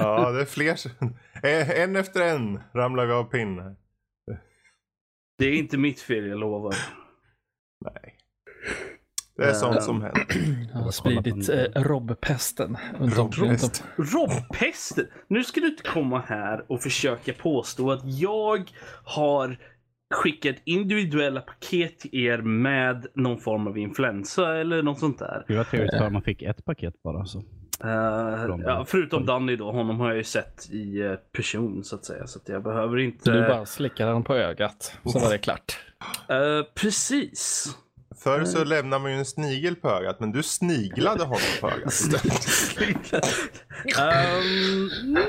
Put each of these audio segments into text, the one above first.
Ja, det är fler. Eh, En efter en ramlar vi av pinn. Det är inte mitt fel, jag lovar. Nej. Det är Eh, sånt som händer. Jag har spridit eh, robbpesten. Robbpest. Robbpesten! Nu ska du inte komma här och försöka påstå att jag har skickat individuella paket till er med någon form av influensa eller något sånt där. Det var trevligt för man fick ett paket bara. Så. Från- ja, förutom Danny då, honom har jag ju sett i eh, person så att säga. Så att jag behöver inte... Du bara slickade den på ögat. Så var det klart. Eh, precis. Förr så lämnar man ju en snigel på ögat, men du sniglade honom på ögat um, nej,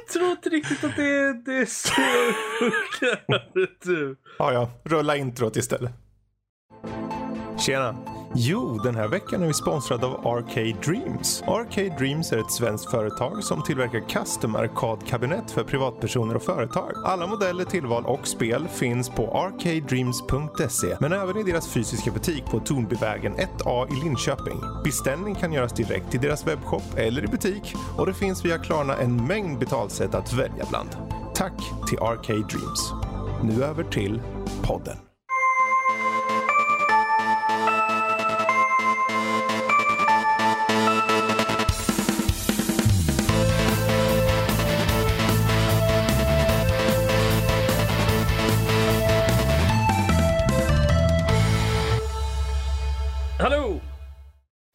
jag tror inte riktigt att det, det är så det funkar. Ja, ja. Rulla introt istället. Tjena! Jo, den här veckan är vi sponsrade av Arcade Dreams. Arcade Dreams är ett svenskt företag som tillverkar custom arkadkabinett för privatpersoner och företag. Alla modeller, tillval och spel finns på arcadedreams.se men även i deras fysiska butik på Tornbyvägen 1A i Linköping. Beställning kan göras direkt i deras webbshop eller i butik och det finns via Klarna en mängd betalsätt att välja bland. Tack till Arcade Dreams. Nu över till podden.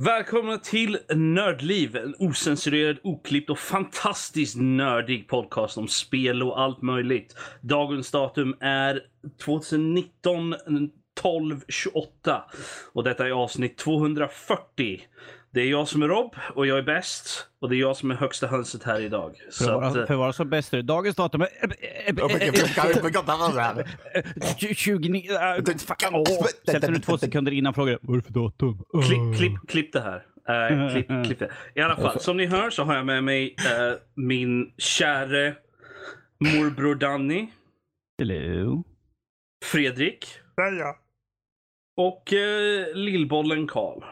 Välkomna till Nördliv, en osensurerad, oklippt och fantastiskt nördig podcast om spel och allt möjligt. Dagens datum är 2019 12 28 och detta är avsnitt 240. Det är jag som är Rob och jag är bäst och det är jag som är högsta hönset här idag. För, att vara, för att vara så bäst är det dagens datum är... eh, 20... äh, fuck, åh. Sätter du två sekunder innan frågar vad är det för datum? Klipp, klipp, klipp det här. Eh, klipp, klipp det. I alla fall, som ni hör så har jag med mig eh, min käre morbror Danny, Hello. Fredrik ja. och eh, lillbollen Karl.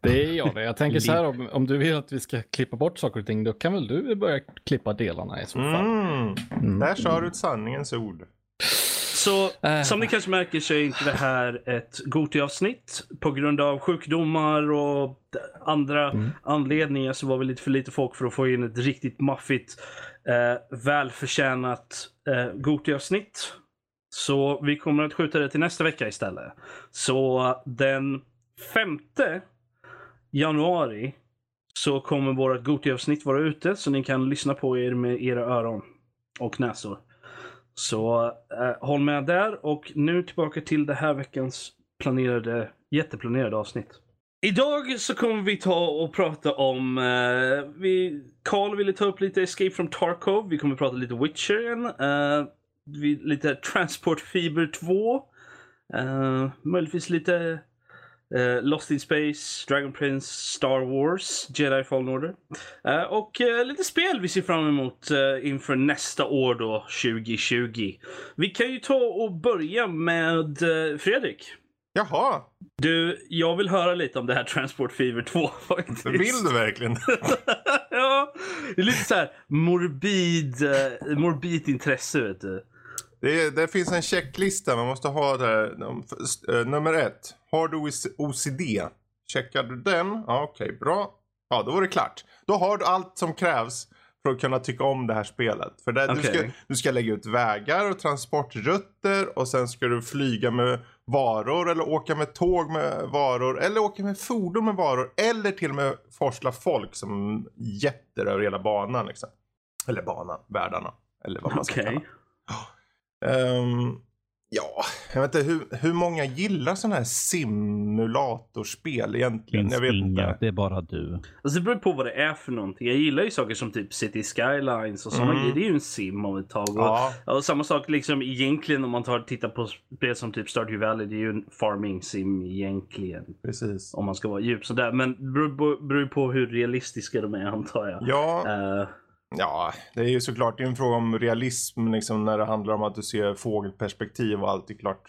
Det är jag det. Jag tänker så här om, om du vill att vi ska klippa bort saker och ting, då kan väl du börja klippa delarna i så fall. Mm. Mm. Där sa du ett sanningens ord. Så Äh. som ni kanske märker så är inte det här ett Goti-avsnitt. På grund av sjukdomar och andra Mm. anledningar så var vi lite för lite folk för att få in ett riktigt maffigt, eh, välförtjänat eh, Goti-avsnitt. Så vi kommer att skjuta det till nästa vecka istället. Så den femte januari så kommer vårt Goti-avsnitt vara ute så ni kan lyssna på er med era öron och näsor. Så eh, håll med där och nu tillbaka till det här veckans planerade, jätteplanerade avsnitt. Idag så kommer vi ta och prata om, eh, vi, Carl ville ta upp lite Escape from Tarkov, vi kommer prata lite Witcher igen, eh, vi, lite Transport Fever 2, eh, möjligtvis lite eh, Lost in Space, Dragon Prince, Star Wars, Jedi Fallen Order. Eh, och eh, lite spel vi ser fram emot eh, inför nästa år då, 2020. Vi kan ju ta och börja med eh, Fredrik. Jaha, Du, jag vill höra lite om det här Transport Fever 2 faktiskt. vill du verkligen? ja, det är lite så här morbid, eh, morbid intresse vet du. Det, det finns en checklista man måste ha där. Eh, Nummer ett. Har du OCD? Checkar du den? Ja, Okej, bra. Ja, då är det klart. Då har du allt som krävs för att kunna tycka om det här spelet. För det, du, ska, du ska lägga ut vägar och transportrutter och sen ska du flyga med varor eller åka med tåg med varor eller åka med fordon med varor eller till och med forsla folk som jätter över hela banan liksom. Eller banan, världarna. Eller vad man ska Okej. kalla Ehm, ja, jag vet inte hur, hur många gillar sådana här simulatorspel egentligen? Finns Jag vet inga, inte. det är bara du. Alltså det beror på vad det är för någonting. Jag gillar ju saker som typ City Skylines och sådana Mm. grejer. Det är ju en sim av ett tag. Och, Ja, och samma sak liksom egentligen om man tar tittar på spel som typ Stardew Valley. Det är ju en farming sim egentligen. precis. Om man ska vara djup sådär. Men det beror på, beror på hur realistiska de är antar jag. Ja, Eh, ja, det är ju såklart det är en fråga om realism liksom när det handlar om att du ser fågelperspektiv och allt är klart.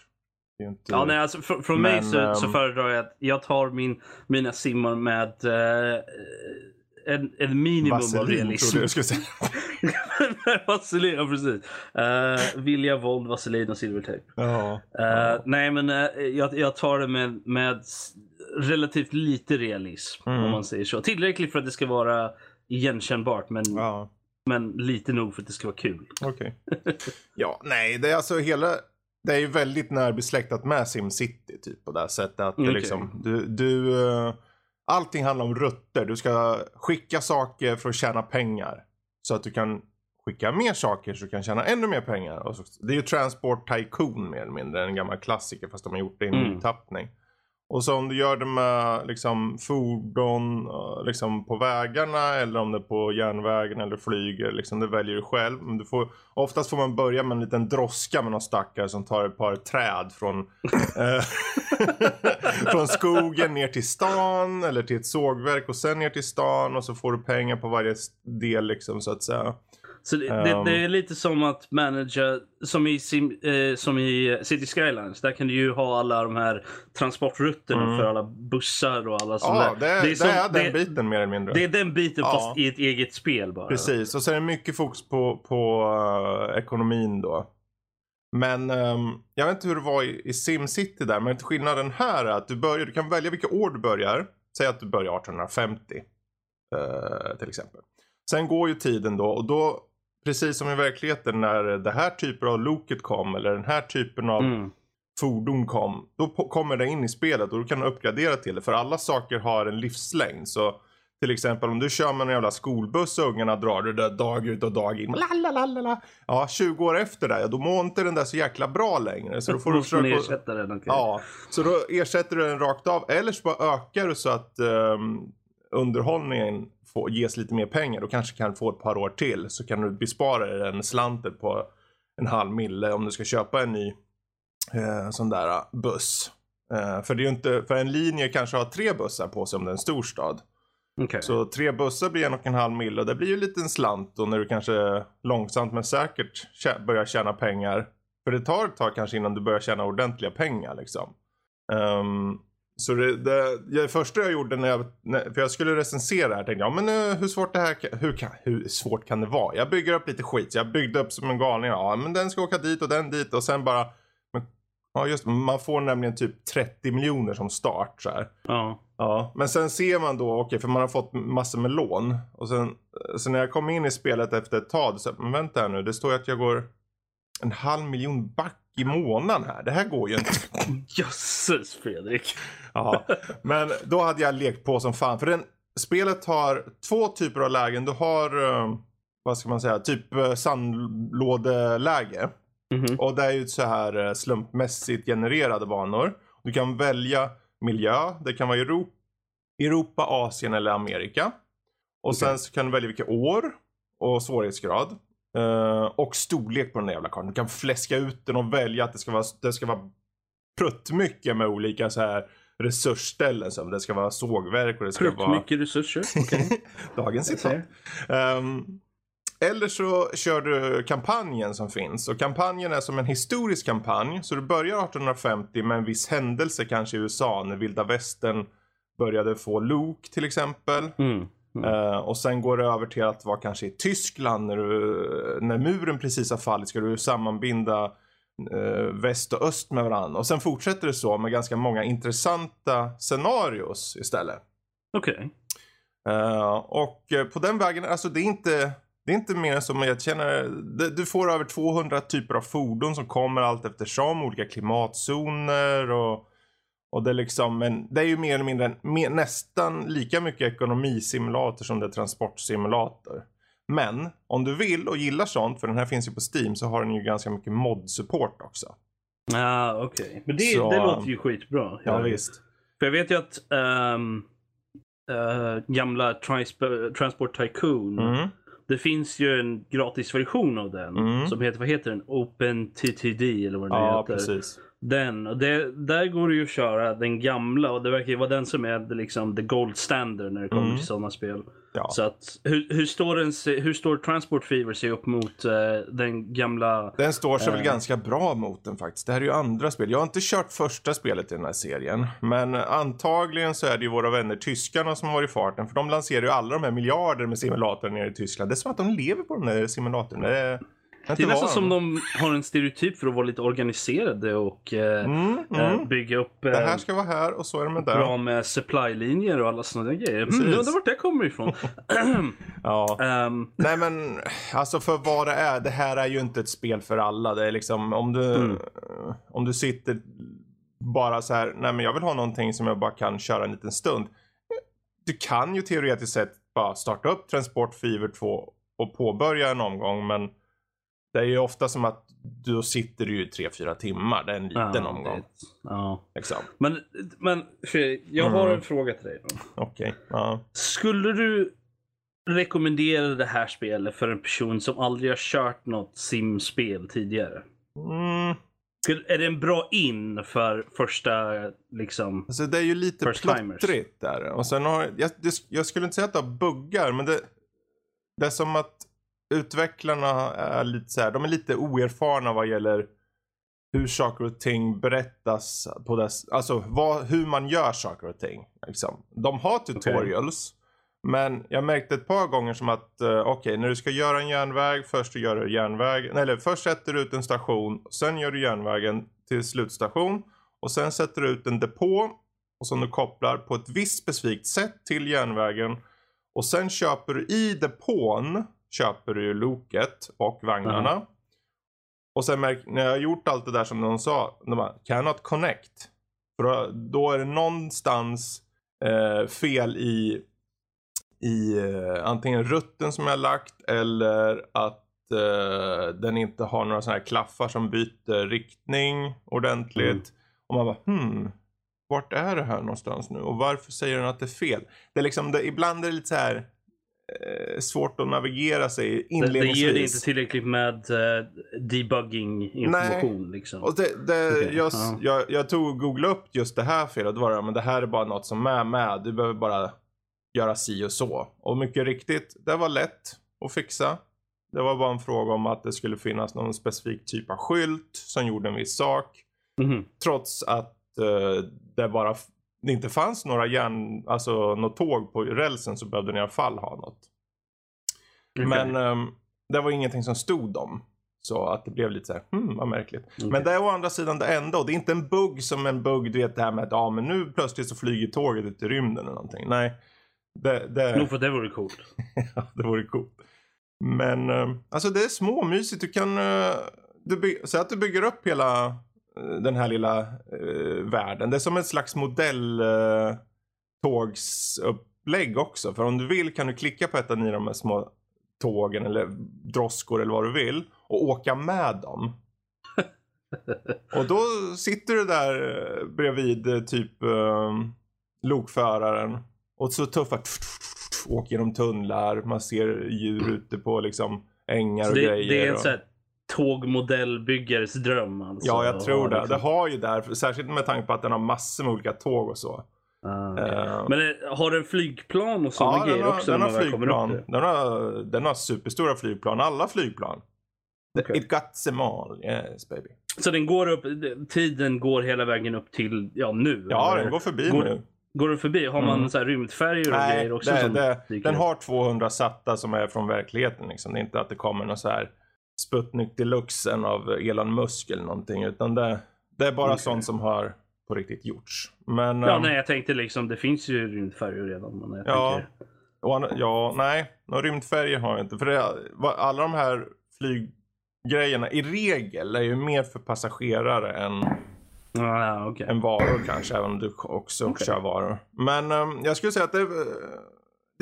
Det är inte... Ja, nej, alltså, fr- från mig Men, så, så ehm, föredrar jag att jag tar min, mina simmar med eh, en, en minimum av Vaselin realism. trodde jag skulle säga. Vaselin, ja precis. Uh, vilja, våld, vaselin och silvertejp. Ja. Uh, nej men uh, jag, jag tar det med, med relativt lite realism Mm. om man säger så. Tillräckligt för att det ska vara igenkännbart men, ja. Men lite nog för att det ska vara kul. Okej. ja, nej, det är alltså hela... Det är ju väldigt närbesläktat med SimCity typ på det här sättet att det Okej. liksom, du, du, eh, allting handlar om rutter. Du ska skicka saker för att tjäna pengar. Så att du kan skicka mer saker så du kan tjäna ännu mer pengar. Och så, det är ju Transport Tycoon mer eller mindre, en gammal klassiker fast de har gjort det i en Mm. tappning. Och så om du gör det med liksom, fordon eh, liksom, på vägarna eller om det är på järnvägen eller flyger. Liksom, det väljer du själv. Men du får, oftast får man börja med en liten droska med någon stackare som tar ett par träd från, eh, från skogen ner till stan eller till ett sågverk och sen ner till stan och så får du pengar på varje del liksom så att säga. Så det, det, Ehm. det är lite som att managera, som i, sim, eh, som i City Skylines. Där kan du ju ha alla de här transportrutterna Mm. för alla bussar och alla sådana Ja, det, är- det som- är den det- biten mer eller mindre. Det är den biten Ja. fast i ett eget spel bara. Precis, och så är det mycket fokus på, på eh, ekonomin då. Men ehm, jag vet inte hur det var i, i SimCity där, men skillnaden här är att du, börjar, du kan välja vilka år du börjar. Säg att du börjar 1850 eh, till exempel. Sen går ju tiden då och då, precis som i verkligheten när det här typen av loket kom eller den här typen av Mm. fordon kom, då kommer det in i spelet och då kan du uppgradera till det. För alla saker har en livslängd. Så till exempel om du kör med en jävla skolbuss och ungarna drar det där dag ut och dag in. Lalalala. Ja, 20 år efter det, ja, då mår inte den där så jäkla bra längre. Så då får du försöka... ersätta den. okej. Ja, så då ersätter du den rakt av. Eller så bara ökar du så att um, underhållningen får, ges lite mer pengar. Då kanske kan få ett par år till. Så kan du bespara dig den slanten på en halv mille om du ska köpa en ny eh, sån där eh, buss. Eh, för det är ju inte, för en linje kanske har tre bussar på sig om det är en storstad. Okej. Så tre bussar blir en och en halv mille och det blir ju en liten slant då när du kanske långsamt men säkert börjar tjäna pengar. För det tar ett tag kanske innan du börjar tjäna ordentliga pengar liksom. Ehm, så det, det, det första jag gjorde när jag, för jag skulle recensera det här tänkte jag, men hur svårt det här hur, kan, hur svårt kan det vara? Jag bygger upp lite skit, jag byggde upp som en galning, ja men den ska åka dit och den dit och sen bara, men, ja just man får nämligen typ 30 miljoner som start så här. Ja. Ja, men sen ser man då, okej, för man har fått massor med lån. Och sen, så när jag kom in i spelet efter ett tag, så men vänta här nu, det står ju att jag går en halv miljon back i månaden här. Det här går ju inte. Jösses Fredrik. Ja, men då hade jag lekt på som fan. För den, spelet har två typer av lägen. Du har, eh, vad ska man säga, typ eh, sandlådeläge. Mhm. Och det är ju så här eh, slumpmässigt genererade banor. Du kan välja miljö. Det kan vara Europa, Europa Asien eller Amerika. Och Okej. sen så kan du välja vilka år och svårighetsgrad. Eh, och storlek på den där jävla kartan. Du kan fläska ut den och välja att det ska vara, det ska vara pruttmycket med olika så här resursställen. Som det ska vara sågverk och det ska Prutt vara... mycket resurser. Okej. Dagens Jag citat. Ehm, eller så kör du kampanjen som finns. Och kampanjen är som en historisk kampanj. Så du börjar 1850 med en viss händelse kanske i USA. När vilda västern började få lok till exempel. Mm. Mm. Eh, och sen går det över till att vara kanske i Tyskland. När, du, när muren precis har fallit ska du sammanbinda eh, väst och öst med varandra. Och sen fortsätter det så med ganska många intressanta scenarios istället. Okej. Eh, och eh, på den vägen, alltså det är inte, det är inte mer än som jag känner, det, du får över 200 typer av fordon som kommer allt eftersom, olika klimatzoner och, och det är liksom, men det är ju mer eller mindre en, mer, nästan lika mycket ekonomisimulator som det är transportsimulator. Men om du vill och gillar sånt, för den här finns ju på Steam, så har den ju ganska mycket mod-support också. Ah, okej. Men det, Så- det låter ju skitbra. Ja, visst. För jag vet ju att ehm, eh, gamla Transp- Transport Tycoon. Mm. Det finns ju en gratisversion av den. Mm. Som heter, vad heter den? OpenTTD eller vad den Ja, heter. precis. Den. Och det, där går det ju att köra den gamla och det verkar ju vara den som är liksom the gold standard när det kommer Mm. till sådana spel. Ja. Så att, hur, hur, står den, hur står Transport Fever sig upp mot eh, den gamla... Den står sig väl Eh. ganska bra mot den faktiskt. Det här är ju andra spel. Jag har inte kört första spelet i den här serien. Men antagligen så är det ju våra vänner tyskarna som har varit i farten. För de lanserar ju alla de här miljarder med simulatorer nere i Tyskland. Det är som att de lever på den där simulatorn. Det är, Det är nästan som de har en stereotyp för att vara lite organiserade och eh, Mm, eh, mm. bygga upp eh, Det här ska vara här och så är det med bra det. med supply-linjer och alla sådana grejer. Mm, jag undrar vart det kommer ifrån. Ja. Ehm, Nej men, alltså för vad det är. Det här är ju inte ett spel för alla. Det är liksom om du, Mm. om du sitter bara så här. Nej men jag vill ha någonting som jag bara kan köra en liten stund. Du kan ju teoretiskt sett bara starta upp Transport Fever 2 och påbörja en omgång. Men det är ju ofta som att då sitter du ju 3-4 timmar. Det är en liten ja, omgång. det- Ja. Liksom. Men, men jag har Mm. en fråga till dig. Okej. Ja. Skulle du rekommendera det här spelet för en person som aldrig har kört något simspel tidigare? Mm. Är det en bra in för första liksom... Alltså det är ju lite plottrigt där. Och sen har, jag, det, jag skulle inte säga att det har buggar, men det, det är som att utvecklarna är lite så här, de är lite oerfarna vad gäller hur saker och ting berättas på dess, alltså vad, hur man gör saker och ting. Liksom. De har tutorials. Men jag märkte ett par gånger som att, uh, okej, när du ska göra en järnväg, först du gör du järnväg, nej, eller först sätter du ut en station, sen gör du järnvägen till slutstation och sen sätter du ut en depå och som du kopplar på ett visst specifikt sätt till järnvägen och sen köper du i depån, köper du loket och vagnarna. Och sen när jag har gjort allt det där som de sa, de bara, cannot connect. För då, är det någonstans eh, fel i i eh, antingen rutten som jag lagt eller att eh, den inte har några sådana här klaffar som byter riktning ordentligt. Mm. Och man bara hmm, vart är det här någonstans nu och varför säger den att det är fel? Det är liksom, det, ibland är det lite så här svårt att navigera sig Det, det inledningsvis. ger det inte tillräckligt med uh, debugging information. Liksom. Och det, det, Okej, jag, ja. jag, jag tog och googlade upp just det här felet. var det, men det här är bara något som är med. Du behöver bara göra si och så. Och mycket riktigt, det var lätt att fixa. Det var bara en fråga om att det skulle finnas någon specifik typ av skylt som gjorde en viss sak. Mhm. Trots att eh, det bara det inte fanns några järn, alltså något tåg på rälsen så behövde ni i alla fall ha något. Okej. Men ehm, det var ingenting som stod om. Så att det blev lite så här, hmm vad märkligt. Okej. Men det är å andra sidan det enda och det är inte en bugg som en bugg, du vet det här med att ja men nu plötsligt så flyger tåget ut i rymden eller någonting. Nej. Det, det, Nog för det vore coolt. ja, det vore coolt. Men ehm, alltså det är småmysigt. Du kan, uh, du säg att du bygger upp hela den här lilla eh, världen. Det är som ett slags modell uh, tågsupplägg också. För om du vill kan du klicka på ett av de här små tågen eller droskor eller vad du vill och åka med dem. och då sitter du där eh, bredvid eh, typ um, lokföraren och så tuffar åker genom tunnlar, man ser djur ute på liksom ängar och det, grejer. det är en och... tågmodellbyggares dröm alltså. Ja, jag tror det. Liksom. Det har ju där, särskilt med tanke på att den har massor med olika tåg och så. Ah, okej. Eh, Men det, har den flygplan och sådana ja, grejer den har, också? den har flygplan. Den har, den har superstora flygplan. Alla flygplan. Okej. It got them all. Yes baby. Så den går upp, tiden går hela vägen upp till ja, nu? Ja, den går förbi Går- nu. Går den förbi? Har man Mm. så här rymdfärger och Nej, grejer också? dyker den har 200 satta som är från verkligheten. Liksom. Det är inte att det kommer någon så här Sputnik Deluxen av Elon Musk eller någonting. Utan det, det är bara Okej. sånt som har på riktigt gjorts. Men, Ja, ehm, nej, jag tänkte liksom, det finns ju rymdfärger redan. Men jag Ja. tänker, ja, nej. Några rymdfärger har jag inte. För det, alla de här flyggrejerna i regel är ju mer för passagerare än, ja, okej. än varor kanske. Även om du också Okej. kör varor. Men ehm, jag skulle säga att det, eh,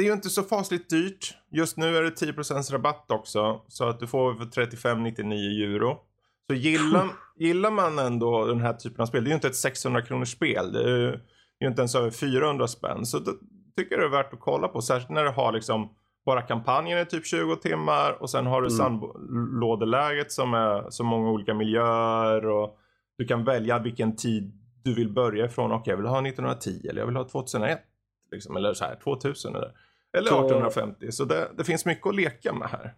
det är ju inte så fasligt dyrt. Just nu är det 10% rabatt också. Så att du får för 35,99 euro. Så gillar, gillar man ändå den här typen av spel. Det är ju inte ett 600 kronors spel. Det är ju det är inte ens över 400 spänn. Så det tycker jag det är värt att kolla på. Särskilt när du har liksom bara kampanjen är typ 20 timmar och sen har du Mm. sandlådeläget som är så många olika miljöer och du kan välja vilken tid du vill börja ifrån. Okej, jag vill ha 1910 eller jag vill ha 2001. Liksom, eller så här 2000 eller. Eller Så- 1850. Så det, det finns mycket att leka med här.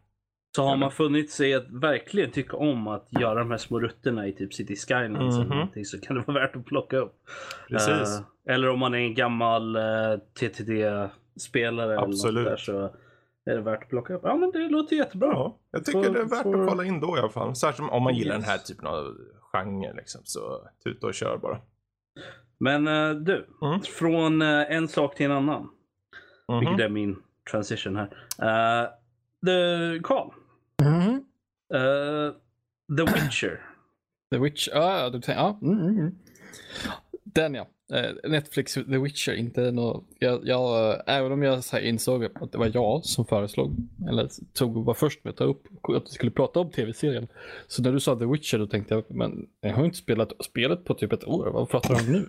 Så har man funnit sig att verkligen tycka om att göra de här små rutterna i typ City Skylines Mhm. någonting så kan det vara värt att plocka upp. Precis. Eh, eller om man är en gammal uh, TTD-spelare eller något där så är det värt att plocka upp. Ja men det låter jättebra. Ja, jag tycker Får- det är värt får- att kolla in då i alla fall. Särskilt om man gillar Yes. den här typen av genre liksom. Så tuta och kör bara. Men eh, du, Mm. från eh, en sak till en annan. Mhm. Vilket är min transition här. Uh, the Carl. Eh, The Witcher. The Witcher, ja, ja, du tänker, ja. Mm, mm, mm. Den ja. Eh, Netflix The Witcher, inte nå jag, jag, eh, Även om jag så insåg att det var jag som föreslog, eller tog, var först med att ta upp att vi skulle prata om tv-serien. Så när du sa The Witcher då tänkte jag, men jag har inte spelat spelet på typ ett år, vad pratar du om nu?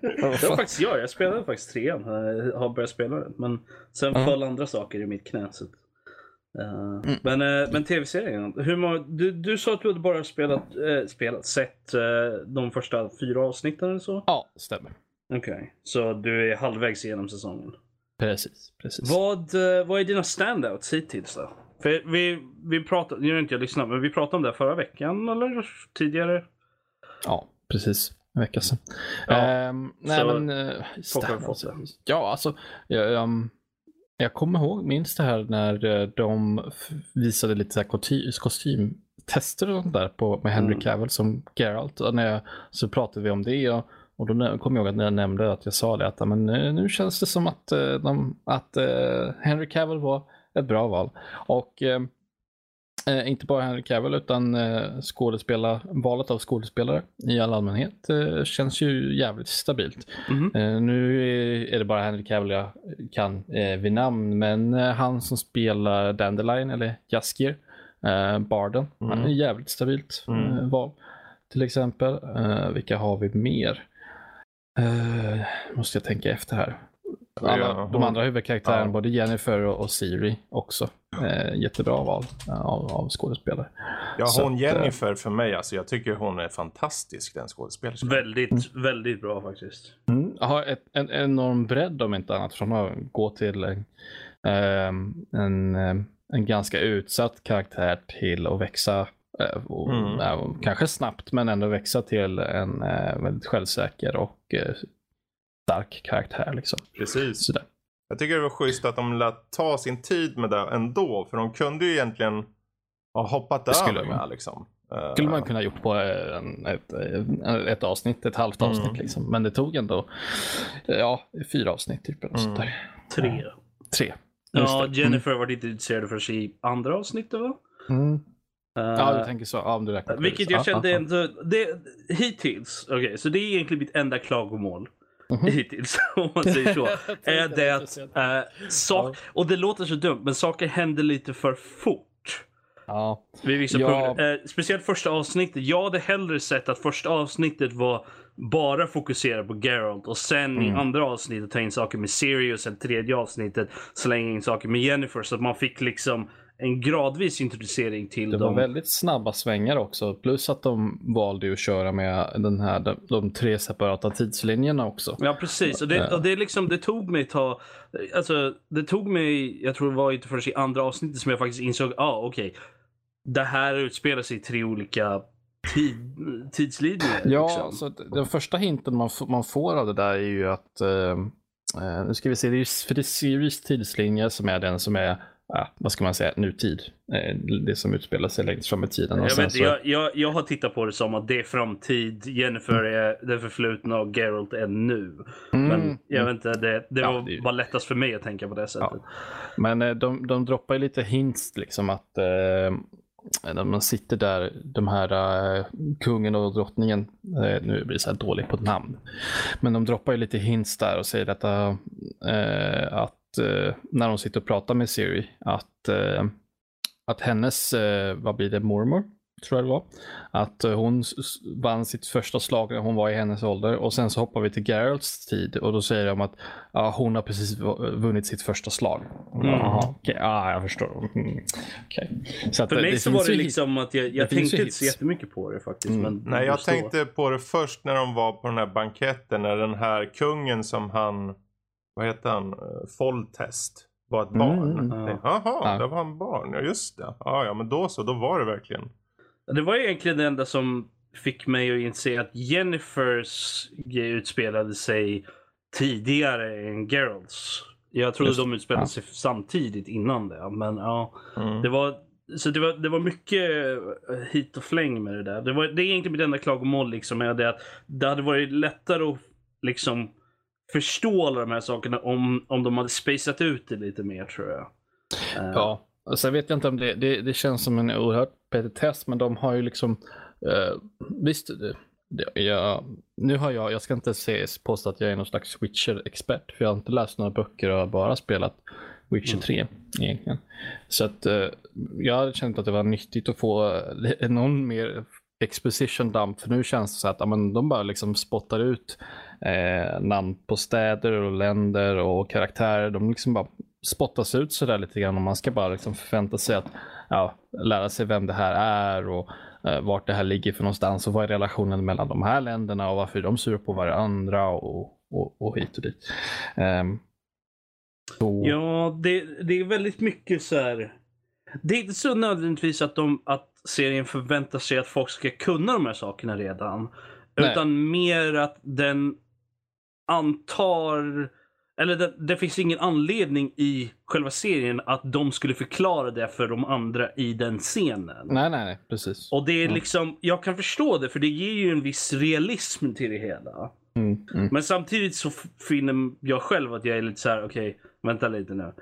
det var faktiskt jag. Jag spelade faktiskt trean. Jag har börjat spela den. Men sen Ja. föll andra saker i mitt knä. Så. Eh, Men, eh, men tv-serien. Hur må, du, du sa att du hade bara spelat, eh, spelat sett de första fyra avsnitten eller så? ja, stämmer. Okej. Så du är halvvägs igenom säsongen. Precis, precis. Vad, vad är dina standouts hittills då? För vi, vi pratade, nu har inte jag lyssnat, men vi pratade om det förra veckan eller tidigare. Ja, precis. En vecka sedan. Ja, Ehm, nej men... Uh, det. Ja, alltså. Jag, ehm, jag kommer ihåg, minns det här när eh, de visade lite så kostym, kostymtester och sånt där på, med Henry Mm. Cavill som Geralt. Och när jag, så pratade vi om det och, och då kom jag ihåg att när jag nämnde att jag sa det att men, eh, nu känns det som att, eh, de, att Henry Cavill var ett bra val. Och eh, inte bara Henry Cavill utan eh, skådespelare, valet av skådespelare i all allmänhet eh, känns ju jävligt stabilt. Mhm. Eh, nu är, det bara Henry Cavill jag kan eh, vid namn, men eh, han som spelar Dandelion eller Jaskier, eh, Barden, Mm. han är jävligt stabilt Mm. val. Till exempel, vilka har vi mer? Måste jag tänka efter här. Alla, Ja, de andra huvudkaraktärerna, ja. både Jennifer och, och Siri också. Eh, jättebra val eh, av, av skådespelare. Ja, Så hon att, Jennifer för mig, alltså jag tycker hon är fantastisk den skådespelerskan. Väldigt, väldigt bra faktiskt. Mm. Har ett, en enorm bredd om inte annat. Från att gå till en, ehm, en, ehm, en ganska utsatt karaktär till att växa. eh, och, Mm. kanske snabbt men ändå växa till en eh, väldigt självsäker och eh, stark karaktär. Liksom. Precis. Sådär. Jag tycker det var schysst att de lät ta sin tid med det ändå. För de kunde ju egentligen ha hoppat Det skulle över man. med liksom. Eh, skulle man kunna gjort på eh, en, ett, eh, ett avsnitt, ett halvt avsnitt. Mm. Liksom. Men det tog ändå ja, fyra avsnitt. Typ, eller Mm. Tre. Tre. Just Ja, det. Jennifer var inte intresserad förrän i andra avsnittet va? Mm. Ja, du tänker så. Ja, om du räknar Vilket det. jag Ja, kände ja, ja. ändå, det, hittills, okej, så det är egentligen mitt enda klagomål. Mhm. Hittills, om man säger så. är det att, eh, sak, Ja. och det låter så dumt, men saker händer lite för fort. Ja, Vid vissa Ja. punkter. Eh, speciellt första avsnittet. Jag hade hellre sett att första avsnittet var bara fokuserat på Geralt och sen i Mm. andra avsnittet ta in saker med Sirius, eller tredje avsnittet slänga in saker med Jennifer så att man fick liksom en gradvis introducering till det var dem. väldigt snabba svängar också. Plus att de valde att köra med den här, de, de tre separata tidslinjerna också. Ja precis, och det, och det, liksom, det tog mig ta, alltså det tog mig, jag tror det var inte förrän i andra avsnittet som jag faktiskt insåg, ja ah, okej, det här utspelar sig i tre olika tid, tidslinjer. Ja, liksom. så den första hinten man, man får av det där är ju att, eh, eh, nu ska vi se, det är, för det är Series tidslinje som är den som är, ja, vad ska man säga, nutid. Eh, det som utspelar sig längst fram i tiden. Och Jag, sen vet, så- jag, jag, jag har tittat på det som att det är framtid, Jennifer är det förflutna och Geralt är nu. Men Mm, jag vet inte, det, det Ja, var det bara lättast för mig att tänka på det sättet. Men eh, de, de droppar ju lite hints liksom att eh, när man sitter där, de här eh, kungen och drottningen, eh, nu blir det så här dåligt på namn, men de droppar ju lite hints där och säger detta eh, att eh, när de sitter och pratar med Siri, att, eh, att hennes, eh, vad blir det, mormor? Tror jag det var. Att eh, hon vann sitt första slag när hon var i hennes ålder och sen så hoppar vi till Geralts tid och då säger de att ja, hon har precis vunnit sitt första slag. Mm. Jaha, okej. Ja, jag förstår. Mm. Okej. Så att, För eh, mig så var det liksom att jag, jag tänkte inte så jättemycket på det faktiskt. Mm. Men Nej, jag tänkte på det först när de var på den här banketten. När den här kungen som han, vad heter han, Eh, Foltest. var ett barn. Mm, ja. Jaha, Ja. det var han barn. Ja just det. Ja, ja men då så, då var det verkligen. Det var egentligen det enda som fick mig att inse att Jennifers utspelade sig tidigare än Geralts. Jag trodde Just de utspelade ja. sig samtidigt innan det. Men ja, Mm. det var, så det var, det var mycket eh, hit och fläng med det där. Det, var, det är egentligen mitt enda klagomål liksom, med det att det hade varit lättare att liksom förstå alla de här sakerna om, om de hade spacat ut det lite mer tror jag. Eh, Ja, och sen vet jag inte om det, det, det känns som en oerhört petitess, men de har ju liksom, eh, visst, det, jag, nu har jag, jag ska inte se, påstå att jag är någon slags Witcher-expert, för jag har inte läst några böcker och har bara spelat Witcher 3 egentligen. Så att eh, jag hade känt att det var nyttigt att få eh, någon mer exposition dump, för nu känns det så att ja, men de bara liksom spottar ut eh, namn på städer och länder och karaktärer. De liksom bara spottas ut sådär lite grann och man ska bara liksom förvänta sig att ja, lära sig vem det här är och eh, vart det här ligger för någonstans och vad är relationen mellan de här länderna och varför är de sura på varandra och, och, och hit och dit. Ehm, så, Ja, det, det är väldigt mycket så här. Det är inte så nödvändigtvis att, de, att serien förväntar sig att folk ska kunna de här sakerna redan. Nej. Utan mer att den antar, eller det, det finns ingen anledning i själva serien att de skulle förklara det för de andra i den scenen. Nej, nej, nej, precis. Och det är Mm. liksom, jag kan förstå det för det ger ju en viss realism till det hela. Mm, mm. Men samtidigt så finner jag själv att jag är lite så här: okej, vänta lite nu.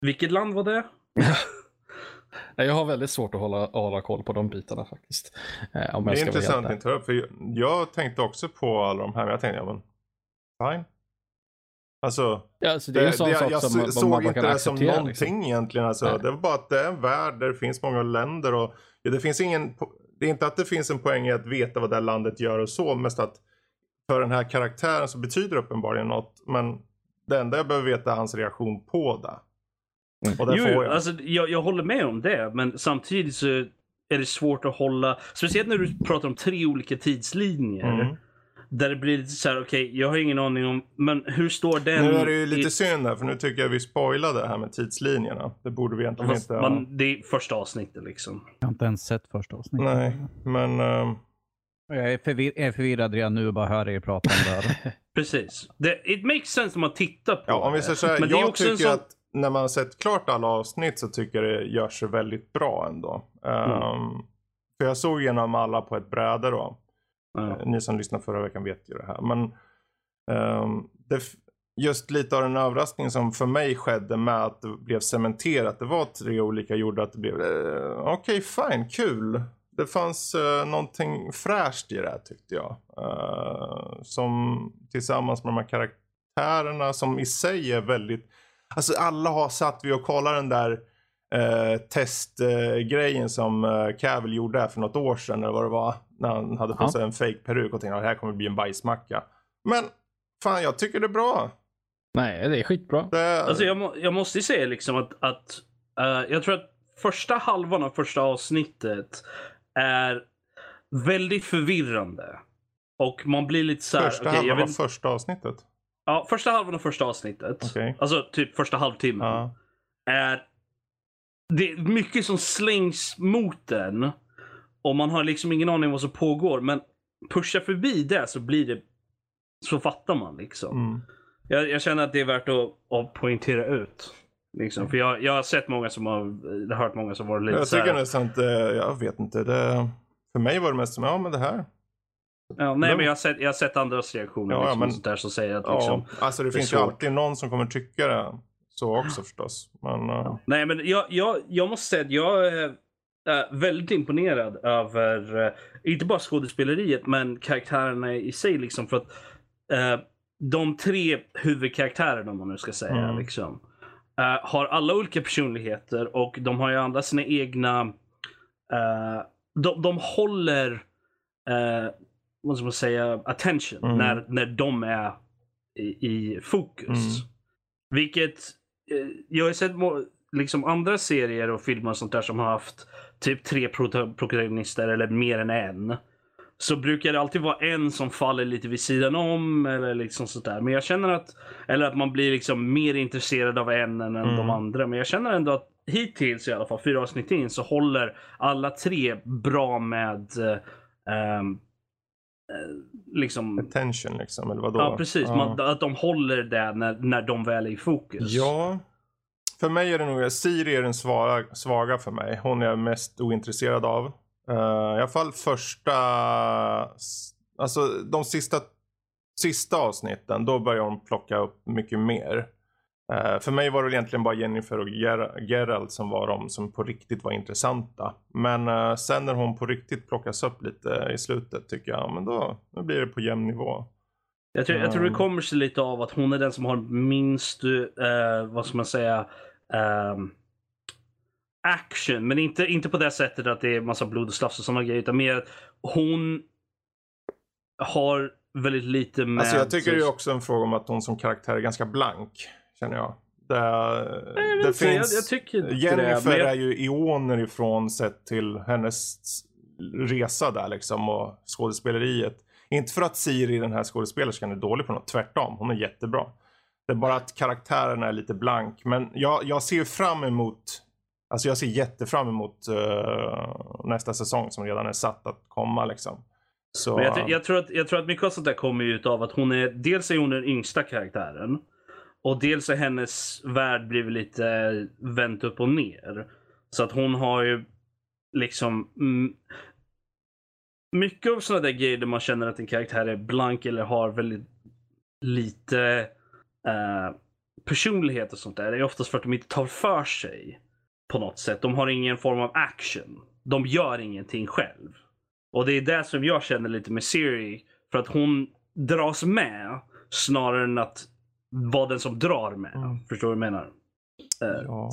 Vilket land var det? Nej, Jag har väldigt svårt att hålla, hålla koll på de bitarna faktiskt. Eh, om Det jag är ska vara intressant att tar upp. För jag, jag tänkte också på alla de här. Men jag tänkte, ja men. Fine. Alltså. Ja, alltså, det är en sån det- sak jag som såg inte kan det som någonting Liksom. egentligen. Alltså, Nej. det var bara att det är en värld där det finns många länder. Och, ja, det, finns ingen, det är inte att det finns en poäng i att veta vad det här landet gör och så. Mest att för den här karaktären så betyder det uppenbarligen något. Men det enda jag behöver veta är hans reaktion på det. Och det Jo, får jo, jag. alltså, jag, jag håller med om det, men samtidigt så är det svårt att hålla, speciellt när du pratar om tre olika tidslinjer. Mm. Där det blir lite så här: okej, jag har ingen aning om, men hur står den? Nu är det ju lite i, synd här för nu tycker jag vi spoilade det här med tidslinjerna. Det borde vi egentligen fast inte ha. man, det är första avsnittet liksom. Jag har inte ens sett första avsnittet. Nej, men ehm, Jag är, förvir- jag är förvirrad redan nu och bara hör er prata om det här. Precis. Det, it makes sense om man tittar på ja, om vi säger så här. Men det är Jag tycker sån- att när man har sett klart alla avsnitt så tycker jag det gör sig väldigt bra ändå. Ehm, Mm. För jag såg igenom alla på ett bräde då. Ja. Eh, ni som lyssnade förra veckan vet ju det här. Men um, det, just lite av den överraskningen som för mig skedde med att det blev cementerat. Det var tre olika gjorde att det blev uh, okej fine, kul. Det fanns uh, någonting fräscht i det här tyckte jag. Uh, som tillsammans med de här karaktärerna som i sig är väldigt Alltså alla har satt vi och kollar den där eh, testgrejen som eh, Cavill gjorde här för något år sedan eller vad det var. När han hade på Ja. sig en fake peruk och tänkte att det här kommer bli en bajsmacka. Men fan jag tycker det är bra. Nej, det är skitbra. Det, Alltså jag, må, jag måste ju säga liksom att, att eh, jag tror att första halvan av första avsnittet är väldigt förvirrande. Och man blir lite så här. första jag halvan vet, var första avsnittet. ja, första halvan av första avsnittet. Okej. Alltså typ första halvtimmen. Ja. Är det är mycket som slängs mot den. Och man har liksom ingen aning om vad som pågår. Men pusha förbi det så blir det. Så fattar man liksom. Mm. Jag, jag känner att det är värt att, att poängtera ut. Liksom. För jag, jag har sett många som har, hört många som varit lite Jag tycker nästan inte, jag vet inte. Det, för mig var det mest som, ja men det här. ja, Nej men jag har sett, jag har sett andras reaktioner Ja, liksom, men- där som säger att Ja, liksom, alltså det, det finns ju alltid någon som kommer tycka det. Så också förstås. Men eh, Nej, men jag, jag, jag måste säga att jag är väldigt imponerad över, äh, inte bara skådespeleriet, men karaktärerna i sig. Liksom, för att äh, de tre huvudkaraktärerna, om man nu ska säga, Mm. liksom, äh, har alla olika personligheter och de har ju alla sina egna... äh, de, de håller, äh, vad ska man säga, attention Mm. när, när de är i, i fokus. Mm. Vilket eh, jag har sett liksom andra serier och filmer och sånt där som har haft typ tre prota- protagonister eller mer än en. så brukar det alltid vara en som faller lite vid sidan om eller liksom sådär. Men jag känner att, eller att man blir liksom mer intresserad av en än Mm. de andra. Men jag känner ändå att hittills i alla fall, fyra avsnitt in, så håller alla tre bra med eh, ehm, eh, liksom Attention liksom, eller vadå? Ja, precis. Ja. Man, att de håller det när, när de väl är i fokus. Ja. För mig är det nog, Siri är den svaga, svaga för mig. Hon är jag mest ointresserad av. Uh, I alla fall första, alltså de sista, sista avsnitten, då börjar hon plocka upp mycket mer. Eh, för mig var det egentligen bara Jennifer och Ger- Geralt som var de som på riktigt var intressanta. Men eh, sen när hon på riktigt plockas upp lite i slutet tycker jag, men då, då blir det på jämn nivå. Jag, tror, jag tror det Mm. kommer sig lite av att hon är den som har minst, eh, vad ska man säga, ehm, action. Men inte, inte på det sättet att det är massa blod och slafs och sådana grejer. Utan mer att hon har väldigt lite med... Alltså jag tycker det är också en fråga om att hon som karaktär är ganska blank. Känner jag. Det, Jag vet det jag, finns... jag tycker inte Jennifer det. men är jag, ju ioner ifrån sett till hennes resa där liksom och skådespeleriet. Inte för att Siri, den här skådespelerskan, är dålig på något. Tvärtom, hon är jättebra. Det är bara att karaktären är lite blank. Men jag, jag ser fram emot Alltså jag ser jättefram emot eh, nästa säsong som redan är satt att komma liksom. Så, jag, tror- jag, tror att, jag tror att mycket av sånt där kommer ju utav att hon är, dels är hon den yngsta karaktären. Och dels har hennes värld blivit lite vänt upp och ner. Så att hon har ju liksom mm, mycket av sådana där grejer där man känner att en karaktär är blank eller har väldigt lite eh, personlighet och sånt där. Det är oftast för att de inte tar för sig på något sätt. De har ingen form av action. De gör ingenting själv. Och det är det som jag känner lite med Siri. För att hon dras med snarare än att vara den som drar med. Mm. Förstår du vad jag menar? Eh, ja.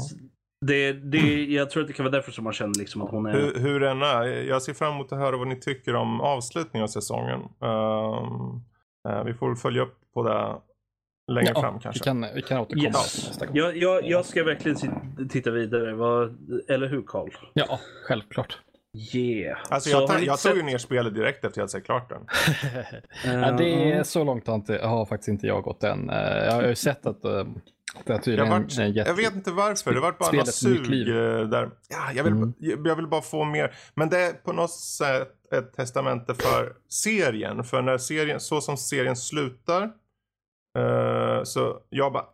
det, det, jag tror att det kan vara därför som man känner liksom att hon är... Hur, hur den är. Jag ser fram emot att höra vad ni tycker om avslutningen av säsongen. Ehm, eh, vi får följa upp på det längre Ja, fram vi kanske. kan, vi kan återkomma Yes. nästa gång. Jag, jag, jag ska verkligen titta vidare. Vad, eller hur Karl? Ja, självklart. Yeah. Alltså Så jag, har ta- ni jag tog ju ner spelet direkt efter att jag sett klart den. ja, det är Eh, så långt har, inte, har faktiskt inte jag gått än. Eh, Jag har ju sett att eh, det är Jag, tydligen vart, en jätte... jag vet inte varför, det var bara något sug liv. eh, där. Ja, jag, vill, Mm. jag vill bara få mer. Men det är på något sätt ett testamente för serien. För när serien, så som serien slutar. eh, så jag bara,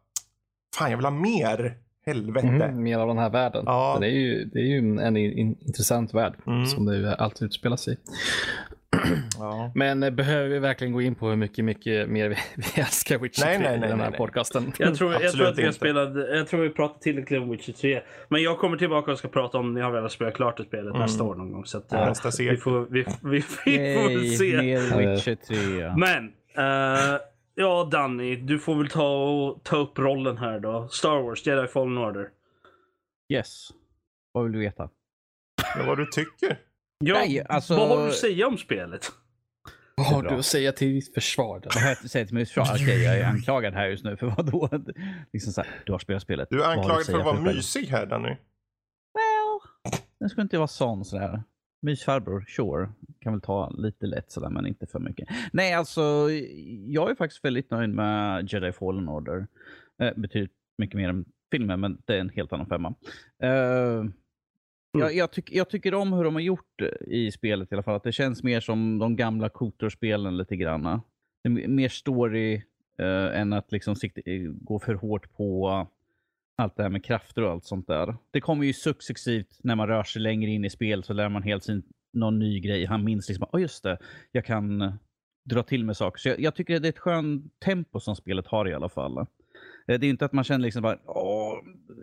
fan jag vill ha mer. Helvete. Mm, mer av den här världen. Ja. Det, är ju, det är ju en, en in, intressant värld Mm. som det ju alltid utspelar sig i. Ja. Men eh, behöver vi verkligen gå in på hur mycket, mycket mer vi, vi älskar Witcher Nej, 3 nej, nej, i den här nej, nej. podcasten? Jag tror, jag tror att vi har spelat, jag tror vi pratat tillräckligt om Witcher 3. Men jag kommer tillbaka och ska prata om ni har velat spela klart det spelet Mm. nästa år någon gång. Så att, eh, Nästa vi, får, vi, vi, vi får väl Yay, se. mer Witcher 3. Men, eh, ja Danny, du får väl ta, och, ta upp rollen här då. Star Wars, Jedi Fallen Order. Yes. Vad vill du veta? Ja, vad du tycker. Ja, Nej, alltså- Vad har du att säga om spelet? Vad har du att säga till ditt försvar? Då? Vad har jag att säga till mig? Okej, jag är anklagad här just nu för vad då? Liksom så här, du har spelat spelet. Du är anklagad för att vara mysig här Danny. Well, den ska inte vara sån sådär. Mysfarbror, sure. Kan väl ta lite lätt sådär, men inte för mycket. Nej, alltså, jag är faktiskt väldigt nöjd med Jedi Fallen Order. Eh, betydligt mycket mer än filmen, men det är en helt annan femma. Eh, jag, jag, tyck, jag tycker om hur de har gjort det i spelet i alla fall. Att det känns mer som de gamla Kotor-spelen lite granna. Det är mer story eh, än att liksom sikta, eh, gå för hårt på allt det här med krafter och allt sånt där. Det kommer ju successivt när man rör sig längre in i spel så lär man helt sin någon ny grej. Han minns liksom, ja just det, jag kan eh, dra till med saker. Så jag, jag tycker det är ett skönt tempo som spelet har i alla fall. Eh, det är inte att man känner liksom bara, åh,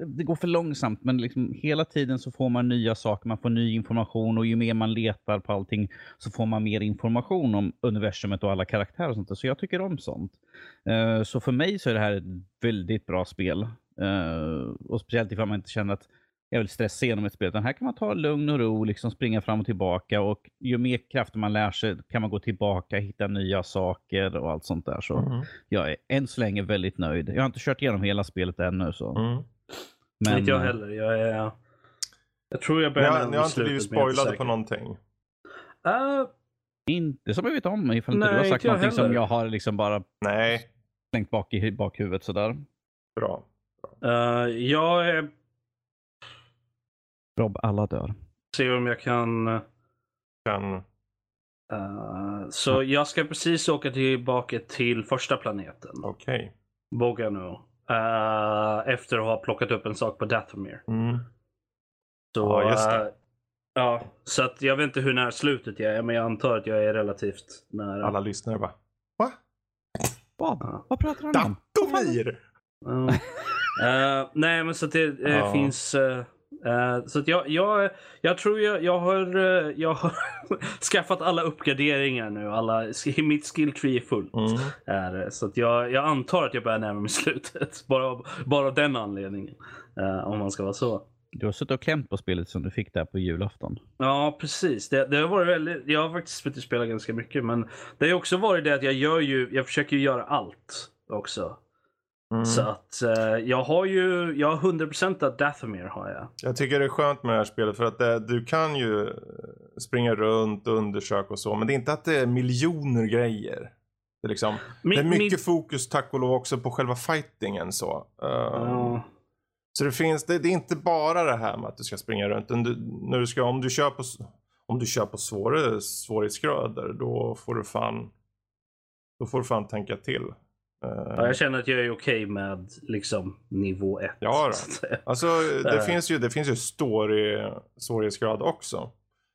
det går för långsamt, men liksom hela tiden så får man nya saker, man får ny information och ju mer man letar på allting så får man mer information om universumet och alla karaktärer och sånt där. Så jag tycker om sånt. Eh, så för mig så är det här ett väldigt bra spel. Eh, Och speciellt ifall man inte känner att jag vill stressa igenom ett spel. Utan här kan man ta lugn och ro, liksom springa fram och tillbaka. Och ju mer krafter man lär sig kan man gå tillbaka, hitta nya saker och allt sånt där. Så Mm. jag är än så länge väldigt nöjd. Jag har inte kört igenom hela spelet ännu. Så. Mm. Men, inte jag eh, heller. Jag, är, jag tror jag börjar ni har inte blivit spoilade på någonting. Eh, Inte som jag vet om, ifall inte Nej, du har sagt någonting som heller. jag har liksom bara Nej, slängt bak i bakhuvudet sådär. bra. Uh, jag är Rob, alla dör. se om jag kan... Kan... så jag ska precis åka tillbaka till första planeten. Okej. Bogano. Uh, efter att ha plockat upp en sak på Dathomir. Mm. Så, Ja, just det. ja, så att jag vet inte hur nära slutet jag är, men jag antar att jag är relativt nära. Alla lyssnare bara, va? Vad? Ja. Vad pratar han om? Datomir! Eh, nej, men så att det eh, Ja. finns... eh, så att jag, jag, jag tror jag, jag har, jag har skaffat alla uppgraderingar nu. Alla, mitt skill tree är fullt. Mm. Så att jag, jag antar att jag börjar närma mig slutet. Bara, bara av den anledningen. om man ska vara så. Du har suttit och klämt på spelet som du fick där på julafton. Ja, precis. Det, det har varit väldigt, jag har faktiskt fått spela ganska mycket, men det har också varit det att jag gör ju, jag försöker göra allt också. Mm. Så att eh, jag har ju, jag har 100% av Dathomir har jag. Jag tycker det är skönt med det här spelet för att det, du kan ju eh, springa runt och undersöka och så. Men det är inte att det är miljoner grejer. Det är, liksom, Min- det är mycket min- fokus tack och lov också på själva fightingen så. Uh, Ja. Så det finns, det, det är inte bara det här med att du ska springa runt. Du, när du ska, om du kör på, om du kör på svårare svårighetsgrader då får du fan, då får du fan tänka till. Eh, Ja, jag känner att jag är okej med liksom nivå 1. Ja. Alltså det Eh. finns ju, det finns ju story svårighetsgrad också.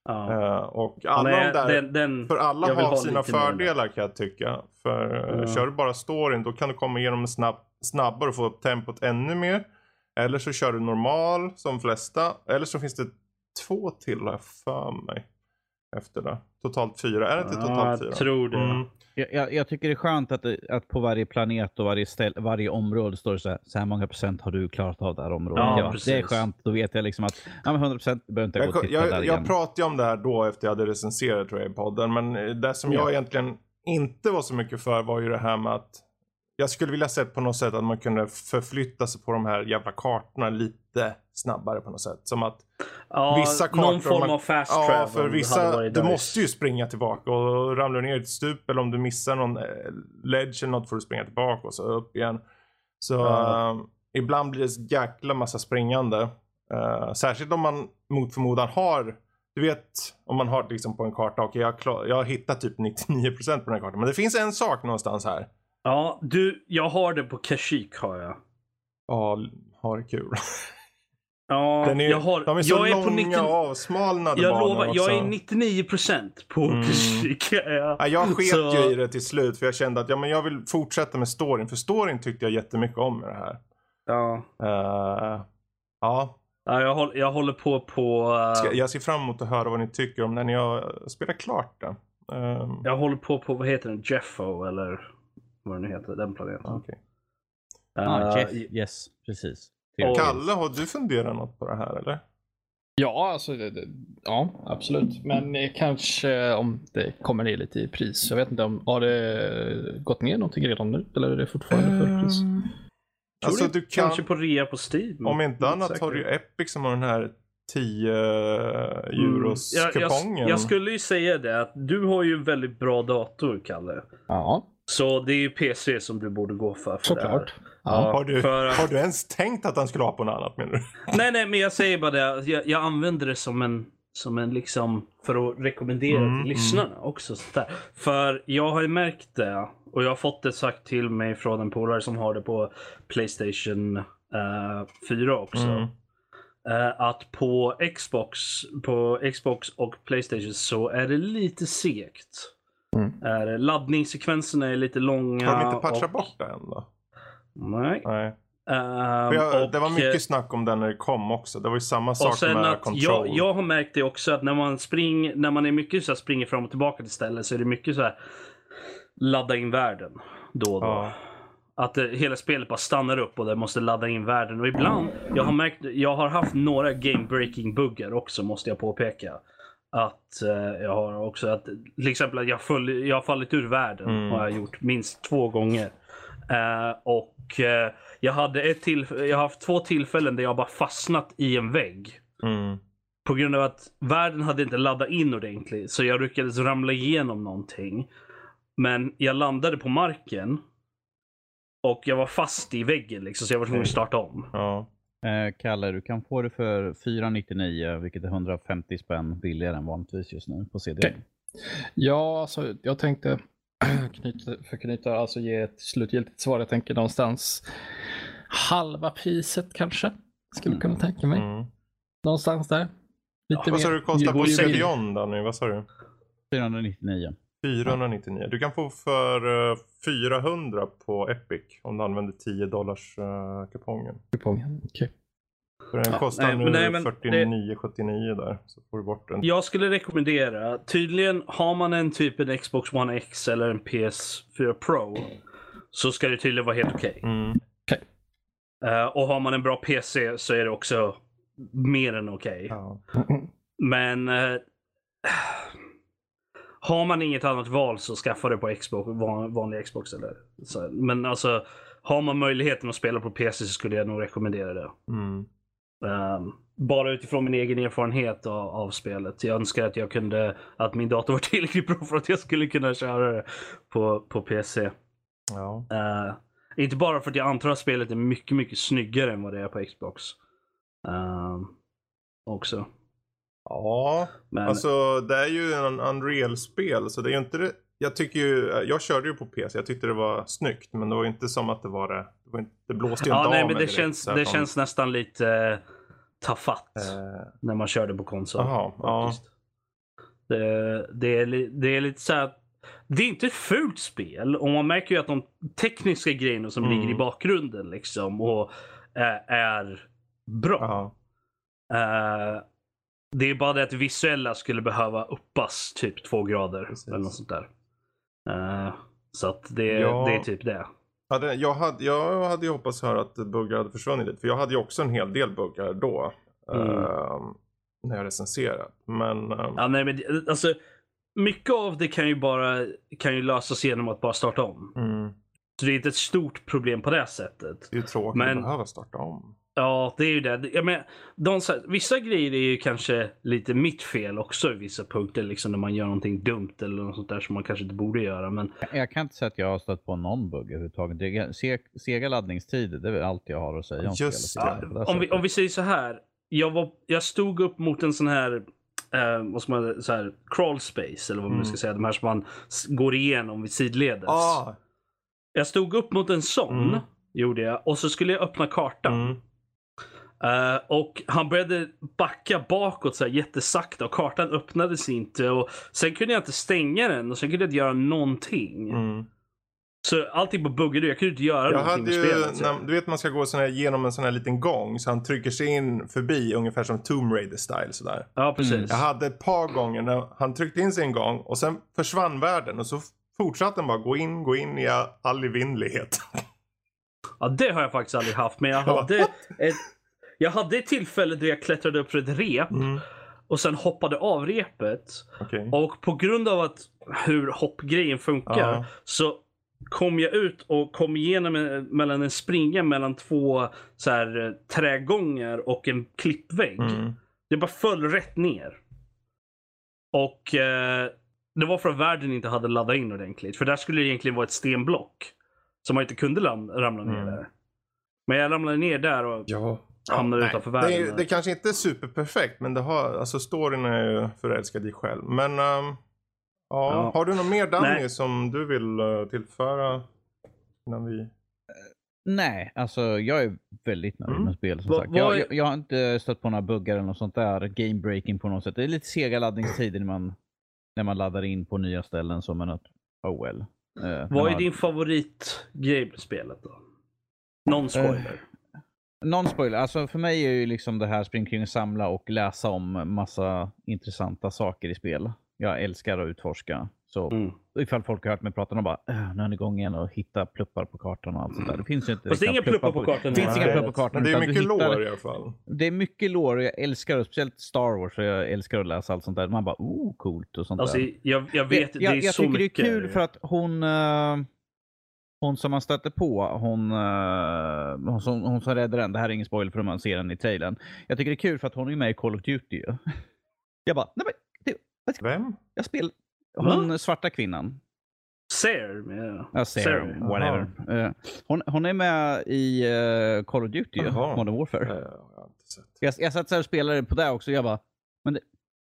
ja. Eh, och alla nej, där, den, den, för alla har ha sina fördelar kan jag tycka. För Ja. kör du bara storyn då kan du komma igenom snabb, snabbare och få upp tempot ännu mer. Eller så kör du normal som flesta. Eller så finns det två till har jag för mig. Efter det. Totalt fyra. Är det inte ja, totalt fyra? jag tror det. Mm. Jag, jag, jag tycker det är skönt att, att på varje planet och varje, ställ, varje område står det så här, så här många procent har du klarat av det här området. Ja, det är skönt. Då vet jag liksom att ja, men 100 procent behöver inte jag gå och Jag, titta där jag, igen. jag pratade om det här då efter jag hade recenserat tror jag i podden. Men eh, det som jag Ja. egentligen inte var så mycket för var ju det här med att jag skulle vilja sett på något sätt att man kunde förflytta sig på de här jävla kartorna lite snabbare på något sätt. Som att Ja, vissa kartor... någon form man- av fast Ja, travel för vissa, du måste ju springa tillbaka och ramlar du ner i ett stup eller om du missar någon eh, ledge eller något får du springa tillbaka och så upp igen. Så Ja. eh, ibland blir det en jäkla massa springande. Eh, särskilt om man mot förmodan har, du vet om man har liksom på en karta, okej jag, har klar, jag har hittat typ 99% på den här kartan. Men det finns en sak någonstans här. Ja, du, jag har det på Kashyyyk har jag. Ja, ha det kul. Ja, Den är, jag har, de är så jag är långa på 90, avsmalnade Jag banor lovar, också. jag är 99% på Mm. Kashyyyk. Ja. Ja, jag sket Så- ju i det till slut för jag kände att ja, men jag vill fortsätta med storyn. För storyn tyckte jag jättemycket om med det här. Ja. Eh, ja, Ja, jag, håller, jag håller på på... eh, ska, jag ser fram emot att höra vad ni tycker om när ni har spelat klart det. Um, Jag håller på på, vad heter den? Jeffo eller vad den nu heter, den planeten. okej. Ja, Eh, Jeff, yes, precis. och- Kalle, har du funderat något på det här eller? Ja, alltså, det, det, ja, absolut. Men eh, kanske om det kommer ner lite i pris. Jag vet inte om, har det gått ner någonting redan nu? Eller är det fortfarande fullpris? Ehm, Alltså det du kan, Kanske på rea på Steam. om inte Jag annat har du ju Epic som har den här 10 Mm. euros jag, jag, kupongen. jag skulle ju säga det att du har ju en väldigt bra dator, Kalle. Ja, Så det är ju PC som du borde gå för. för såklart. Ja, har, du, för har du ens tänkt att han skulle ha på något annat menar du? Nej, nej, men jag säger bara det. Jag, jag använder det som en, som en liksom, för att rekommendera Mm, till lyssnarna också. Sånt där. För jag har ju märkt det, och jag har fått det sagt till mig från en polare som har det på Playstation eh, 4 också. Mm. Eh, att på Xbox, på Xbox och Playstation så är det lite segt. Mm. Är, laddningssekvenserna är lite långa. Har de inte patchat och, bort det än då? Nej. Nej. För jag, och, det var eh, mycket snack om den när det kom också. Det var ju samma sak och sen med att Control. jag, jag har märkt det också att när man, spring, när man är mycket så här, springer fram och tillbaka till stället så är det mycket så här ladda in världen då och då. Ja. Att det, hela spelet bara stannar upp och det måste ladda in världen. Och ibland, jag har märkt, jag har haft några game breaking buggar också måste jag påpeka. Att eh, jag har också att till exempel att jag, full, jag har fallit ur världen Mm. har jag gjort minst två gånger. Eh, och eh, jag hade ett till, jag har haft två tillfällen där jag bara fastnat i en vägg. Mm. på grund av att världen hade inte laddat in ordentligt. Så jag lyckades ramla igenom någonting. Men jag landade på marken. Och jag var fast i väggen liksom, så jag var tvungen att starta om. Ja. Eh, Kalle, du kan få det för 499, vilket är 150 spänn billigare än vanligtvis just nu på CD. Okej. Ja, alltså jag tänkte knyta, förknyta, alltså ge ett slutgiltigt svar. Jag tänker någonstans halva priset kanske. Skulle kunna tänka mig. Mm. Någonstans där. Lite Vad sa du kostar på CDON Danny? Vad sa du? 499. 499. Du kan få för eh, 400 på Epic om du använder 10 dollars uh, kupongen. kupongen. Okej. För den Ja, kostar nej, nu men nej, men det- 49,79 där. Så får du bort den. Jag skulle rekommendera, tydligen har man en typ en Xbox One X eller en PS4 Pro. Så ska det tydligen vara helt okej. Mm. Eh, och har man en bra PC så är det också mer än okej. Ja. Men eh, har man inget annat val så skaffa det på Xbox, van, vanlig Xbox. Eller, så. Men alltså, har man möjligheten att spela på PC så skulle jag nog rekommendera det. Mm. Ehm, bara utifrån min egen erfarenhet av, av spelet. Jag önskar att jag kunde, att min dator var tillräckligt bra för att jag skulle kunna köra det på, på PC. Ja. Eh, inte bara för att jag antar att spelet är mycket, mycket snyggare än vad det är på Xbox. Ehm, också. Ja, Men, alltså det är ju en Unreal-spel så det är ju inte det. Jag tycker ju, jag körde ju på PC, jag tyckte det var snyggt men det var inte som att det var det. Det, var inte, det blåste ju ja, inte nej, av men det, direkt, känns, det känns nästan lite uh, tafatt Eh, när man körde på konsol. Jaha, ja. Det, det, är, det är lite så här. Det är inte ett fult spel och man märker ju att de tekniska grejerna som Mm. ligger i bakgrunden liksom och eh, är bra. ja. Det är bara det att visuella skulle behöva uppas typ två grader Precis. eller något sånt där. Eh, så att det, Ja. det är typ det. Hade, jag, hade, jag hade ju hoppats höra att buggar hade försvunnit lite. För jag hade ju också en hel del buggar då. Mm. ehm, när jag recenserat. Men ehm, Ja, nej, men alltså, mycket av det kan ju bara kan ju lösas genom att bara starta om. mm, Så det är inte ett stort problem på det sättet. det är ju tråkigt Men- att behöva starta om. Ja, det är ju det. Jag menar, de, så här, vissa grejer är ju kanske lite mitt fel också i vissa punkter. Liksom när man gör någonting dumt eller något sånt där som man kanske inte borde göra. Men Jag kan inte säga att jag har stött på någon bugg överhuvudtaget. Det är, se, sega laddningstider, det är väl allt jag har att säga om Just spelet. det om vi, om vi säger så här. Jag, var, jag stod upp mot en sån här, eh, vad ska man så här, crawl space eller vad man Mm. ska säga. De här som man går igenom vid sidledes. Ah, Jag stod upp mot en sån, Mm. gjorde jag. Och så skulle jag öppna kartan. mm, Eh, och han började backa bakåt så här jättesakta och kartan öppnades inte. Och sen kunde jag inte stänga den och sen kunde jag inte göra någonting. mm. Så allting bara buggade. Jag kunde inte göra Jag någonting hade med ju, spelet. när, du vet man ska gå sån här, genom en sån här liten gång så han trycker sig in förbi ungefär som Tomb Raider style sådär. Ja, precis. Mm. Jag hade ett par gånger när han tryckte in sig en gång och sen försvann världen och så fortsatte han bara gå in, gå in i all evinnerlighet. Ja, det har jag faktiskt aldrig haft. Men jag hade, ett, jag hade ett tillfälle då jag klättrade upp för ett rep Mm, och sen hoppade av repet. okej. Och på grund av att hur hoppgrejen funkar Ja. så kom jag ut och kom igenom en, mellan en springa mellan två så här, eh, trägångar och en klippvägg. Mm. Det bara föll rätt ner. Och eh, det var för att världen inte hade laddat in ordentligt. För där skulle det egentligen vara ett stenblock. Som man inte kunde ram- ramla ner Mm. där. Men jag ramlade ner där och Ja. Hamnade nej. utanför det, världen. är, det kanske inte är superperfekt men det har, alltså storyn är ju förälskad i själv. Men ehm, ja, Ja. har du något mer Danny Nej. som du vill eh, tillföra? Innan vi... Nej, alltså jag är väldigt nöjd Mm. med spelet som Vad- sagt. vad Jag, är- jag, jag har inte stött på några buggar eller något sånt där. Game breaking på något sätt. Det är lite sega laddningstider när man, när man laddar in på nya ställen som en att, oh well. Eh, när Vad är man- din favoritgrej med spelet då? Non spoiler. Non spoiler. Alltså för mig är ju liksom det här spring kring och samla och läsa om massa intressanta saker i spel. Jag älskar att utforska. Så Mm. ifall folk har hört mig prata, de bara äh, nu är ni igång igen och hitta pluppar på kartan och allt sånt där. Det finns ju inte Fast det är inga pluppar på kartan. Det finns inga pluppar på kartan. Det är mycket hittar- lår i alla fall. Det är mycket lore och jag älskar det. Speciellt Star Wars. Och jag älskar att läsa allt sånt där. Man bara, oh coolt och sånt Alltså, där. jag, jag vet, jag, det är jag så tycker mycket. det är kul för att hon, eh, hon som man stötte på, hon, uh, hon, som, hon som räddade den. Det här är ingen spoiler för man ser den i trailern. Jag tycker det är kul för att hon är med i Call of Duty. Jag bara, nej men, det, Vem? jag spelar... Hon svarta kvinnan. Ser med... Jag ser Sarah, whatever. Eh, hon, hon är med i uh, Call of Duty, ju, Jaha. Modern Warfare. Eh, jag har inte sett. Jag, jag satt så här och spelade på det också och jag bara, men det,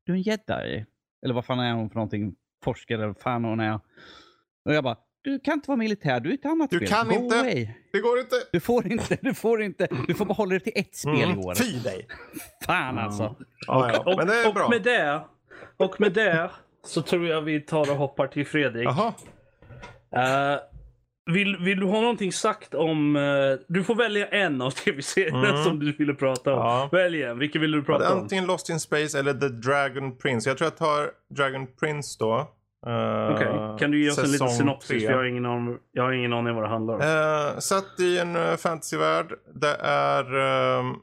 du är en jedi? Eller vad fan är hon för någonting? Forskare eller vad fan hon är. Och jag bara, du kan inte vara militär, du är ett annat Du spel. kan Go inte. Away. Det går inte. Du får inte, du får inte, du får bara hålla dig till ett spel i Mm. år. Fy dig. Fan alltså. Ja, ja. Och, Men det är och bra. med det, och med det så tror jag vi tar och hoppar till Fredrik. Jaha. Eh, vill, vill du ha någonting sagt om... eh, du får välja en av tv-serierna Mm. som du ville prata om. Ja. Välj en. Vilken vill du prata om? antingen Lost in Space eller The Dragon Prince. Jag tror jag tar Dragon Prince då. Uh, Okej, Kan du ge oss en liten synopsis? jag har ingen aning, jag har ingen aning vad det handlar om. Eh, satt i en uh, fantasyvärld. Det är... ehm,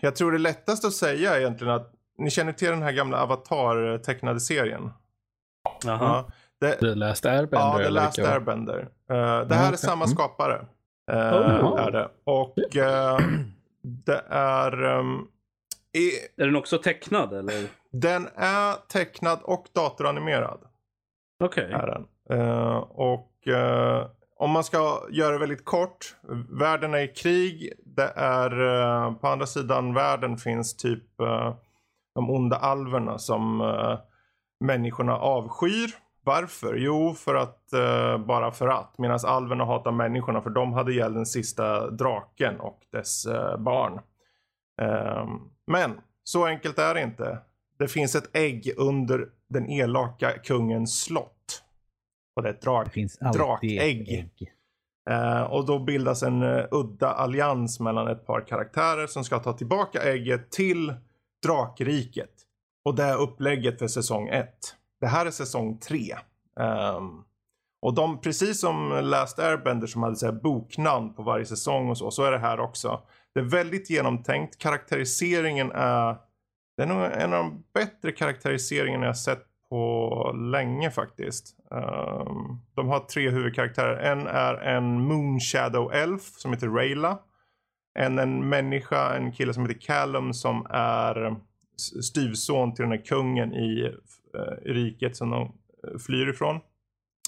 jag tror det lättaste att säga är egentligen att ni känner till den här gamla Avatar-tecknade serien. Jaha. Ja, det, The Last Airbender? ja, The eller Last var- Airbender. Eh, det här Ja, är okej. samma Mm. skapare. Eh, Oh. är det. Och eh, det är... ehm, i, Är den också tecknad eller? den är tecknad och datoranimerad. Okej. är den. Eh, och uh, om man ska göra det väldigt kort. Världen är i krig. Det är uh, på andra sidan världen finns typ de onda alverna som människorna avskyr. Varför? Jo, för att bara för att. Medan alverna hatar människorna för de hade ihjäl den sista draken och dess barn. Ehm, men så enkelt är det inte. Det finns ett ägg under den elaka kungens slott. Och det är ett Det drak. finns alltid Drakägg. ägg. Eh, och då bildas en eh, udda allians mellan ett par karaktärer som ska ta tillbaka ägget till drakriket. Och det är upplägget för säsong 1. Det här är säsong 3. och de, precis som Last Airbender som hade så boknamn på varje säsong och så, så är det här också. Det är väldigt genomtänkt. Karaktäriseringen är, det är nog en av de bättre karaktäriseringarna jag sett på länge faktiskt. Um, de har tre huvudkaraktärer. En är en Moonshadow Elf som heter Rayla. En, en människa, en kille som heter Callum som är styvson till den här kungen i uh, riket som de eh, flyr ifrån.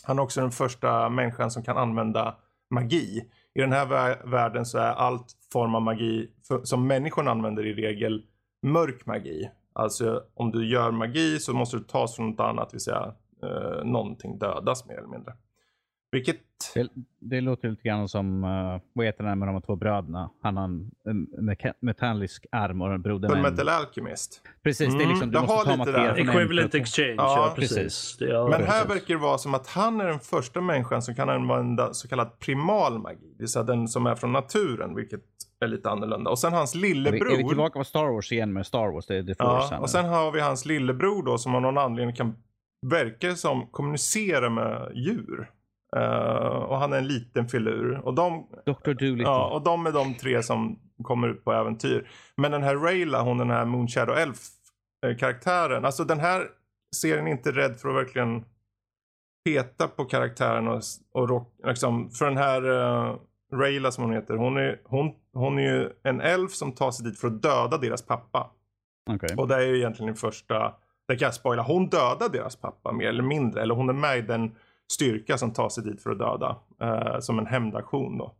Han är också den första människan som kan använda magi. I den här världen så är allt form av magi för, som människorna använder i regel mörk magi. Alltså om du gör magi så måste du tas från något annat, det vill säga eh, någonting dödas mer eller mindre. Vilket, Det, det låter lite grann som, uh, vad heter den med de här två bröderna? Han har en, en metallisk arm och en broder med en- Metal Alchemist. Precis, det är Mm, liksom, du det har måste ta materia där. från en Equivalent exchange, Ja, ja, precis. Det- Ja, Men här precis. verkar det vara som att han är den första människan som kan använda så kallad primal magi. Det vill säga den som är från naturen, vilket är lite annorlunda. Och sen hans Är vi, lillebror. är vi tillbaka på Star Wars igen med Star Wars? Det är The Force. Ja, här och sen har vi hans lillebror då som av någon anledning kan verka som kommunicera med djur. Eh, och han är en liten filur. Och de, Dr. Doolittle. ja, och de är de tre som kommer ut på äventyr. Men den här Rayla, hon den här Moonshadow Elf eh, karaktären. Alltså den här serien är inte rädd för att verkligen peta på karaktären och, och rock, liksom, för den här uh, Rayla som hon heter. Hon är, hon, hon är ju en elf som tar sig dit för att döda deras pappa. Okej. Och det är ju egentligen den första, det kan jag spoila, hon dödar deras pappa mer eller mindre. Eller hon är med i den styrka som tar sig dit för att döda. eh, som en hämndaktion då.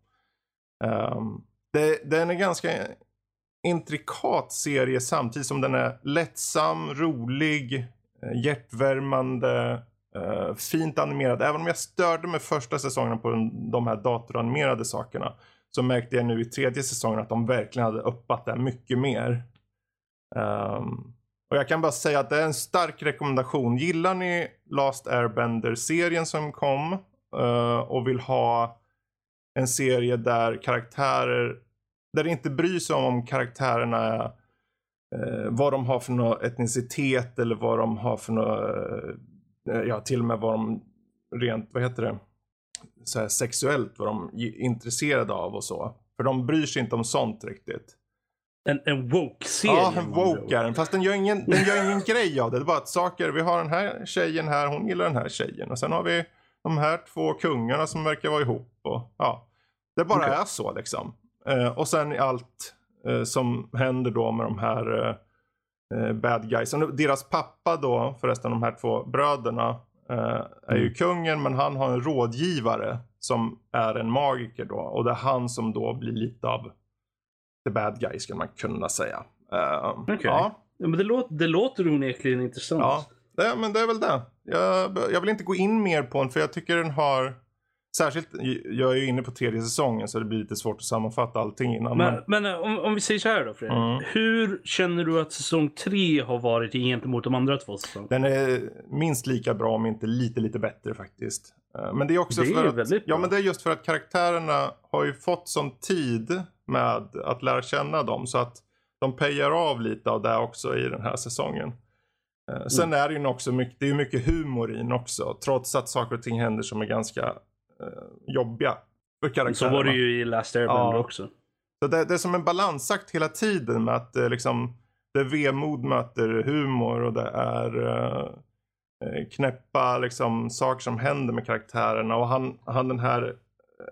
Ehm, det, den är ganska intrikat serie samtidigt som den är lättsam, rolig, eh, hjärtvärmande, Uh, fint animerad. Även om jag störde mig första säsongen på den, de här datoranimerade sakerna. Så märkte jag nu i tredje säsongen att de verkligen hade uppat det mycket mer. Um, och jag kan bara säga att det är en stark rekommendation. Gillar ni Last Airbender-serien som kom uh, och vill ha en serie där karaktärer, där det inte bryr sig om om karaktärerna är uh, vad de har för någon etnicitet eller vad de har för något, ja till och med vad de rent, vad heter det, så här sexuellt, vad de är intresserade av och så. För de bryr sig inte om sånt riktigt. En, en woke-serie. Ja, en woke är den. Fast den gör, ingen, den gör ingen grej av det. Det är bara att saker, vi har den här tjejen här, hon gillar den här tjejen. Och sen har vi de här två kungarna som verkar vara ihop. Och, ja, det bara Okej. är så liksom. Eh, och sen allt eh, som händer då med de här eh, eh, bad guys. Och Deras pappa då, förresten de här två bröderna, eh, är ju kungen men han har en rådgivare som är en magiker då. Och det är han som då blir lite av the bad guy skulle man kunna säga. Eh, Okej. Ja, Ja, men det, låter, det låter onekligen intressant. Ja, det, men det är väl det. Jag, jag vill inte gå in mer på den för jag tycker den har Särskilt, jag är ju inne på tredje säsongen så det blir lite svårt att sammanfatta allting innan. Men, Men, men eh, om, om vi säger så här då Fredrik. Mm. Hur känner du att säsong tre har varit gentemot de andra två säsongerna? den är minst lika bra om inte lite lite bättre faktiskt. Eh, Men det är också Det är för att, väldigt Ja bra. men det är just för att karaktärerna har ju fått sån tid med att lära känna dem så att de pejar av lite av det också i den här säsongen. Eh, Sen Mm. är det ju också mycket, det är mycket humor i den också. Trots att saker och ting händer som är ganska jobbiga för karaktärerna. Så var det ju i Last Airbender Ja. också. Så det, det är som en balansakt hela tiden med att det liksom det är vemod möter humor och det är eh, eh, knäppa liksom saker som händer med karaktärerna och han, han den här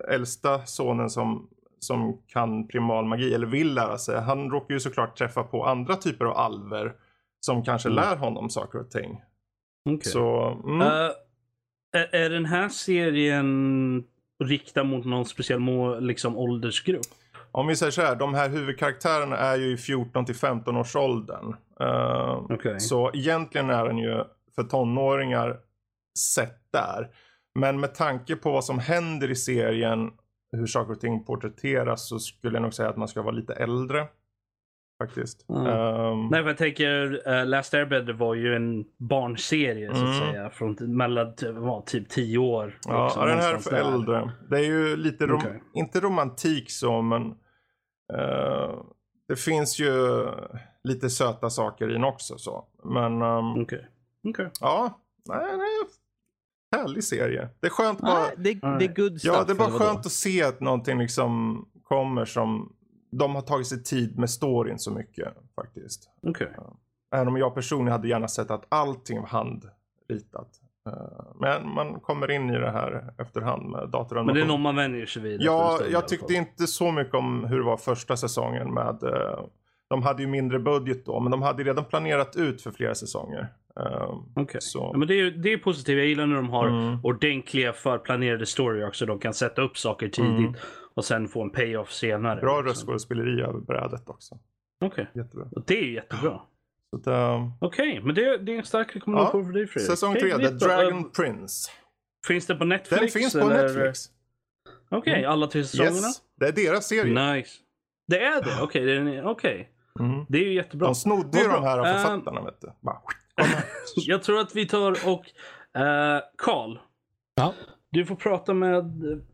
äldsta sonen som, som kan primalmagi eller vill lära sig. Han råkar ju såklart träffa på andra typer av alver som kanske Mm. lär honom saker och ting. Okej. Så mm, Eh, är, är den här serien riktad mot någon speciell må, liksom, åldersgrupp? om vi säger så här, de här huvudkaraktärerna är ju i 14 till 15 års åldern. Eh, Okej. Så egentligen är den ju för tonåringar sett där. Men med tanke på vad som händer i serien, hur saker och ting porträtteras så skulle jag nog säga att man ska vara lite äldre. Faktiskt. Mm. Ehm, Nej, jag tänker uh, Last Airbender var ju en barnserie så att Mm. säga. Från mellan typ 10 år. ja, ja, den här är för där. äldre. Det är ju lite, rom- Okej. inte romantik så men eh, det finns ju lite söta saker i den också så. Men ehm, Okej. Okej. ja, nej, nej, härlig serie. Det är skönt bara Nej, det, det är good stuff. Ja, det är bara skönt att se att någonting liksom kommer som de har tagit sig tid med storyn så mycket faktiskt. Okej. Även om jag personligen hade gärna sett att allting var handritat. Eh, Men man kommer in i det här efterhand med datoranimation. Men det är någon man vänjer sig vid. Ja, jag tyckte inte så mycket om hur det var första säsongen med eh, de hade ju mindre budget då, men de hade redan planerat ut för flera säsonger. Eh. Så, Ja, men det, är, det är positivt. Jag gillar när de har Mm. ordentliga förplanerade story också. De kan sätta upp saker tidigt Mm. Och sen få en payoff senare. bra liksom. röstskådespeleri över brädet också. Okej. Jättebra. Och Det är jättebra. Så att, eh, Okej, men det, det är en stark rekommendation för dig Fredrik. Säsong Okej, 3, The Dragon äh, Prince. Finns det på Den Netflix? finns på eller? Netflix. Okej, alla tre säsongerna? Yes, det är deras serie. Nice. Det är det? Okej, det, är- okej. Mm. det är ju jättebra. De snodde ju de här av Ehm, författarna vet du. Bara. Jag tror att vi tar och... eh, Karl, Ja. Du får prata med...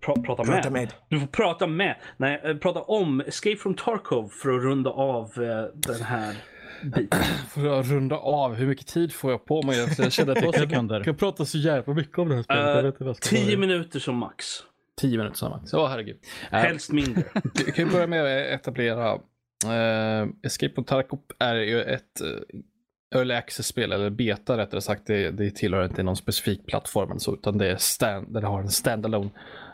Pra, prata, Prata med. med. Du får prata med. Nej, eh, prata om Escape from Tarkov för att runda av eh, den här biten. För att runda av, hur mycket tid får jag på mig? Jag känner att jag kan, kan prata så jävla mycket om det här spelet. Ska Tio minuter som max. Tio minuter sammanlagt. Åh herregud. Eh, Helst mindre. Vi kan ju börja med att etablera. Uh, Escape from Tarkov är ju ett uh, early access-spel, eller beta rättare sagt. Det, det tillhör inte någon specifik plattform eller så, utan det är stand, det har en standalone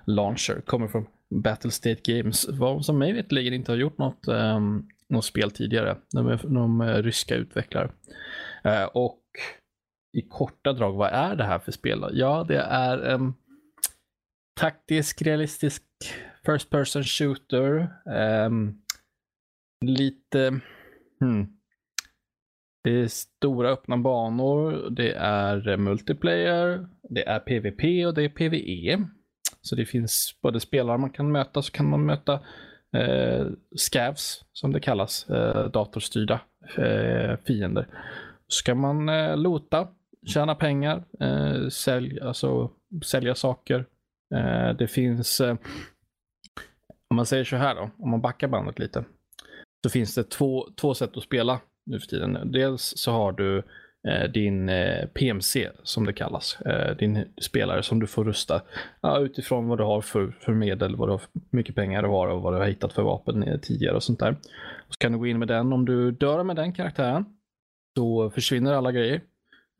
launcher. Kommer från Battlestate Games, vad som mig veterligen inte har gjort något, um, något spel tidigare. De är de är ryska utvecklare. Uh, och i korta drag, vad är det här för spel? då? Ja, det är en taktisk, realistisk first person shooter. Um, lite... Hmm. Det är stora öppna banor, det är eh, multiplayer, det är PVP och det är PVE. Så det finns både spelare man kan möta, så kan man möta eh, scavs som det kallas, eh, datorstyrda eh, fiender. Så kan man eh, lota, tjäna pengar, eh, sälja, alltså, sälja saker. Eh, det finns, eh, om man säger så här då, om man backar bandet lite, så finns det två, två sätt att spela nu för tiden. Dels så har du eh, din eh, PMC som det kallas, eh, din spelare som du får rusta ja, utifrån vad du har för, för medel, vad du har för mycket pengar du har och vad du har hittat för vapen eh, tidigare och sånt där. Så kan du gå in med den. Om du dör med den karaktären så försvinner alla grejer.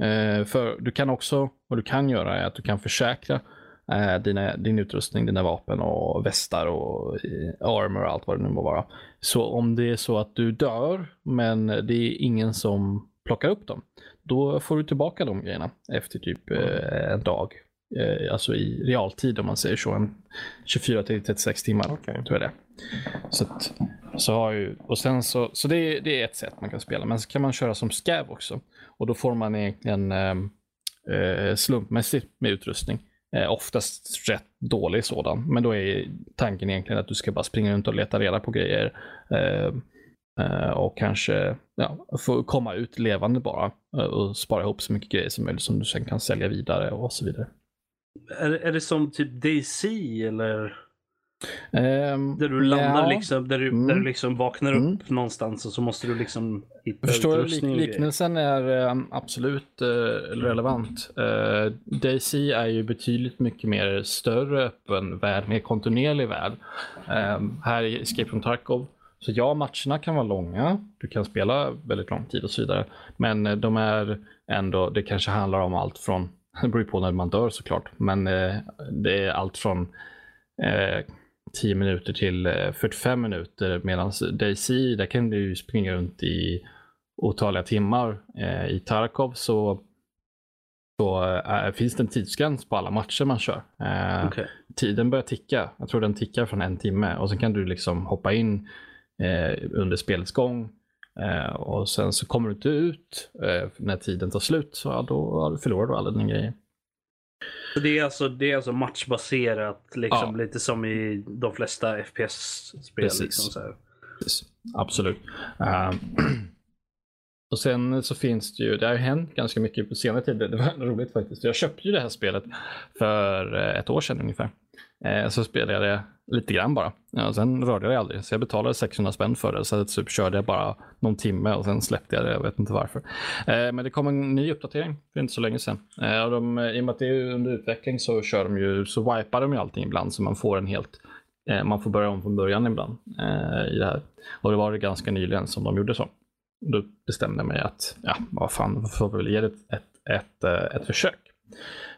Eh, för du kan också, vad du kan göra är att du kan försäkra eh, dina, din utrustning, dina vapen och västar och eh, armor och allt vad det nu må vara. Så om det är så att du dör, men det är ingen som plockar upp dem, då får du tillbaka de grejerna efter typ eh, en dag. Eh, alltså i realtid om man säger så, en 24 till 36 timmar. Okej. Tror jag det. Så, att, så har ju, och sen så, så det, är, det är ett sätt man kan spela. Men så kan man köra som scav också. Och då får man egentligen ehm, eh, slumpmässigt med utrustning. Eh, oftast rätt dålig sådan. Men då är tanken egentligen att du ska bara springa runt och leta reda på grejer. Eh, eh, och kanske ja, få komma ut levande bara. Och spara ihop så mycket grejer som möjligt som du sen kan sälja vidare och så vidare. Är, är det som typ DC eller? Ehm, Där du landar ja. liksom, där du, Mm. där du liksom vaknar Mm. upp någonstans och så måste du liksom hitta förstår utrustning lik- liknelsen är eh, absolut eh, relevant. Uh, Daisy är ju betydligt mycket mer större öppen värld, mer kontinuerlig värld. Eh, här i Escape from Tarkov, så ja, matcherna kan vara långa. Du kan spela väldigt lång tid och så vidare. Men eh, de är ändå, det kanske handlar om allt från, det beror på när man dör såklart, men eh, det är allt från eh, 10 minuter till eh, 45 minuter medan Daisy, där kan du springa runt i otaliga timmar. Eh, I Tarkov så, så eh, finns det en tidsgräns på alla matcher man kör. Eh, Okej. Tiden börjar ticka. Jag tror den tickar från en timme och sen kan du liksom hoppa in eh, under spelets gång eh, och sen så kommer du inte ut eh, när tiden tar slut så ja, då förlorar du alla dina grejer. Så det är alltså, det är alltså matchbaserat, liksom, Ja. lite som i de flesta FPS-spel. Precis. Liksom. Absolut. Eh, och sen så finns det ju, det har ju hänt ganska mycket på senare tid. Det var roligt faktiskt. Jag köpte ju det här spelet för eh, ett år sedan ungefär. Eh, Så spelade jag det lite grann bara. Ja, sen rörde jag det aldrig. Så jag betalade 600 spänn för det. Så typ körde jag bara någon timme och sen släppte jag det. Jag vet inte varför. Eh, Men det kom en ny uppdatering för inte så länge sedan. Eh, Och de, I och med att det är under utveckling så kör de ju, så wipar de ju allting ibland så man får en helt eh, man får börja om från början ibland eh, i det här. Och det var det ganska nyligen som de gjorde så. Då bestämde jag mig att, ja, vad fan, får vi väl ge det ett, ett, ett, eh, ett försök.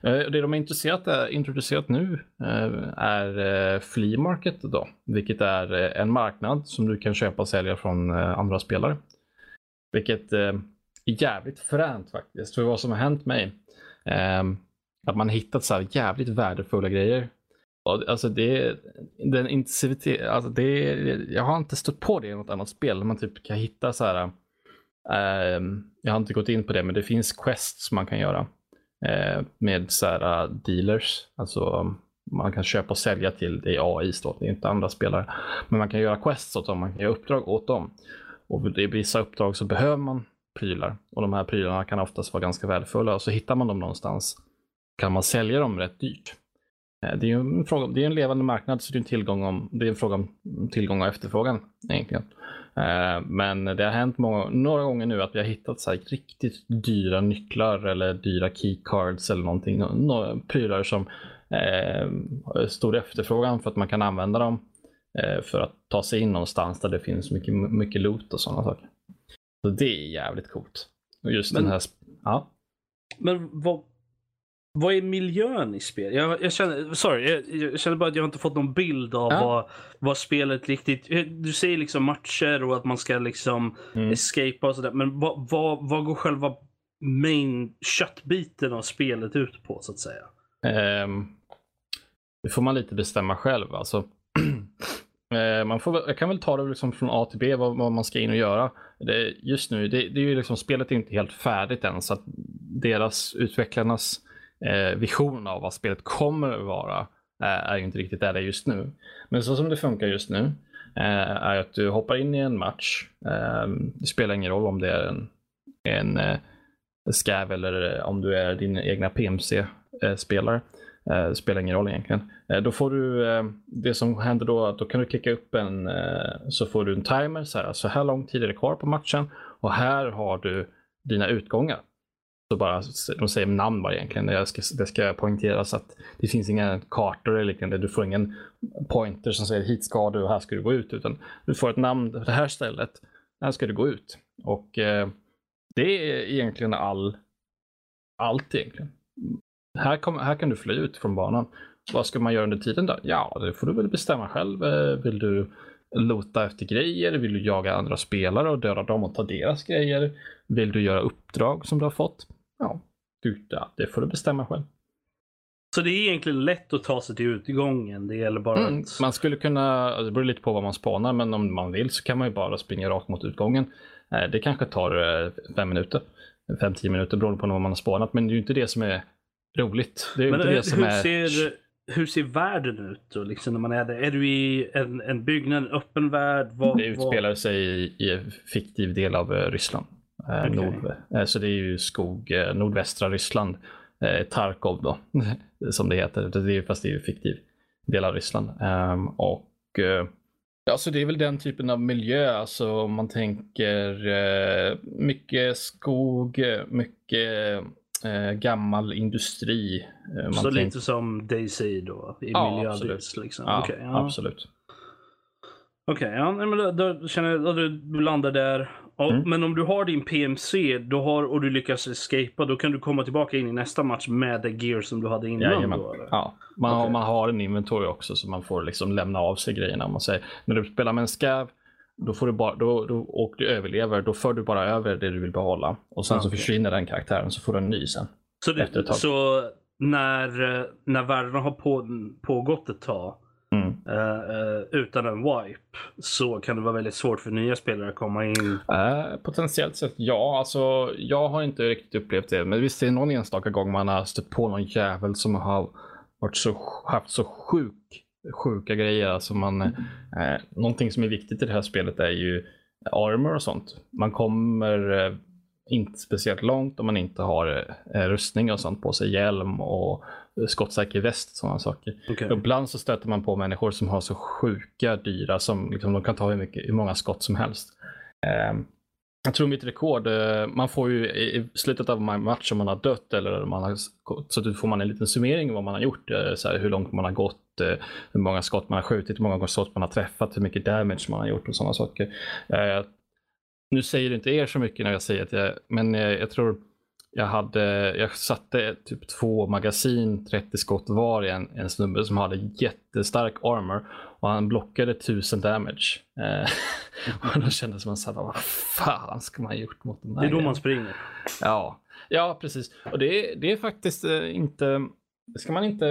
Eh, det de har introducerat, eh, introducerat nu eh, är Flea Market då, vilket är en marknad som du kan köpa och sälja från andra spelare. Vilket är jävligt fränt faktiskt. För vad som har hänt mig, ehm, att man har hittat så här jävligt värdefulla grejer. Alltså det, den intensivitet, alltså det, jag har inte stött på det i något annat spel. Man typ kan hitta så här, ehm, jag har inte gått in på det, men det finns quests man kan göra Eh, med så här uh, dealers. Alltså um, man kan köpa och sälja till, det är AI då, det är inte andra spelare. Men man kan göra quests åt dem, man kan göra uppdrag åt dem. Och i vissa uppdrag så behöver man prylar. Och de här prylarna kan oftast vara ganska värdefulla. Och så hittar man dem någonstans kan man sälja dem rätt dyrt. Eh, det är ju en, fråga, det är en levande marknad så det är en, tillgång om, det är en fråga om tillgång och efterfrågan egentligen. Eh, Men det har hänt många, några gånger nu att vi har hittat så här riktigt dyra nycklar eller dyra keycards eller någonting. Nå- Några prylar som eh, stor efterfrågan för att man kan använda dem eh, för att ta sig in någonstans där det finns mycket, mycket loot och sådana saker. Så det är jävligt coolt. Och just Men- den här... Ja. Men vad, vad är miljön i spel? Jag, jag, känner, sorry, jag, jag känner bara att jag inte fått någon bild av Ja. vad, vad spelet riktigt... Du säger liksom matcher och att man ska liksom Mm. escapa och sådär. Men vad, vad, vad går själva main köttbiten av spelet ut på så att säga? Ehm, det får man lite bestämma själv. Alltså, eh, man får, jag kan väl ta det liksom från A till B vad, vad man ska in och göra. Det, just nu, det, det är ju liksom, spelet är inte helt färdigt än så att deras utvecklarnas eh, vision av vad spelet kommer att vara eh, är ju inte riktigt där det är just nu. Men så som det funkar just nu eh, är att du hoppar in i en match. Eh, det spelar ingen roll om det är en, en eh, scav eller eh, om du är din egna PMC-spelare. Eh, Det spelar ingen roll egentligen. Eh, Då får du, eh, det som händer då, att då kan du klicka upp en, eh, så får du en timer, så här, så här lång tid är det kvar på matchen och här har du dina utgångar. Så bara, de säger namn bara egentligen. Det ska, det ska poängteras att det finns inga kartor eller liknande. Du får ingen pointer som säger hit ska du och här ska du gå ut. Utan du får ett namn, det här stället, här ska du gå ut. Och eh, det är egentligen all, allt egentligen. Här, kom, här kan du fly ut från banan. vad ska man göra under tiden då? Ja, det får du väl bestämma själv. Eh, vill du lota efter grejer? Vill du jaga andra spelare och döda dem och ta deras grejer? Vill du göra uppdrag som du har fått? Ja, du, ja det får du bestämma själv. Så det är egentligen lätt att ta sig till utgången. Det gäller bara mm, att... Man skulle kunna, alltså, det beror lite på vad man spanar, men om man vill så kan man ju bara springa rakt mot utgången. Eh, det kanske tar eh, fem minuter, fem, tio minuter beroende på vad man har spanat, men det är ju inte det som är roligt. Det är men inte det som hur, är... ser, hur ser världen ut då, liksom, när man är där? Är du i en, en byggnad, en öppen värld? Vad, det utspelar sig i, i en fiktiv del av Ryssland. Okay. Nord, så det är ju skog, nordvästra Ryssland eh, Tarkov då, som det heter. Det är, fast det är ju fiktiv del av Ryssland. Um, och Alltså det är väl den typen av miljö, alltså om man tänker mycket skog, mycket gammal industri. Uh, Så lite som Daisy då, i ja, miljövis? Liksom. Ja, okay, ja, absolut. Okej, okay, ja, men då, då, känner jag att du landar där. Ja, mm. Men om du har din PMC då har, och du lyckas escapa, då kan du komma tillbaka in i nästa match med det gear som du hade innan? Jajamän. då, Ja, man, okay. har, man har en inventory också så man får liksom lämna av sig grejerna. Om man säger. När du spelar med en scav då får du bara, då, då, och du överlever, då för du bara över det du vill behålla. Och sen okay. så försvinner den karaktären så får du en ny sen. Så, du, så när, när värdena har på, pågått ett tag Mm. Uh, utan en wipe så kan det vara väldigt svårt för nya spelare att komma in. Uh, potentiellt sett ja. Alltså, jag har inte riktigt upplevt det. Men visst är det någon enstaka gång man har stött på någon jävel som har varit så, haft så sjuk, sjuka grejer. Alltså man, uh, någonting som är viktigt i det här spelet är ju armor och sånt. Man kommer inte speciellt långt om man inte har rustning och sånt på sig. Hjälm och skottsäker väst, sådana saker. Okay. Ibland så stöter man på människor som har så sjuka dyra som liksom, de kan ta hur, mycket, hur många skott som helst. Um, jag tror mitt rekord, uh, man får ju i slutet av en match om man har dött eller man har, så då får man en liten summering av vad man har gjort. Uh, så här, hur långt man har gått, uh, hur många skott man har skjutit, hur många skott man har träffat, hur mycket damage man har gjort och sådana saker. nu säger det inte er så mycket när jag säger jag, men jag tror jag, hade, jag satte typ två magasin, 30 skott var i en, en snubbe som hade jättestark armor och han blockade 1000 damage. Eh, och då kändes man så här, vad fan ska man ha gjort mot den här? Det är då man springer. Ja, ja precis. Och det, det är faktiskt eh, inte, ska man inte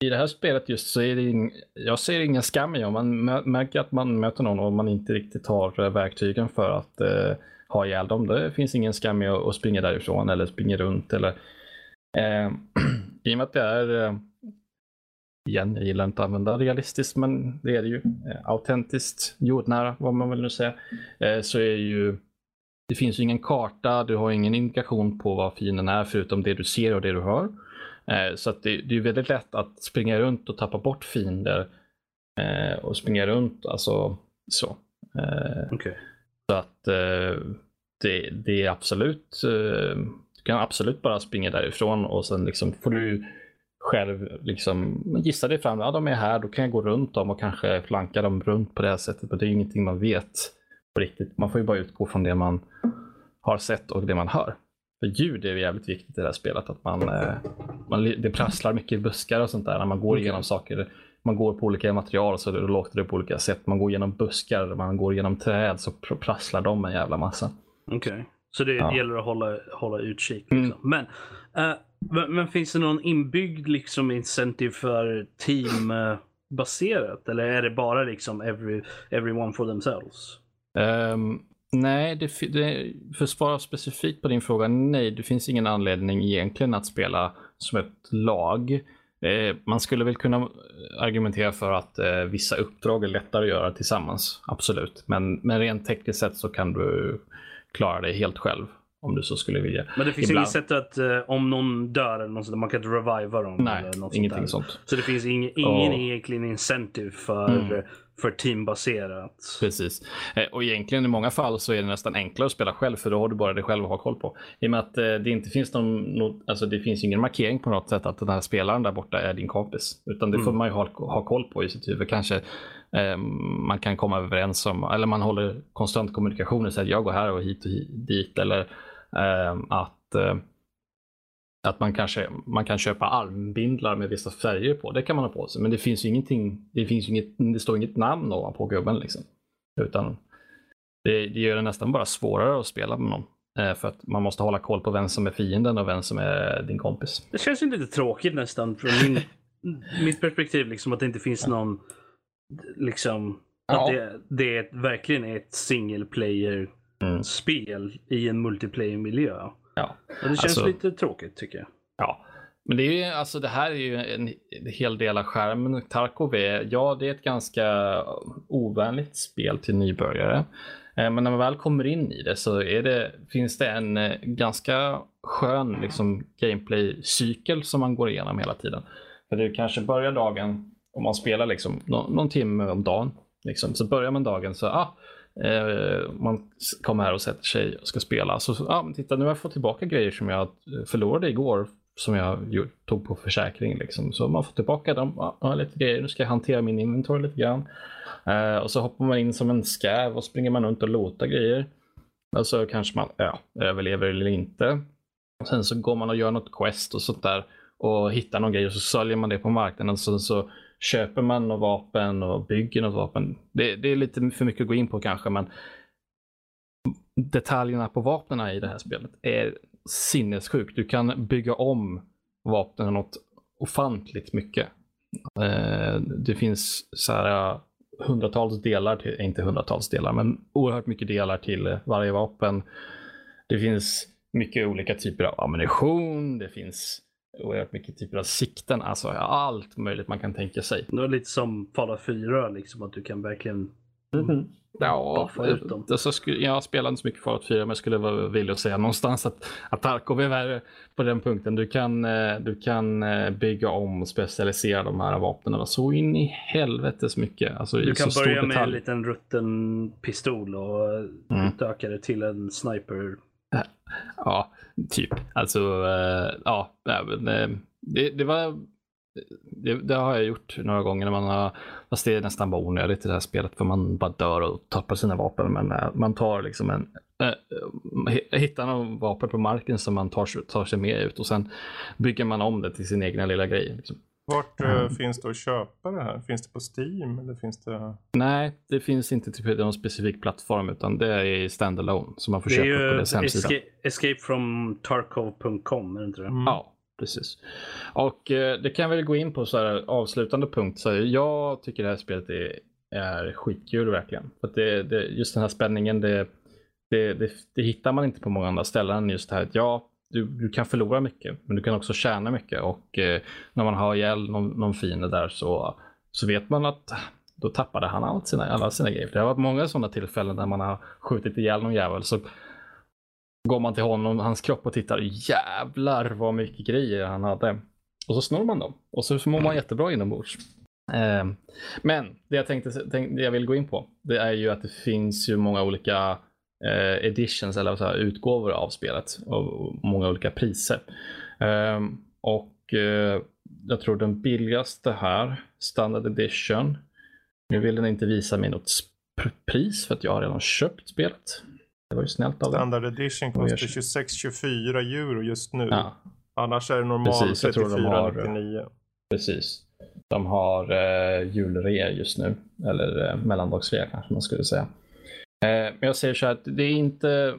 i det här spelet just så är det ing, jag ser ingen skam i om man märker att man möter någon och man inte riktigt har eh, verktygen för att eh, ha ihjäl dem. Det finns ingen skam i att springa därifrån eller springa runt. Eller, eh, I och med att det är, eh, igen, jag gillar inte att använda realistiskt, men det är det ju. Eh, autentiskt, jordnära, vad man vill nu säga. Eh, så är ju det finns ju ingen karta, du har ingen indikation på vad fienden är förutom det du ser och det du hör. Eh, så att det, det, är väldigt lätt att springa runt och tappa bort fiender eh, och springa runt, alltså så. Eh, okay. Så att eh, det, det, är absolut, eh, du kan absolut bara springa därifrån och sen liksom får du själv liksom gissa dig fram. Ja, de är här, då kan jag gå runt dem och kanske flanka dem runt på det här sättet. Men det är ingenting man vet på riktigt. Man får ju bara utgå från det man har sett och det man hör. För ljud är jävligt viktigt i det här spelet. Att man, eh, man, det prasslar mycket i buskar och sånt där när man går igenom saker man går på olika material så det låter det på olika sätt. Man går genom buskar, man går genom träd så prasslar de en jävla massa. Okej, okay. så det ja. gäller att hålla, hålla utkik. Mm. Liksom. Mm. Men, uh, men, men, finns det någon inbyggd liksom incentive för teambaserat? Eller är det bara liksom every, everyone for themselves? Um, nej, det, det, för att svara specifikt på din fråga, nej, det finns ingen anledning egentligen att spela som ett lag. Eh, man skulle väl kunna argumentera för att eh, vissa uppdrag är lättare att göra tillsammans, absolut. Men, men rent tekniskt sett så kan du klara det helt själv om du så skulle vilja. Men det finns Ibland... inget sätt att uh, om någon dör eller något sånt, man kan inte reviva dem? Nej, eller något ingenting sånt, sånt. Så det finns ing, ingen och... egentligen incentive för mm för teambaserat. Precis. Eh, och egentligen i många fall så är det nästan enklare att spela själv för då har du bara dig själv att ha koll på. I och med att eh, det inte finns någon, alltså det finns ingen markering på något sätt att den här spelaren där borta är din kompis. Utan det får mm. man ju ha, ha koll på i sitt huvud. Kanske eh, man kan komma överens om, eller man håller konstant kommunikation och säger att jag går här och hit och hit, dit. Eller eh, att att man kanske man kan köpa armbindlar med vissa färger på. Det kan man ha på sig. Men det finns ju ingenting. Det finns inget, det står inget namn ovanpå gubben liksom. Utan det, det gör det nästan bara svårare att spela med någon. Eh, för att man måste hålla koll på vem som är fienden och vem som är din kompis. Det känns ju lite tråkigt nästan från min, mitt perspektiv. Liksom, att det inte finns någon... Liksom, Ja. Att det, det verkligen är ett single player-spel i en multiplayer-miljö. Ja. Det känns Alltså- lite tråkigt tycker jag. Ja, men det är ju, alltså det här är ju en, hel del av skärmen. Tarkov är, ja det är ett ganska ovänligt spel till nybörjare. Eh, Men när man väl kommer in i det så det, finns det en eh, ganska skön liksom, gameplay-cykel som man går igenom hela tiden. För det kanske börjar dagen, om man spelar liksom, någon, någon timme om dagen, liksom, så börjar man dagen så ah, Eh, man kommer här och sätter sig och ska spela. Så, ja, men titta nu har jag fått tillbaka grejer som jag förlorade igår som jag tog på försäkring. Liksom. Så man får tillbaka dem, Ja, lite grejer. Nu ska jag hantera min inventory lite grann. Eh, och så hoppar man in som en skäv och springer man runt och lotar grejer. Och så kanske man ja, överlever eller inte. Och sen så går man och gör något quest och sånt där och hittar någon grej och så säljer man det på marknaden. Så, så köper man något vapen och bygger något vapen. Det, det är lite för mycket att gå in på kanske, men detaljerna på vapnen i det här spelet är sinnessjukt. Du kan bygga om vapnen något ofantligt mycket. Eh, det finns så här eh, hundratals delar, till, inte hundratals delar, men oerhört mycket delar till varje vapen. Det finns mycket olika typer av ammunition, det finns oerhört mycket typer av sikten, alltså allt möjligt man kan tänka sig. Det var lite som Fallout 4, liksom att du kan verkligen... Ja, Buffa ut dem. det så skulle, jag spelar inte så mycket Fallout 4 men jag skulle vara villig att säga någonstans att, att Tarkov är värre på den punkten. Du kan, eh, du kan eh, bygga om och specialisera de här vapnen så in i helvetes mycket. Alltså, Du kan börja med en liten rutten pistol och Mm. utöka det till en sniper. Ja, typ. Alltså, eh, ja, men, eh, det, det var det, det har jag gjort några gånger när man har, fast det är nästan bara onödigt i det här spelet för man bara dör och tappar sina vapen. Men eh, man tar liksom en, äh, hittar någon vapen på marken som man tar, sig- tar sig med ut och sen bygger man om det till sin egna lilla grej. Liksom. Vart Mm. finns det att köpa det här? Finns det på Steam eller finns det? Nej, det finns inte till någon specifik plattform utan det är standalone som man får Det köpa på dess hemsida. escape, escape from Tarkov.com, är det inte det? Mm. Ja, precis. Och eh, det kan väl gå in på så här avslutande punkt. Så jag tycker det här spelet är, är skitkul verkligen. För att det, det, just den här spänningen, det, det, det, det hittar man inte på många andra ställen just det här att ja, du, du kan förlora mycket, men du kan också tjäna mycket. Och eh, när man har ihjäl någon, någon fiende där så, så vet man att då tappade han allt sina, alla sina grejer. Det har varit många sådana tillfällen där man har skjutit ihjäl någon jävel. Så går man till honom, hans kropp och tittar. Jävlar vad mycket grejer han hade. Och så snor man dem. Och så mår man jättebra inombords. Eh, men det jag tänkte, tänk, det jag vill gå in på. Det är ju att det finns ju många olika eh, editions eller så här, utgåvor av spelet. Och många olika priser. Eh, och eh, jag tror den billigaste här, standard edition. Nu vill den inte visa mig något pris för att jag har redan köpt spelet. Det var ju snällt av den. Standard edition kostar sig? 26-24 euro just nu. Ja, Annars är det normal Precis, jag tror de har- 34,99. precis. De har eh, julrea just nu. Eller eh, mellandagsrea kanske man skulle säga. Eh, men jag säger så här att det är inte...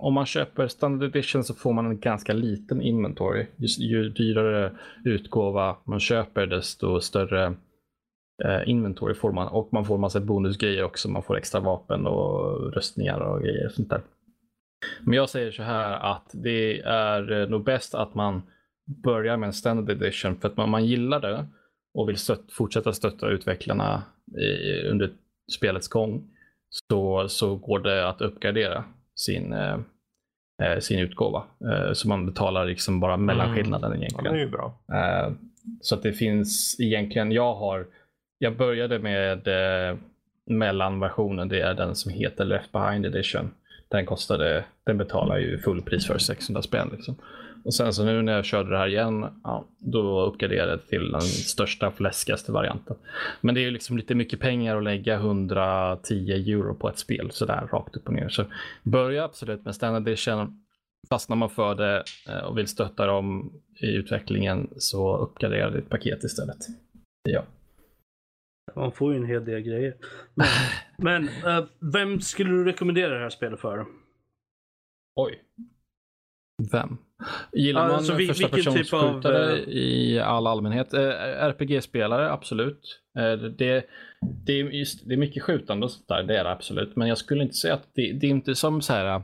Om man köper standard edition så får man en ganska liten inventory. Ju, ju dyrare utgåva man köper desto större eh, inventory får man. Och man får massa bonusgrejer också. Man får extra vapen och röstningar och grejer och sånt där. Men jag säger så här att det är nog bäst att man börjar med en standard edition för att man, man gillar det och vill stött, fortsätta stötta utvecklarna i, under spelets gång så, så går det att uppgradera sin, eh, eh, sin utgåva. Eh, så man betalar liksom bara mellanskillnaden Ja, egentligen. det är ju bra. Eh, så att det finns egentligen, jag har, jag började med eh, mellanversionen, det är den som heter Left Behind Edition. Den kostade, den betalar ju fullpris för 600 spänn liksom. Och sen så nu när jag körde det här igen, ja, då uppgraderade jag till den största fläskigaste varianten. Men det är ju liksom lite mycket pengar att lägga 110 euro på ett spel sådär rakt upp och ner. Så börja absolut med standard edition. fastnar man för det eh, och vill stötta dem i utvecklingen så uppgradera ditt paket istället. Ja. Man får ju en hel del grejer. Men, men eh, vem skulle du rekommendera det här spelet för? Oj. Vem? Gillar man Alltså, vi- första vilken typ av, eh, i all allmänhet? Eh, RPG-spelare, absolut. Eh, det, det, är just, det är mycket skjutande och sånt där, det är det absolut. Men jag skulle inte säga att det, det är inte som så här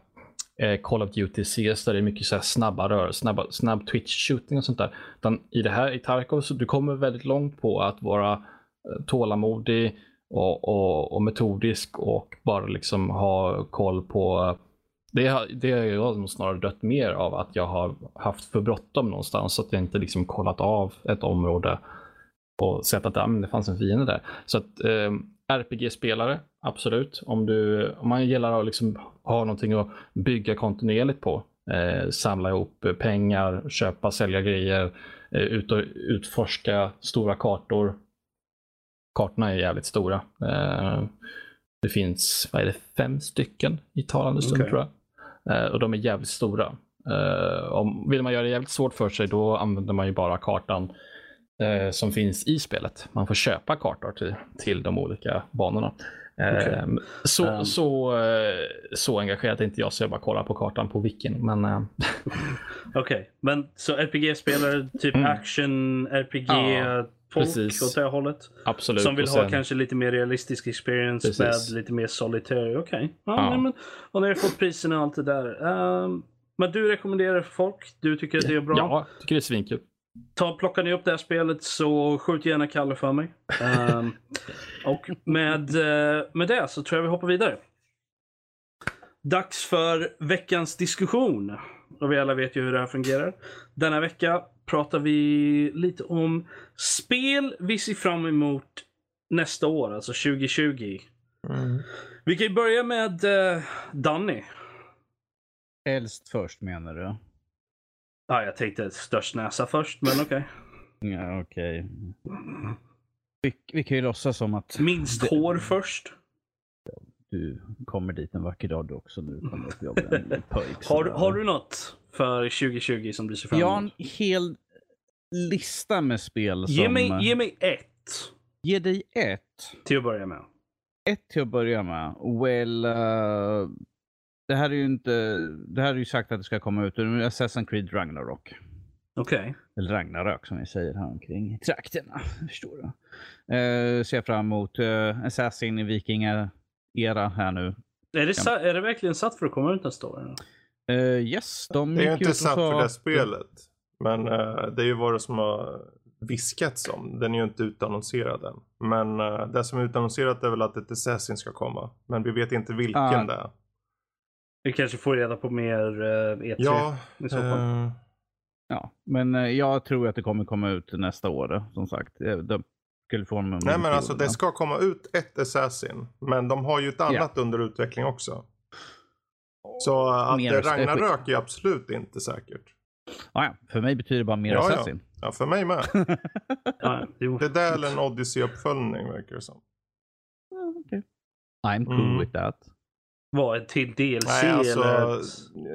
eh, Call of Duty CS där det är mycket så här snabba rörelser, snabba, snabb twitch-shooting och sånt där. Utan i det här, i Tarkov, så du kommer väldigt långt på att vara eh, tålamodig och, och, och metodisk och bara liksom ha koll på det, det har jag nog snarare dött mer av att jag har haft för bråttom någonstans så att jag inte liksom kollat av ett område och sett att ja, men det fanns en fiende där. Så att eh, RPG-spelare, absolut. Om, du, om man gillar att liksom ha någonting att bygga kontinuerligt på. Eh, samla ihop pengar, köpa, sälja grejer, eh, ut och utforska stora kartor. Kartorna är jävligt stora. Eh, det finns, vad är det, fem stycken i talande stund Okej. tror jag. Eh, och de är jävligt stora. Eh, om, vill man göra det jävligt svårt för sig då använder man ju bara kartan eh, som finns i spelet. Man får köpa kartor till, till de olika banorna. Okej. så, Um. så, så engagerat är inte jag så jag bara kollar på kartan på wikin. Men Okej, men så RPG-spelare, typ Mm. action, RPG, Ja, folk precis. åt det hållet? absolut. Som vill Och ha sen- kanske lite mer realistisk experience Precis. med lite mer solitär. Okej. Ja, Ja. nej, men, och när du fått priserna och allt det där. Ehm, men du rekommenderar folk? Du tycker att det är bra? Ja, jag tycker det är svinkul. Ta, plockar ni upp det här spelet så skjut gärna Kalle för mig. Ehm, och med, eh, med det så tror jag vi hoppar vidare. Dags för veckans diskussion. Och vi alla vet ju hur det här fungerar. Denna vecka pratar vi lite om spel vi ser fram emot nästa år, alltså 2020. Mm. Vi kan ju börja med uh, Danny. Helst först menar du? Ja, jag tänkte störst näsa först, men okej. Ja, okej. Vi, vi kan ju låtsas som att Minst hår först. du kommer dit en vacker dag du också nu kommer upp jobba en pojk. Har, har du något för 2020 som du ser fram Jag har emot? en hel lista med spel som... Ge mig, ge mig ett Ge dig ett. till att börja med. Ett till att börja med. Well, eh, det här är ju inte... Det här är ju sagt att det ska komma ut Assassin's Creed Ragnarok. Okej. Eller Ragnarök som vi säger här omkring trakterna. Förstår du? Uh, ser fram emot uh, Assassin i vikingar-era här nu. Är, det är det verkligen satt för att komma ut nästa år? Uh, yes, de Det är ju inte och satt sa för det att- spelet. Men eh, det är ju vad det som har viskats om. Den är ju inte utannonserad än. Men eh, det som är utannonserat är väl att ett Assassin ska komma. Men vi vet inte vilken Ah. det är. Vi kanske får reda på mer uh, E3 Ja, i så fall. Ja, men jag tror att det kommer komma ut nästa år. Som sagt, de skulle få en nej men alltså det ska komma ut ett Assassin. Men de har ju ett annat under utveckling också. Så eh, att Mer det strategi. Ragnarök är absolut inte säkert. Ah, ja, för mig betyder det bara mer Ja, ja. Assassin. Ja, för mig med. Ja. Det där är eller en Odyssey-uppföljning verkar det som. I'm cool Mm. with that. Vad, ett till DLC Nej, alltså eller?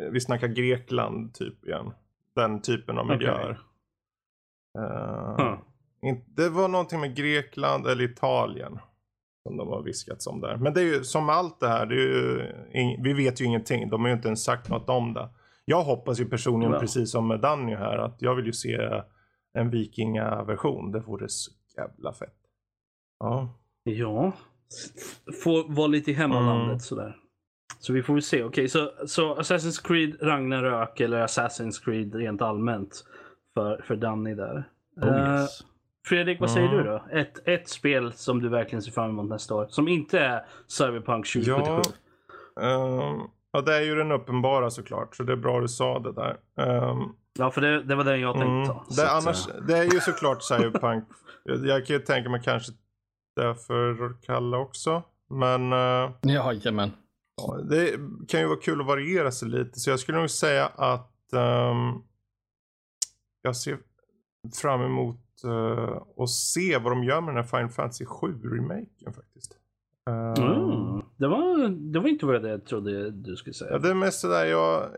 eh, vi snackar Grekland typ igen. Den typen av miljöer. Eh, Huh. Det var någonting med Grekland eller Italien. Som de har viskats om där. Men det är ju som med allt det här. Det ju, vi vet ju ingenting. De har ju inte ens sagt något om det. Jag hoppas ju personligen Ja. precis som med Danny här. Att jag vill ju se en vikingaversion. Det vore så jävla fett. Ja. Ja. Få vara lite i hemmalandet Mm. sådär. Så vi får väl se. Okej, så, så Assassin's Creed Ragnarök eller Assassin's Creed rent allmänt för, för Danny där. Oh, yes. Fredrik, vad säger Mm. du då? Ett, ett spel som du verkligen ser fram emot nästa år. Som inte är Cyberpunk 2077. Ja. ehm, ja, det är ju den uppenbara såklart. Så det är bra du sa det där. Ehm, Ja, för det, det var den jag tänkte Mm. ta. Det, annars, eh, det är ju såklart Cyberpunk. jag kan ju tänka mig kanske därför Kalle också. Men eh, Jajamän. ja, det kan ju vara kul att variera sig lite. Så jag skulle nog säga att ehm, jag ser fram emot uh, att se vad de gör med den här Final Fantasy 7-remaken faktiskt. Ehm, Mm. Det var, det var inte vad jag trodde du skulle säga. Ja, det är mest sådär jag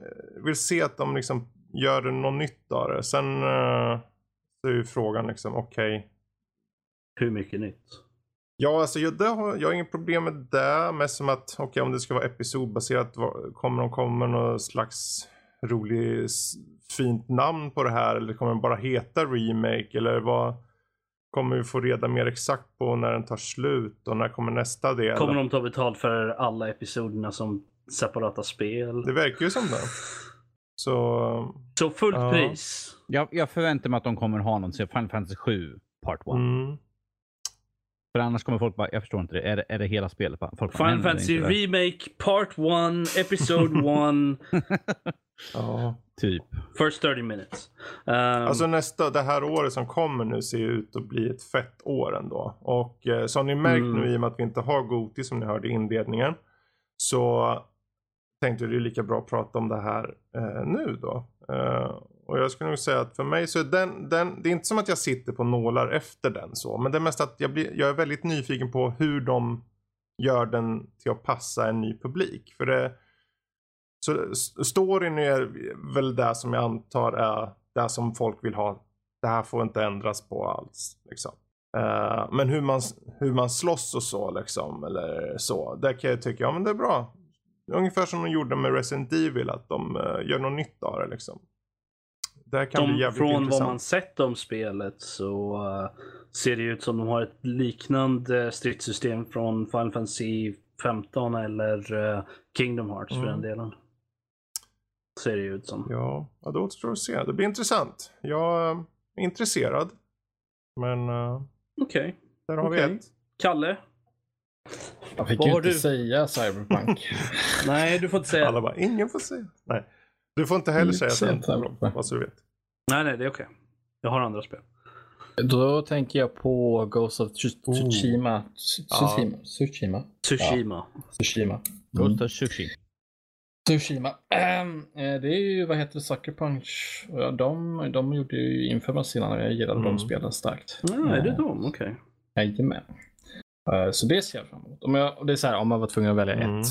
vill se att de liksom gör något nytt av det. Sen uh, så är ju frågan liksom, okej. Okay. Hur mycket nytt? Ja, alltså jag, har, jag har inget problem med det. Mest som att, okej okay, om det ska vara episodbaserat, kommer de komma med någon slags rolig, fint namn på det här? Eller kommer den bara heta remake? Eller vad? Kommer vi få reda mer exakt på när den tar slut och när kommer nästa del? Kommer de ta betalt för alla episoderna som separata spel? Det verkar ju som det. Så, så fullt ja. pris? Jag, jag förväntar mig att de kommer ha någon Final Fantasy 7 Part 1. Mm. För annars kommer folk bara, jag förstår inte det. Är det, är det hela spelet? Folk Final Fantasy Remake Part 1, Episode 1. Ja. Typ. First 30 minutes. Um, alltså nästa, det här året som kommer nu ser ut att bli ett fett år ändå. Och eh, som ni märkt mm. nu i och med att vi inte har Goti som ni hörde i inledningen. Så tänkte det är lika bra att prata om det här eh, nu då. Eh, och jag skulle nog säga att för mig så är den, den, det är inte som att jag sitter på nålar efter den så. Men det är mest att jag, blir, jag är väldigt nyfiken på hur de gör den till att passa en ny publik. För det, så storyn är väl det som jag antar är det som folk vill ha. Det här får inte ändras på alls. Liksom. Uh, men hur man, hur man slåss och så liksom. Eller så. Där kan jag tycka, ja men det är bra. Ungefär som de gjorde med Resident Evil. Att de uh, gör något nytt av det liksom. Det kan de, bli jävligt från intressant. vad man sett om spelet så uh, ser det ut som de har ett liknande stridssystem från Final Fantasy 15 eller Kingdom Hearts mm. för den delen. Ser det ut som. Ja, ja det återstår att se. Det blir intressant. Jag är intresserad. Men... Uh, Okej. Okay. Där har okay. vi ett. Kalle? Jag fick ju inte du? säga Cyberpunk. Nej, du får inte säga. Alla bara, ingen får säga. Nej. Du får inte heller säga Cyberpunk, vad så du vet. Nej, nej, det är okej. Okay. Jag har andra spel. Då tänker jag på Ghost of Tsushima. Tsushima. Tsushima. Tsushima. Tsushima. Ghost of Tsushima. Tsushima. Ähm, det är ju, vad heter det, Sucker Punch. De, de gjorde ju Infamous innan jag gillade mm. de spelen starkt. Ja, är det de? Okej. Okay. Jajamän. Uh, så det ser jag fram emot. Om jag, det är så här, om man var tvungen att välja mm. ett.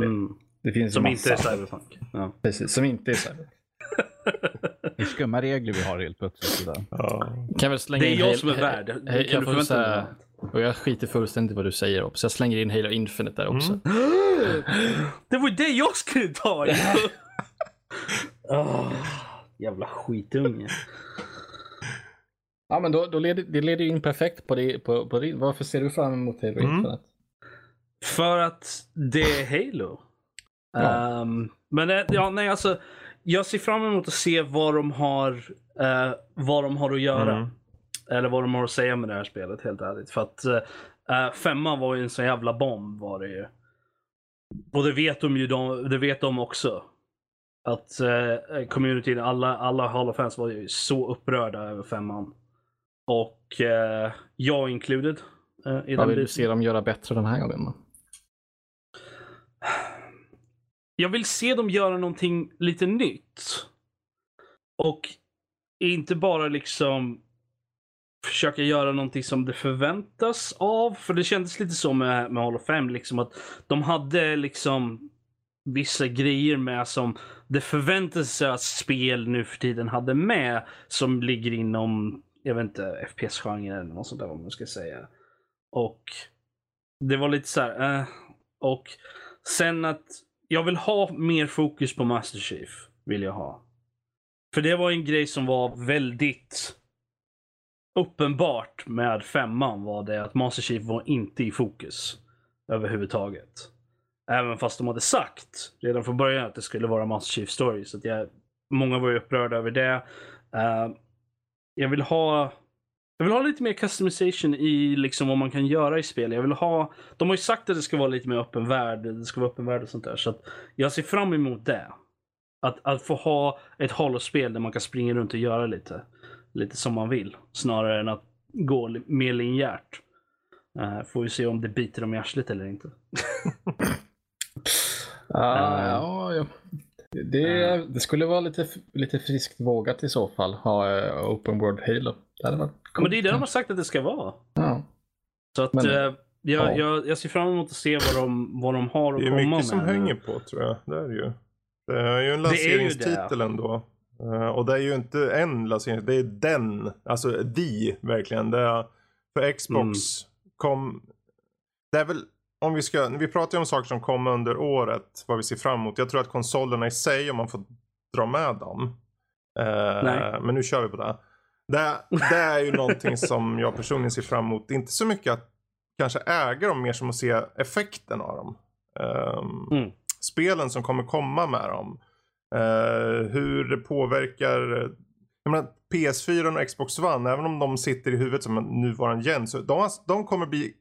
Mm. Det finns som inte är Cyberpunk. Ja. Precis, som inte är Cyberpunk. Det är skumma regler vi har helt plötsligt. Ja. Kan väl slänga det är jag som är värd. Jag, får säga, och jag skiter fullständigt vad du säger också. Så jag slänger in Halo Infinite där också. Mm. Det var det jag skulle ta! oh, jävla skitunge. Ja men då, då leder, det leder in perfekt på det, på, på det. Varför ser du fram emot Halo mm. Infinite? För att det är Halo. Ja. Um, men ja, nej alltså jag ser fram emot att se vad de har, uh, vad de har att göra. Mm. Eller vad de har att säga med det här spelet helt ärligt. För att uh, femman var ju en sån jävla bomb var det ju. Och det vet de ju de, det vet de också. Att uh, communityn, alla, alla Hall of Fans var ju så upprörda över femman. Och uh, jag included. I Vad vill du se dem göra bättre den här gången då? jag vill se dem göra någonting lite nytt. Och inte bara liksom försöka göra någonting som det förväntas av. För det kändes lite så med, med Hall of Fame, liksom att de hade liksom vissa grejer med som det förväntades sig att spel nu för tiden hade med som ligger inom, jag vet inte, FPS-genren eller något sånt där vad man ska säga. Och det var lite så här, eh, och sen att jag vill ha mer fokus på Master Chief. Vill jag ha. För det var en grej som var väldigt uppenbart med femman var det att Master Chief var inte i fokus överhuvudtaget. Även fast de hade sagt redan från början att det skulle vara Master Chief Story. Så att jag, många var ju upprörda över det. Uh, jag vill ha jag vill ha lite mer customization i liksom vad man kan göra i spel. Jag vill ha, de har ju sagt att det ska vara lite mer öppen värld. Det ska vara öppen värld och sånt där. Så att jag ser fram emot det. Att, att få ha ett Halo-spel där man kan springa runt och göra lite, lite som man vill. Snarare än att gå mer linjärt. Uh, får vi se om det biter dem i arslet eller inte. uh, ja, ja. Det, det, skulle vara lite, lite friskt vågat i så fall. Ha uh, Open World Halo. Det hade varit men det är det de har sagt att det ska vara. Ja. Så att, men, uh, Jag, Ja. jag, jag ser fram emot att se vad de, vad de har att Det är komma med. mycket som nu. hänger på tror jag. Det är det ju. Det är ju en Det är det. lanseringstitel ändå. Eh, och det är ju inte en lansering, det är den. Alltså the verkligen. Det är, för Xbox Mm. kom... Det är väl, om vi ska, vi pratar ju om saker som kommer under året, vad vi ser fram emot. Jag tror att konsolerna i sig, om man får dra med dem. Nej. men nu kör vi på det. Det, det är ju någonting som jag personligen ser fram emot. Inte så mycket att kanske äga dem, mer som att se effekten av dem. Ehm, Mm. Spelen som kommer komma med dem. Eh, hur det påverkar. Jag menar, PS4 och Xbox One, även om de sitter i huvudet som en nuvarande gen, så de, de kommer bli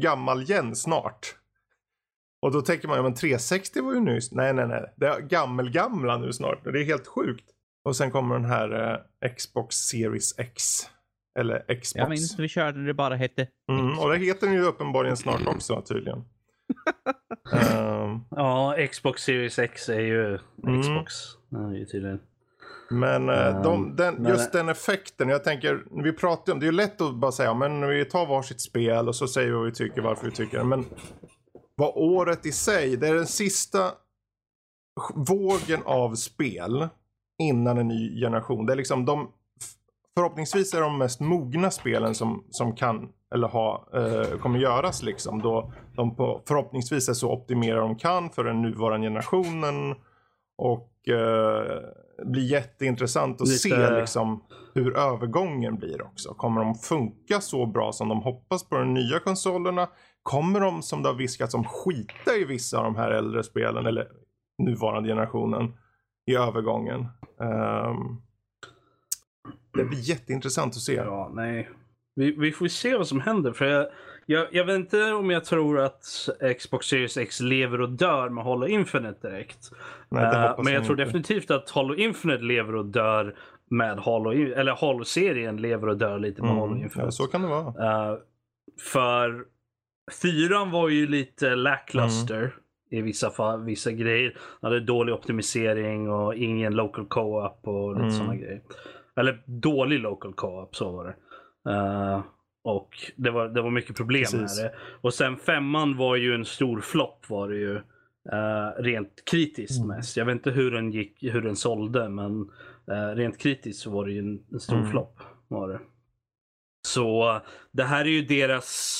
gammal gen snart. Och då tänker man, ja men 360 var ju nyss. Nej, nej, nej. Det är gammelgamla nu snart. Det är helt sjukt. Och sen kommer den här eh, Xbox Series X. Eller Xbox. Jag minns vi körde det bara hette Mm, och det heter den ju uppenbarligen snart också tydligen. Ehm, Ja, Xbox Series X är ju Mm. Xbox. Ja, ju tydligen. men eh, de, den, men- just den effekten, jag tänker, vi pratar om, det är ju lätt att bara säga, men vi tar varsitt spel och så säger vi vad vi tycker, varför vi tycker det. Men vad året i sig, det är den sista vågen av spel innan en ny generation. Det är liksom de, förhoppningsvis är de mest mogna spelen som, som kan eller ha, eh, kommer göras liksom. Då de på, förhoppningsvis är så optimerade de kan för den nuvarande generationen. Och eh, blir jätteintressant att Lite- se liksom hur övergången blir också. Kommer de funka så bra som de hoppas på de nya konsolerna? Kommer de som det har viskats om skita i vissa av de här äldre spelen eller nuvarande generationen i övergången? Ehm, det blir jätteintressant att se. Ja, nej. Vi, vi får se vad som händer. För jag, jag, jag vet inte om jag tror att Xbox Series X lever och dör med Halo Infinite direkt. Nej, hoppas men jag tror inte. definitivt att Halo Infinite lever och dör med Halo, eller Halo-serien lever och dör lite med Halo Mm, Infinite. ja, så kan det vara. Eh, för fyran var ju lite lackluster i vissa fall, vissa grejer. hade dålig optimisering och ingen local co-op och lite Mm. sådana grejer. Eller dålig local co-op, så var det. Eh, och det var, det var mycket problem Precis. med det. Och sen femman var ju en stor flopp var det ju. eh, rent kritiskt Mm. mest. Jag vet inte hur den gick, hur den sålde men eh, rent kritiskt så var det ju en, en stor Mm. flopp. Var det. Så det här är ju deras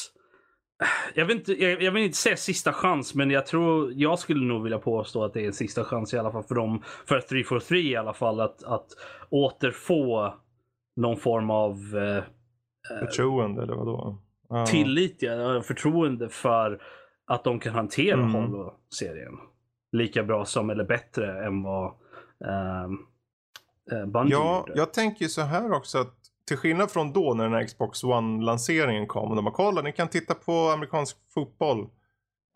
jag vill, inte, jag, jag vill inte säga sista chans, men jag tror jag skulle nog vilja påstå att det är en sista chans i alla fall för dem, för 343 i alla fall, att, att återfå någon form av eh, Förtroende eller vadå? Ja. tillit, ja, förtroende för att de kan hantera Mm. Halo-serien. Lika bra som, eller bättre än vad ehm, eh, Bungie Ja, gjorde. jag tänker ju så här också att till skillnad från då när den här Xbox One-lanseringen kom och de bara kolla ni kan titta på amerikansk fotboll.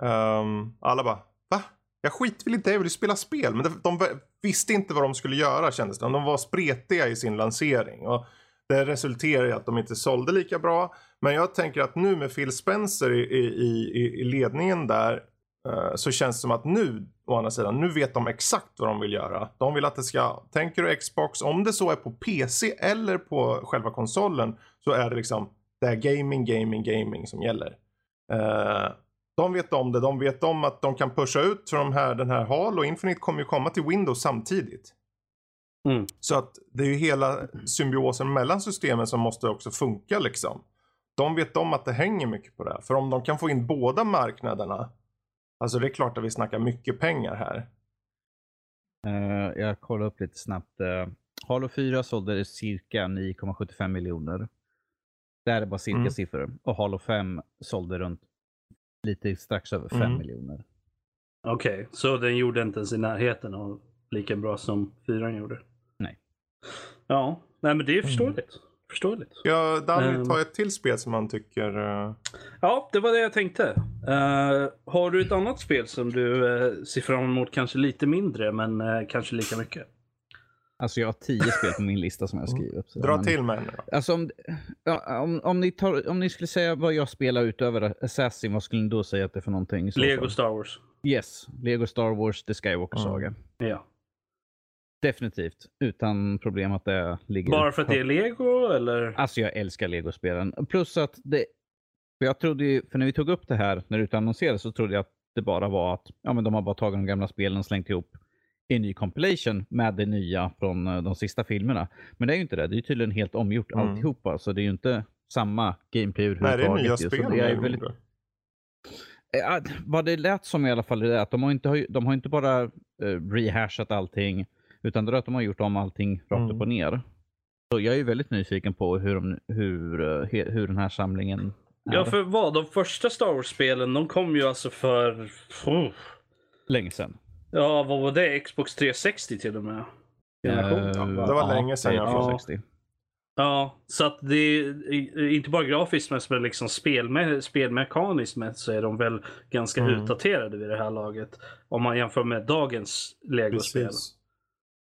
Ehm, alla bara va? Jag skiter väl inte i, jag vill ju spela spel. Men de, de visste inte vad de skulle göra kändes det. De var spretiga i sin lansering. Och det resulterade i att de inte sålde lika bra. Men jag tänker att nu med Phil Spencer i, i, i, i ledningen där eh, så känns det som att nu, å andra sidan, nu vet de exakt vad de vill göra. De vill att det ska, tänker du Xbox, om det så är på PC eller på själva konsolen så är det liksom, det är gaming, gaming, gaming som gäller. Eh, de vet om det, de vet om att de kan pusha ut för de här, den här Halo och Infinite kommer ju komma till Windows samtidigt. Mm. Så att det är ju hela symbiosen mellan systemen som måste också funka liksom. De vet om att det hänger mycket på det. här. För om de kan få in båda marknaderna. Alltså det är klart att vi snackar mycket pengar här. Eh, jag kollar upp lite snabbt. Uh, Halo 4 sålde cirka 9,75 miljoner. Det här är bara cirka Mm. siffror. Och Halo 5 sålde runt lite strax över 5 Mm. miljoner. Okej, så den gjorde inte ens i närheten av lika bra som fyran gjorde? Ja, nej men det är förståeligt. Förståeligt. Ja, Danny Ehm. tar ett till spel som man tycker... eh, Ja, det var det jag tänkte. Eh, har du ett annat spel som du eh, ser fram emot kanske lite mindre men kanske lika mycket? Alltså jag har 10 spel på min lista som jag skriver upp. sådär, dra men- till med en då. Alltså om, ja, om, om, ni tar, om ni skulle säga vad jag spelar utöver Assassin, vad skulle ni då säga att det är för någonting? Lego? Star Wars. Yes, Lego Star Wars, The Skywalker Mm. Saga. Ja. Definitivt. Utan problem att det ligger... Bara för att det är Lego eller? Alltså jag älskar Lego-spelen. Plus att det, För jag trodde ju, för när vi tog upp det här, när det utannonserades, så trodde jag att det bara var att ja, men de har bara tagit de gamla spelen och slängt ihop en ny compilation med det nya från eh, de sista filmerna. Men det är ju inte det. Det är ju tydligen helt omgjort Mm. alltihopa. Så det är ju inte samma gameplay Nej, det är överhuvudtaget. nya spel. det är väldigt, Eh, vad det lät som i alla fall är att de har inte, de har inte bara eh, rehashat allting, utan det är att de har gjort om allting rakt Mm. upp och ner. Så jag är ju väldigt nyfiken på hur, de, hur, eh, hur den här samlingen Ja, är. för vad? De första Star Wars-spelen, de kom ju alltså för... Oh. länge sedan. Ja, vad var det? Xbox 360 till och med? Generation, va? det var länge sedan jag- 360. Ja, så att det är inte bara grafiskt men men liksom spelme spelmekaniskt med så är de väl ganska Mm. utdaterade vid det här laget. Om man jämför med dagens Lego-spel. Precis.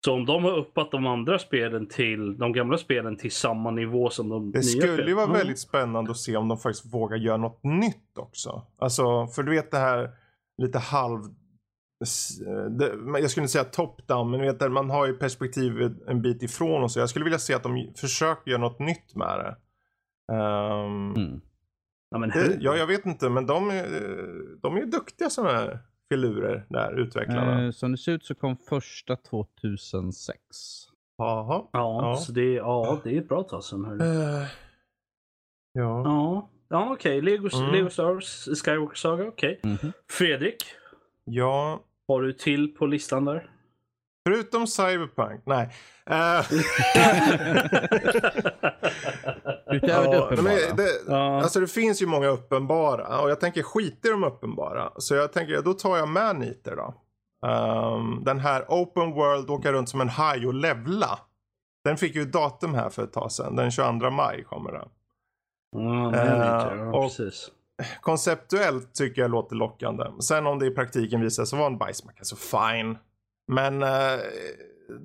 Så om de har uppat de andra spelen till, de gamla spelen till samma nivå som de Det nya skulle ju spelen. vara Mm. väldigt spännande att se om de faktiskt vågar göra något nytt också. Alltså, för du vet det här lite halv... s- Det, jag skulle inte säga top-down, men du vet man har ju perspektiv en bit ifrån och så. Jag skulle vilja se att de försöker göra något nytt med det. Ehm, Mm. Ja, men det ja, jag vet inte, men de, är- de är ju duktiga sådana här filurer där, utvecklarna. Eh, som det ser ut så kom första 2006. Jaha. Ja, Ja. Så det, är- ja, det är ett bra tag sedan. hörru. Eh, ja. Ja, ja okej. Lego, Mm. Lego Star Wars Skywalker Saga, okej. Mhm. Fredrik, ja. har du till på listan där? Förutom Cyberpunk, nej. Eh, Utöver det Ja, uppenbara. det, Ja. Alltså det finns ju många uppenbara och jag tänker skita i de uppenbara. Så jag tänker då tar jag med Niter då. Ehm, den här Open World åka runt som en haj och levla. Den fick ju datum här för ett tag sedan. Den 22 maj kommer den. Ja, det är lite, ja, och- precis. Konceptuellt tycker jag låter lockande. Sen om det i praktiken visar sig vara en bajsmacka så fine. Men eh,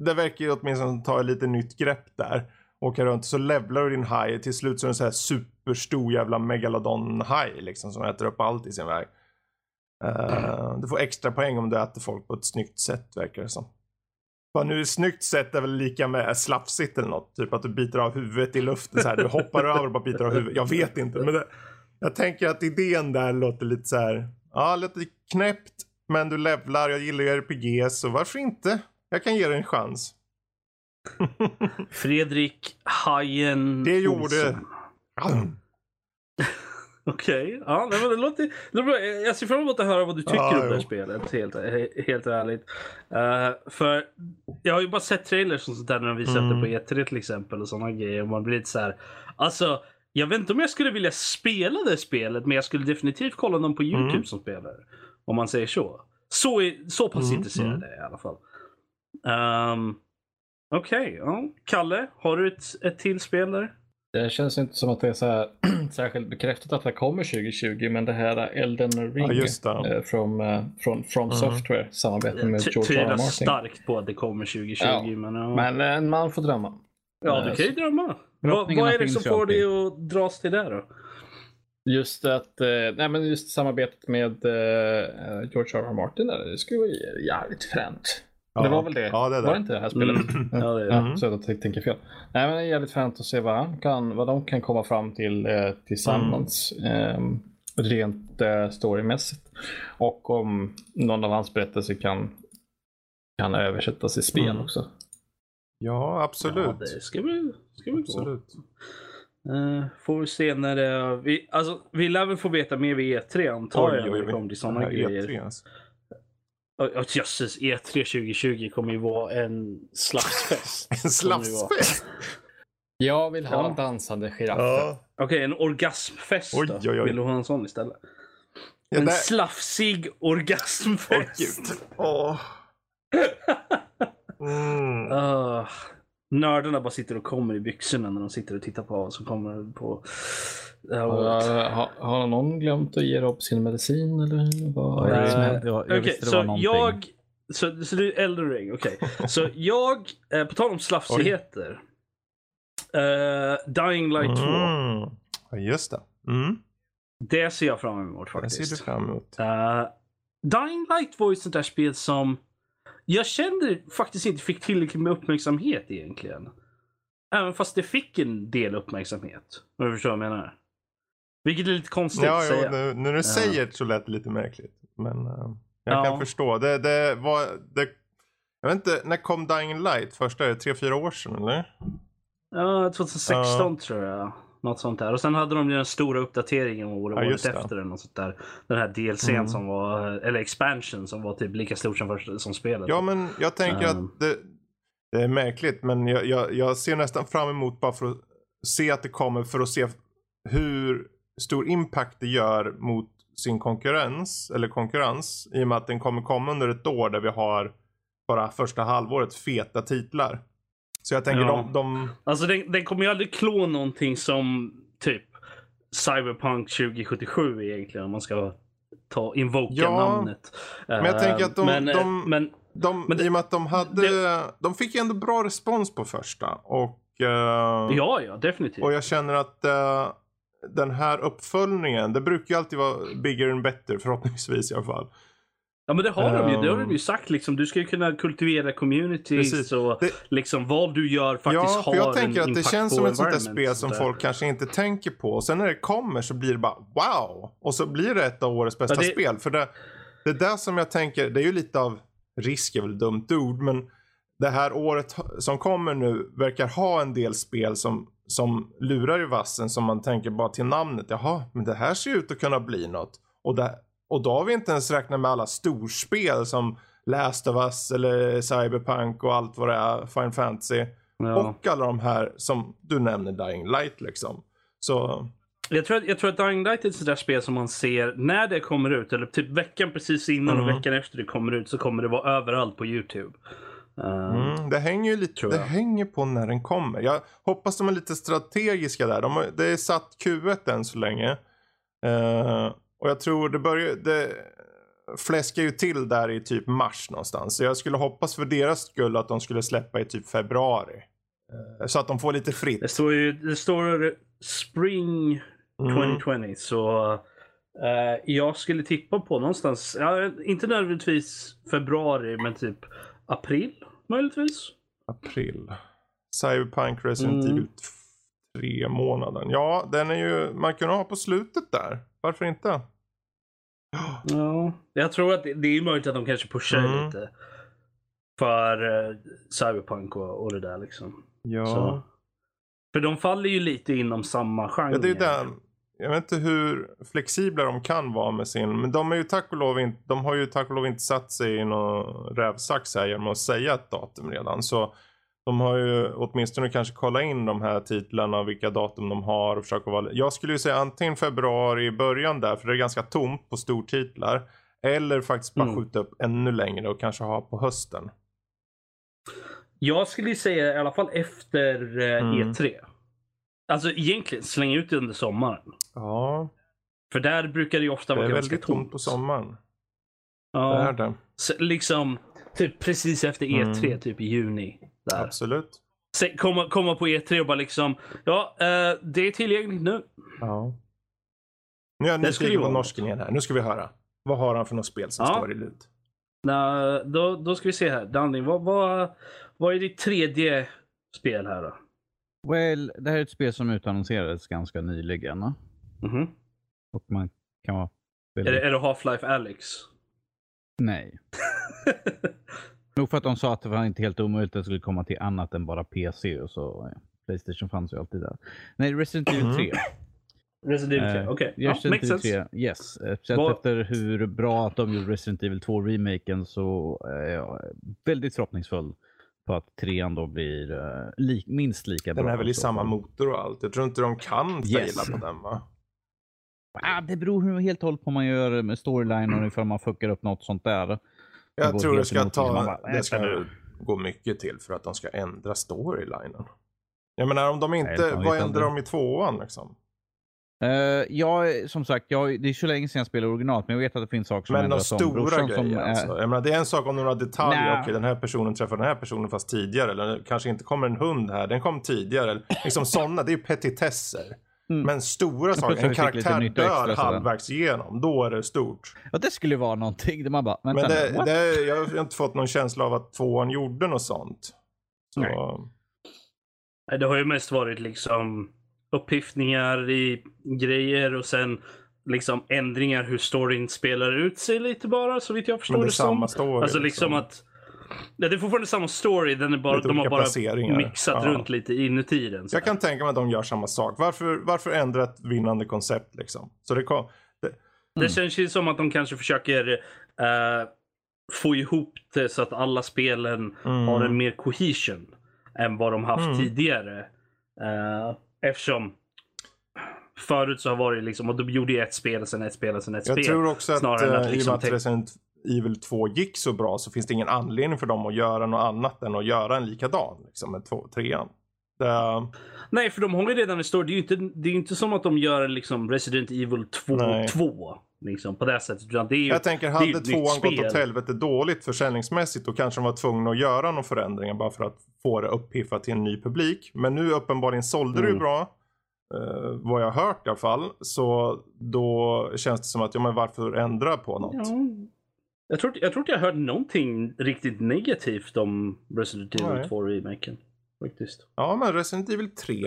det verkar ju åtminstone ta ett lite nytt grepp där. Åka runt så levlar du din haj. Till slut så är det en så här superstor jävla megalodon-haj liksom som äter upp allt i sin väg. Uh, du får extra poäng om du äter folk på ett snyggt sätt verkar det som. Bara nu snyggt sätt är väl lika med slafsigt eller något. Typ att du biter av huvudet i luften så här. Du hoppar över och bara biter av huvudet. Jag vet inte. Men det, jag tänker att idén där låter lite så här. Ja, lite knäppt. Men du levlar. Jag gillar ju RPG så varför inte? Jag kan ge dig en chans. Fredrik Hajen Det gjorde-. Okej, ja, nej, men det låter, det bra. Jag ser fram emot att höra vad du tycker Ja, om det här spelet. Helt, helt ärligt. Eh, för jag har ju bara sett trailers och sånt där när de visar Mm. det på E3 till exempel och sådana grejer. Och man blir lite så här. Alltså, jag vet inte om jag skulle vilja spela det spelet, men jag skulle definitivt kolla dem på YouTube Mm. som spelare. Om man säger så. Så, är, så pass Mm, intresserad mm. är jag i alla fall. Um, Okej, ja. Kalle, har du ett, ett till spel där? Det känns inte som att det är så här, särskilt bekräftat att det kommer 2020, men det här Elden Ring Ja, det. eh, från, eh, från From Mm. Software, samarbete med George R. R. Tvivlar Martin. starkt på att det kommer 2020. Ja, Men, ja. Men eh, en man får drömma. ja, du eh, kan ju drömma. Vad, vad är det som får dig att dras till det då? Just att, eh, nej men just samarbetet med eh, George R. R. Martin där, det skulle vara jävligt fränt. Ja. Det var väl det? Ja, det. Var det inte det här spelet? Ja, det är det. Ja, så jag tänker fel. Nej, men det är jävligt fränt att se vad, han kan, vad de kan komma fram till eh, tillsammans. Eh, rent eh, storymässigt. Och om någon av hans berättelser kan, kan översättas i spel Mm. också. Ja, absolut. Ja, det ska vi, ska vi absolut. Eh, får vi se när det... Vi, alltså, vi lär väl få veta mer vid E3 antar jag. när det kommer till sådana grejer. E3, alltså. Oh, jösses, E3 2020 kommer ju vara en slafsfest. En slafsfest. Jag vill ha Ja. en dansande giraff. Ja. Okej, en orgasmfest Oj, då. oj, oj. Vill du ha en sån istället? Ja, en där- slafsig Åh orgasmfest. gud. Åh. Mm. Uh, nördarna bara sitter och kommer i byxorna när de sitter och tittar på vad som kommer på... Ja, Har, har, har någon glömt att ge Rob sin medicin eller vad är det som händer? Jag, jag visste det så var någonting. jag... Så, så det är Elden Ring, okej. Så jag, eh, på tal om slafsigheter. eh, Dying Light 2. Mm. Ja, just det. Mm. Det ser jag fram emot Det faktiskt. ser du fram emot. Uh, Dying Light var ju ett sånt där spel som jag kände faktiskt inte fick tillräckligt med uppmärksamhet egentligen. Även fast det fick en del uppmärksamhet. Om du förstår vad jag menar. Vilket är lite konstigt Ja, att jo, säga. nu, när du säger det så lät det lite märkligt. Men eh, jag Ja. kan förstå. Det, det var, det, jag vet inte, när kom Dying Light? Första, är det tre, fyra år sedan eller? Ja, 2016 tror jag. Något sånt där. Och sen hade de ju den stora uppdateringen året, Ja, året efter. eller Något sånt där. Den här DLCn Mm. som var, eller expansion som var typ lika stor som, första- som spelet. Ja, men jag tänker Um. att det, det är märkligt. Men jag, jag, jag ser nästan fram emot bara för att se att det kommer. För att se hur stor impact det gör mot sin konkurrens. Eller konkurrens. I och med att den kommer komma under ett år där vi har bara första halvåret feta titlar. Så jag tänker Ja. de, de Alltså den, den kommer ju aldrig klå någonting som typ Cyberpunk 2077 egentligen om man ska ta invoka Ja, namnet. men jag tänker att de- men, eh, de- men De, Men det- I och med att de hade, de fick ju ändå bra respons på första. Och, eh, ja, ja, definitivt. och jag känner att eh, den här uppföljningen, det brukar ju alltid vara bigger and better förhoppningsvis i alla fall. Ja men det har de ju. Det har de Ehm. ju sagt liksom. Du ska ju kunna kultivera communities Precis. och Det- liksom vad du gör faktiskt ja, har för jag en tänker att det känns som ett sånt där spel som sådär. folk kanske inte tänker på. Och sen när det kommer så blir det bara wow! Och så blir det ett av årets bästa Ja, det- spel. För det, det är där som jag tänker, det är ju lite av risk är väl ett dumt ord, men det här året som kommer nu verkar ha en del spel som, som lurar i vassen som man tänker bara till namnet. Jaha, men det här ser ut att kunna bli något. Och, det, och då har vi inte ens räknat med alla storspel som Last of Us eller Cyberpunk och allt vad det är, Final Fantasy. Ja. Och alla de här som du nämner, Dying Light liksom. Så Jag, tror att, jag tror att Dying Light är ett sånt där spel som man ser när det kommer ut, eller typ veckan precis innan och Mm. veckan efter det kommer ut så kommer det vara överallt på YouTube. Ehm, mm, det hänger ju lite, det hänger på när den kommer. Jag hoppas de är lite strategiska där. De har, det är satt Q1 än så länge. Eh, och jag tror det börjar, det fläskar ju till där i typ mars någonstans. Så jag skulle hoppas för deras skull att de skulle släppa i typ februari. Eh, så att de får lite fritt. Det står ju det står Spring Mm. 2020 så eh, jag skulle tippa på någonstans, ja, inte nödvändigtvis februari men typ april möjligtvis. April. Cyberpunk Resident Mm. Evil 3 månaden. Ja, den är ju, man kan ha på slutet där. Varför inte? Ja, jag tror att det, det är möjligt att de kanske pushar Mm. lite för eh, Cyberpunk och, och det där liksom. Ja. Så. För de faller ju lite inom samma genre. ja det är den. Jag vet inte hur flexibla de kan vara med sin, men de är ju tack och lov inte, de har ju tack och lov inte satt sig i någon rävsax här genom att säga ett datum redan. Så de har ju åtminstone kanske kollat in de här titlarna och vilka datum de har och försöka vara... Jag skulle ju säga antingen februari i början där, för det är ganska tomt på stortitlar. Eller faktiskt bara Mm. skjuta upp ännu längre och kanske ha på hösten. Jag skulle ju säga i alla fall efter eh, Mm. E3. Alltså egentligen släng ut det under sommaren. Ja, För där brukar det ju ofta det vara är ganska väldigt tomt på sommaren. Det är Ja, det. så, liksom typ precis efter E3, Mm. typ i juni. Där. Absolut. Se, komma, komma på E3 och bara liksom, ja, eh, det är tillgängligt nu. Ja. Nu är jag nyfiken på norsken igen här. Nu ska vi höra. Vad har han för något spel som Ja. står i lut? Nå, då, då ska vi se här. Danny, vad, vad, vad är ditt tredje spel här då? Well, det här är ett spel som utannonserades ganska nyligen. Mhm. Och man kan vara Är, det, är det Half-Life Alyx? Nej. Nog för att de sa att det var inte helt omöjligt att det skulle komma till annat än bara PC och så. ja, Playstation fanns ju alltid där. Nej, Resident Evil Mhm. 3. Resident Evil 3, Eh, okej. Ja, Resident sense. 3, yes. Eh, Sett Vad- efter hur bra att de gjorde Resident Evil 2-remaken så är jag väldigt förhoppningsfull på att trean då blir eh, li- minst lika bra. Den är väl i samma motor och allt. Jag tror inte de kan Yes. faila på den va? Ah, det beror hur helt och hållet på vad man gör med storyline och ifall man fuckar upp något sånt där. Jag tror det ska ta, bara, det ska vänta gå mycket till för att de ska ändra storylinen. Jag menar om de Nej, inte, fan, vad ändrar de i tvåan liksom? Uh, jag, som sagt, jag, det är så länge sedan jag spelade originalt, men jag vet att det finns saker som Men de ändras om. stora Brorsan grejer som är- alltså. Jag menar, det är en sak om några detaljer. Nä. Okej, den här personen träffar den här personen fast tidigare. Eller kanske inte kommer en hund här. Den kom tidigare. Eller Liksom sådana, det är ju petitesser. Mm. Men stora saker, en karaktär dör halvvägs igenom. Då är det stort. Ja, det skulle vara någonting där man bara, Men det, nu, det, jag har inte fått någon känsla av att tvåan gjorde något sånt. Så, Nej. Nej, Det har ju mest varit liksom uppiftningar i grejer och sen liksom ändringar hur storyn spelar ut sig lite bara så vitt jag förstår Men det är det som. samma story. Alltså liksom att Ja, det är fortfarande samma story, den är bara, Lite de har bara mixat Ja. runt lite inuti den. Jag kan tänka mig att de gör samma sak. Varför, varför ändra ett vinnande koncept liksom? Så det kom, Det känns ju som att de kanske försöker eh, få ihop det så att alla spelen Mm. har en mer cohesion än vad de haft Mm. tidigare. Eh, eftersom förut så har varit liksom, och de gjorde ju ett spel, sen ett spel, sen ett jag spel. tror också att, snarare än att eh, i och liksom med att Resident Evil 2 gick så bra så finns det ingen anledning för dem att göra något annat än att göra en likadan liksom, med två, trean. Det, Nej, för de har ju redan en story. Det är ju inte, det är inte som att de gör en liksom Resident Evil 2 Nej. 2. Liksom, på det sättet. Utan det är ju, jag tänker, hade ett nytt tvåan gått spel. åt helvete dåligt försäljningsmässigt då kanske de var tvungna att göra några förändringar bara för att få det upphiffat till en ny publik. Men nu uppenbarligen sålde det ju Mm. bra. eh, vad jag har hört i alla fall. Så då känns det som att, ja men varför ändra på något? Ja. Jag tror, jag tror inte jag hört någonting riktigt negativt om Resident Evil Nej. 2-remaken. Faktiskt. Ja, men Resident Evil 3.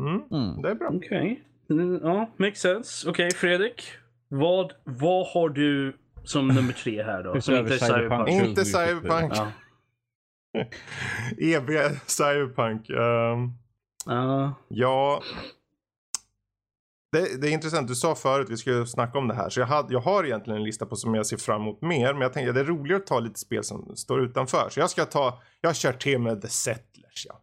Mm, Mm. det är bra. Okej. Mm, Ja, makes sense. Okej, Fredrik. Vad, vad har du som nummer tre här då? Som inte är Cyberpunk? Cyberpunk. Inte Cyberpunk. Ja. EB Cyberpunk. ehm, Ja. ja. Det, det är intressant, du sa förut vi skulle snacka om det här. Så jag, hade, jag har egentligen en lista på som jag ser fram emot mer. Men jag tänkte att det är roligare att ta lite spel som står utanför. Så jag ska ta, jag kör till med The Settlers. Ja.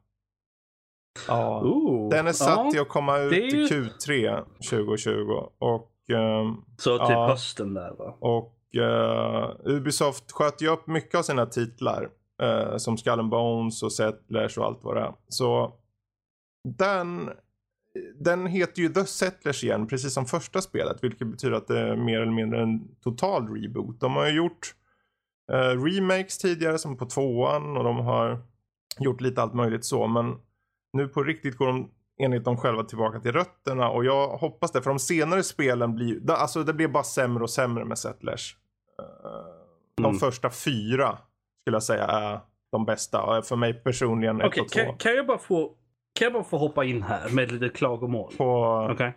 Ja. Ooh. Den är satt ja. till att komma ut ju- i Q3 2020. Och ehm, Så typ Ja. hösten där va? Och eh, Ubisoft sköt ju upp mycket av sina titlar. eh, som Skull and Bones och Settlers och allt vad det är. Så den, den heter ju The Settlers igen, precis som första spelet. Vilket betyder att det är mer eller mindre en total reboot. De har ju gjort eh, remakes tidigare som på tvåan och de har gjort lite allt möjligt så. Men nu på riktigt går de enligt dem själva tillbaka till rötterna och jag hoppas det för de senare spelen blir, det- alltså det blir bara sämre och sämre med Settlers. Eh, De Mm. första fyra skulle jag säga är de bästa och för mig personligen ett Okej, och två. kan, kan, jag bara få, kan jag bara få hoppa in här med lite klagomål? På, Okej.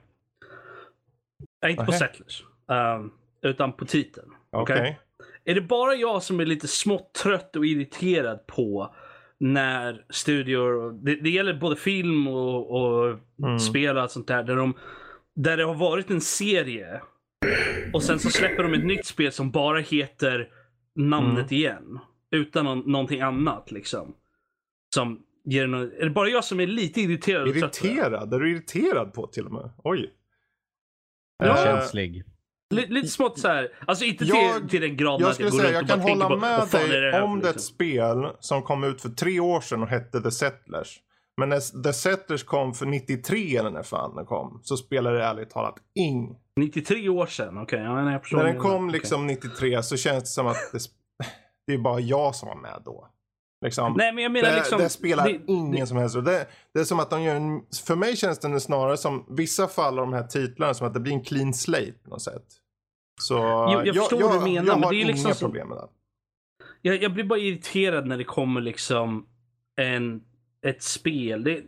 Nej, inte på Nähä. Settlers. ehm, utan på titeln. okej. okej. Är det bara jag som är lite smått trött och irriterad på när studior, det, det gäller både film och, och Mm. spel och allt sånt där, där, de, där det har varit en serie och sen så släpper de ett nytt spel som bara heter namnet Mm. igen. Utan någon, någonting annat liksom. Som ger någon, är det bara jag som är lite irriterad? det? Irriterad? Är du irriterad på till och med? Oj. Ja. Eh, Känslig. Lite, lite smått så här. Alltså inte till, Jag- till den graden Jag att jag går säga, runt jag och kan bara hålla på med det dig här om det är ett liksom? spel som kom ut för tre år sedan och hette The Settlers. Men när The Settlers kom för 93 eller när fan den kom så spelade det ärligt talat ing. 93 år sedan, okej. Ja, jag förstår När den kom liksom 93 så känns det som att det, det är bara jag som var med då. Liksom. Nej, men jag menar det, liksom... det spelar det- ingen det- som helst roll. det, det är som att de gör en, För mig känns det snarare som vissa fall av de här titlarna som att det blir en clean slate på något sätt. Så jag förstår jag, vad du menar, jag men har det är liksom inga problem med det. Jag, jag blir bara irriterad när det kommer liksom en, ett spel. Det,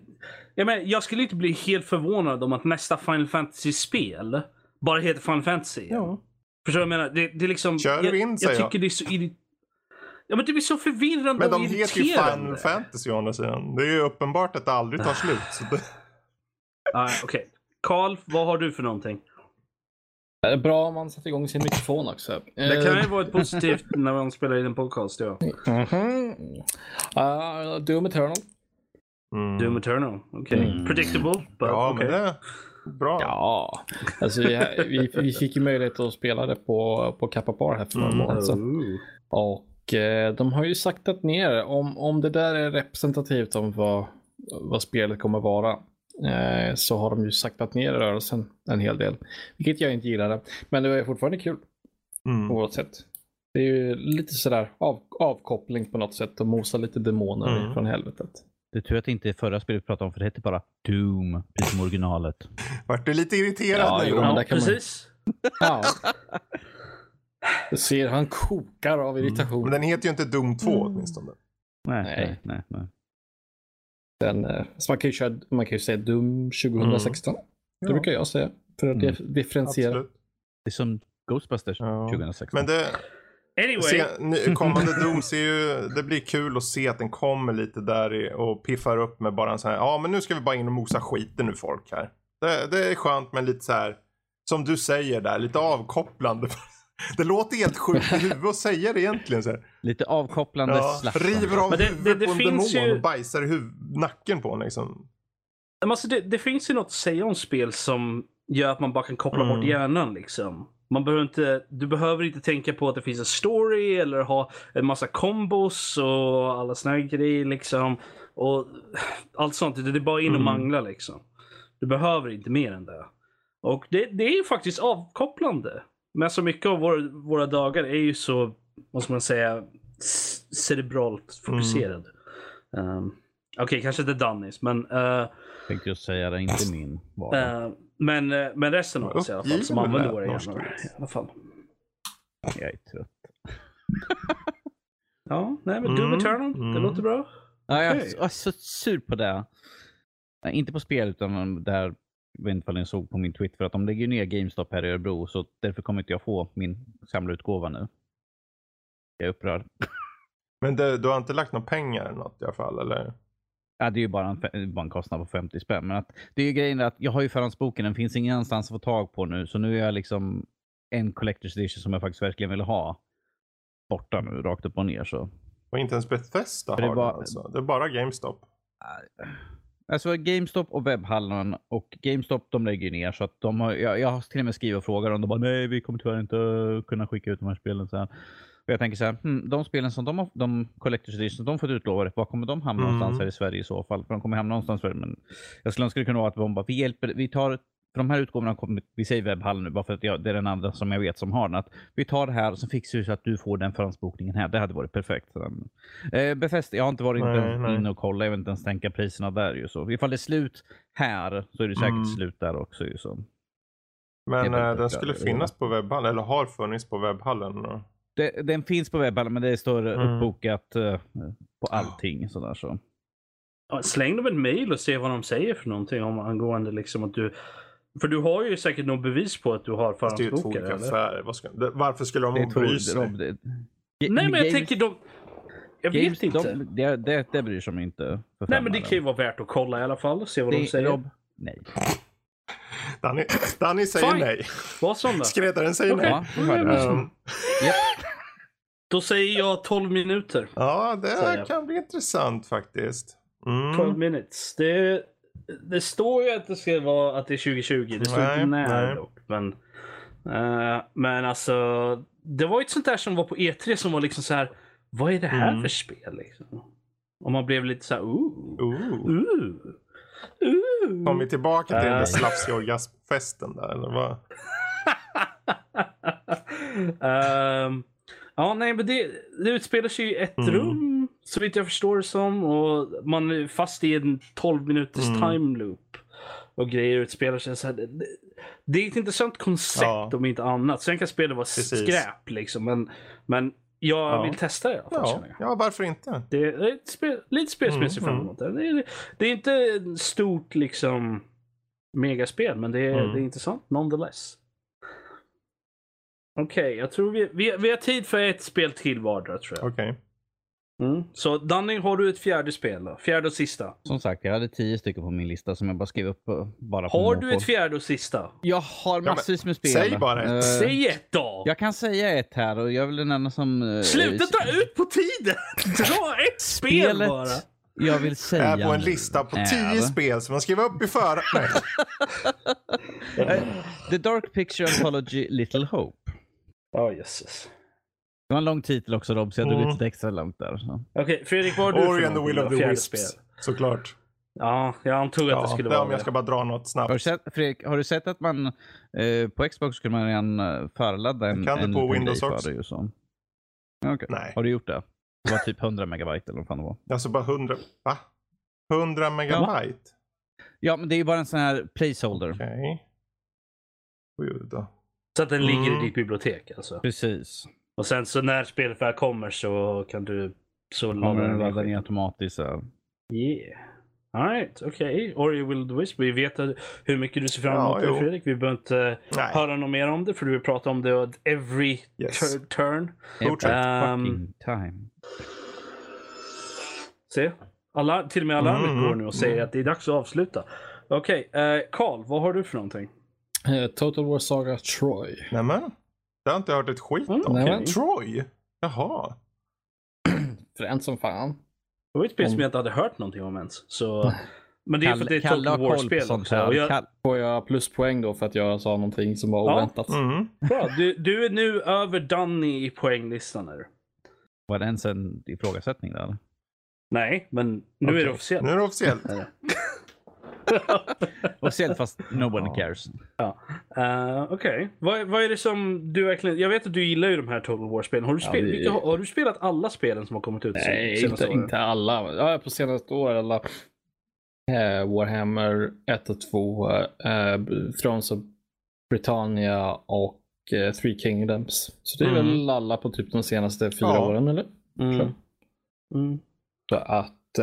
jag, menar, jag skulle inte bli helt förvånad om att nästa Final Fantasy-spel bara heter Final Fantasy. Ja. Förstår du vad jag menar? Det, det är liksom... Kör jag, in, jag jag. tycker det är så irri- Ja men det blir så förvirrande Men de och heter ju. Final Fantasy å andra sidan. Det är ju uppenbart att det aldrig tar slut. Så det, Ah, Okej. Karl, vad har du för någonting? Det är bra om man sätter igång sin mikrofon också. Det kan ju vara ett positivt när man spelar in en podcast. Ja. Mhm. Uh, Doom Eternal. mm. Doom Eternal. Okej. Mm. Predictable. But, Ja, okay. men det är bra. Ja, alltså vi, vi, vi fick ju möjlighet att spela det på, på Kappa Bar här för några Mm. månader sedan. Oh. Och eh, de har ju saktat ner, om, om det där är representativt om vad, vad spelet kommer vara, eh, så har de ju saktat ner rörelsen en hel del. Vilket jag inte gillade. Men det var ju fortfarande kul Mm. på något sätt. Det är ju lite sådär av, avkoppling på något sätt och mosa lite demoner Mm. från helvetet. Det är tur att det inte är förra spelet vi pratade om, för det hette bara Doom, precis som originalet. Vart du lite irriterad Ja, nu? jo, Ja, kan man- precis. Ja. Du ser, han kokar av irritation. Men den heter ju inte Doom 2 Mm. åtminstone. Nej, Nej. nej, nej. Den, eh, så man, kan ju köra, man kan ju säga Doom 2016. Det Ja. brukar jag säga. För att Mm. dif- differentiera. Absolut. Det är som Ghostbusters Ja. 2016. Men det, Anyway. se, nu- kommande Doom ser ju, det blir kul att se att den kommer lite där i, och piffar upp med bara en sån här, ja men nu ska vi bara in och mosa skiten ur folk här. Det, det är skönt men lite så här, som du säger där, lite avkopplande. Det låter helt sjukt i huvudet att säga det egentligen. Så här. Lite avkopplande Ja, slash. river av huvudet det- det på en demon ju- och bajsar i huv- nacken på honom liksom. Alltså det, det finns ju något att säga om spel som gör att man bara kan koppla Mm. bort hjärnan. Liksom. Man behöver inte, du behöver inte tänka på att det finns en story eller ha en massa kombos och alla såna här grejer. Liksom. Och allt sånt. Det är bara in och Mm. mangla liksom. Du behöver inte mer än det. Och det, det är ju faktiskt avkopplande. Men så mycket av våra, våra dagar är ju så, vad ska man säga, cerebralt fokuserad. Um, Okej, kanske inte Dannis, men uh, Tänkte jag säga det, inte min. Eh, men, eh, men resten av oss i alla fall som använder våra hjärnor. I alla fall. Jag är trött. Ja, nej men Doom Mm, Eternal, det mm. låter bra. Ja, jag, Okej. jag är så sur på det. Inte på spel utan där, vet inte om ni såg på min Twitter, för att de lägger ner GameStop här i Örebro så därför kommer inte jag få min samlarutgåva nu. Jag är upprörd. Men det, du har inte lagt några pengar eller något i alla fall eller? Ja, det är ju bara en, bara en kostnad på 50 spänn. Men att, det är ju grejen att jag har ju förhandsboken, den finns ingen annanstans att få tag på nu. Så nu är jag liksom en Collector's Edition som jag faktiskt verkligen vill ha borta nu, rakt upp och ner. Så. Och inte ens Bethesda För det har var- den alltså. Det är bara GameStop. Alltså GameStop och webbhallen och GameStop de lägger ju ner så att de har, jag, jag har till och med skrivit och frågat dem. De bara nej vi kommer tyvärr inte kunna skicka ut de här spelen. Så här. Och jag tänker så här, hmm, de spelen som de har, de Collector's Edition de fått utlovade, var kommer de hamna Mm. någonstans här i Sverige i så fall? För de kommer hamna någonstans i Sverige. Men jag skulle önska det kunde vara att de bara, vi hjälper, vi tar för de här utgåvorna har kommit, vi säger webbhallen nu bara för att jag, det är den andra som jag vet som har den. Att vi tar det här och så fixar vi så att du får den förhandsbokningen här. Det hade varit perfekt. Eh, Befäst, jag har inte varit Nej, inne och kollat. Jag vill inte ens tänka priserna där. Ju, så. Ifall det är slut här så är det säkert Mm. slut där också. Ju, så. Men eh, den skulle det- finnas på webbhallen, eller har funnits på webbhallen. då. Det, den finns på webbhallen men det står Mm. uppbokat eh, på allting. Sådär, så. Släng dem ett mail och se vad de säger för någonting om angående liksom att du... För du har ju säkert något bevis på att du har Fast det är ju två affärer. Vad ska, det, varför skulle de bry sig? Rob, det, Nej men jag Games- tänker de... Jag vet Games, inte. De, det, det, det bryr sig de inte. För Nej men det kan ju vara värt att kolla i alla fall. Se vad de Det- säger. Rob, nej. Danny, Danny säger Fine. nej. Vad som då? Skräddaren säger Okej. nej. Ja, vi hörde det. Um, Då säger jag 12 minuter. ja, det kan bli intressant faktiskt. 12 Mm. minutes. Det, det står ju att det ska vara att det är 2020. Det står Nej, inte när nej. dock. Men, eh, men alltså, det var ju ett sånt där som var på E3 som var liksom så här. Vad är det här Mm. för spel? Liksom? Och man blev lite så här, ooh. Ooh. Ooh. Ooh. Kom vi tillbaka till den där Eh. slafsiga orgasmfesten där eller vad? Ehm, ja, nej, men det, det utspelar sig i ett Mm. rum, så vitt jag förstår det som. Och man är fast i en 12 minuters Mm. time loop. Och grejer utspelar sig så här. Det, det, är ett intressant koncept Ja. om inte annat. Sen kan spelet vara Precis. skräp liksom. Men, men jag Ja. vill testa det. Ja, ja, varför inte? Det är ett spel, lite spel som jag ser Mm, fram emot. Det, är, det är inte ett stort liksom megaspel, men det är, Mm. det är intressant nonetheless. Okej, jag tror vi, vi, vi har tid för ett spel till vardera tror jag. Okej. Mm. Så Dunning, har du ett fjärde spel då? Fjärde och sista. Som sagt, jag hade tio stycken på min lista som jag bara skrev upp eh, bara Har du ett fjärde och sista? Jag har massvis med spel. säg bara ett. Eh, Säg ett då! Jag kan säga ett här och jag är väl den enda som... eh, Sluta dra ut på tiden! Dra ett spel Spelet bara! Jag vill säga Är på en lista på är- tio spel som man skriver upp i. Eh, The Dark Picture Anthology Little Hope. Ja, jösses. Det var en lång titel också Rob, så jag drog Mm. lite extra långt där. Okej, Fredrik, vad har du Ori and the Will of the Wisps. spel. Såklart. Ja, jag antog att det Ja, skulle det vara om jag ska bara dra något snabbt. Har du sett, Fredrik, har du sett att man eh, på Xbox skulle man redan eh, förladda en, Kan du en på liten Windows också? det? ju Så. Okej. Nej. Har du gjort det? Det var typ 100 megabyte eller vad fan det var. Alltså bara 100... Va? 100 megabyte? Ja, men det är ju bara en sån här placeholder. Okej. Då. Så att den ligger Mm. i ditt bibliotek alltså. Precis. Och sen så när spelet väl kommer så kan du så Kommer laddar den ladda ner automatiskt. Så. Yeah. Alright, okej. Ori Will the Wisp. Vi vet hur mycket du ser fram Ja, emot det jo. Fredrik. Vi behöver inte Nej. höra något mer om det för du vill prata om det every Yes. tur- turn. Ehm, Fucking time. Se, alla, till och med alarmet Mm, går nu och säger mm. att det är dags att avsluta. Okej, eh, Karl, vad har du för någonting? Eh, Total War Saga Troy. Nämen. Det har jag inte hört ett skit Mm, om. Men- Troy? Jaha. Fränt som fan. Det var ett spel som Om- jag inte hade hört någonting om ens. Så... Men det är för att det är ett Kalle Total War-spel också. här. Jag, Kall- Får jag pluspoäng då för att jag sa någonting som var Ja. oväntat? Mm. bra, du, du är nu över Danny i poänglistan. Här. Var det ens en ifrågasättning där? Nej, men nu är det officiellt. Nu är det officiellt. Officiellt fast nobody Ja. cares. Uh, Okej, vad, vad är det som du verkligen... Jag vet att du gillar ju de här Total War-spelen. Har, du Ja, spel, vi- vilka, har du spelat alla spelen som har kommit ut Nej, inte, åren? inte alla. Ja, på senaste år alla eh, Warhammer 1 och 2, eh, Thrones of Britannia och eh, Three Kingdoms. Så det är Mm. väl alla på typ de senaste fyra Ja. åren eller? Mm. Så. Mm. Så att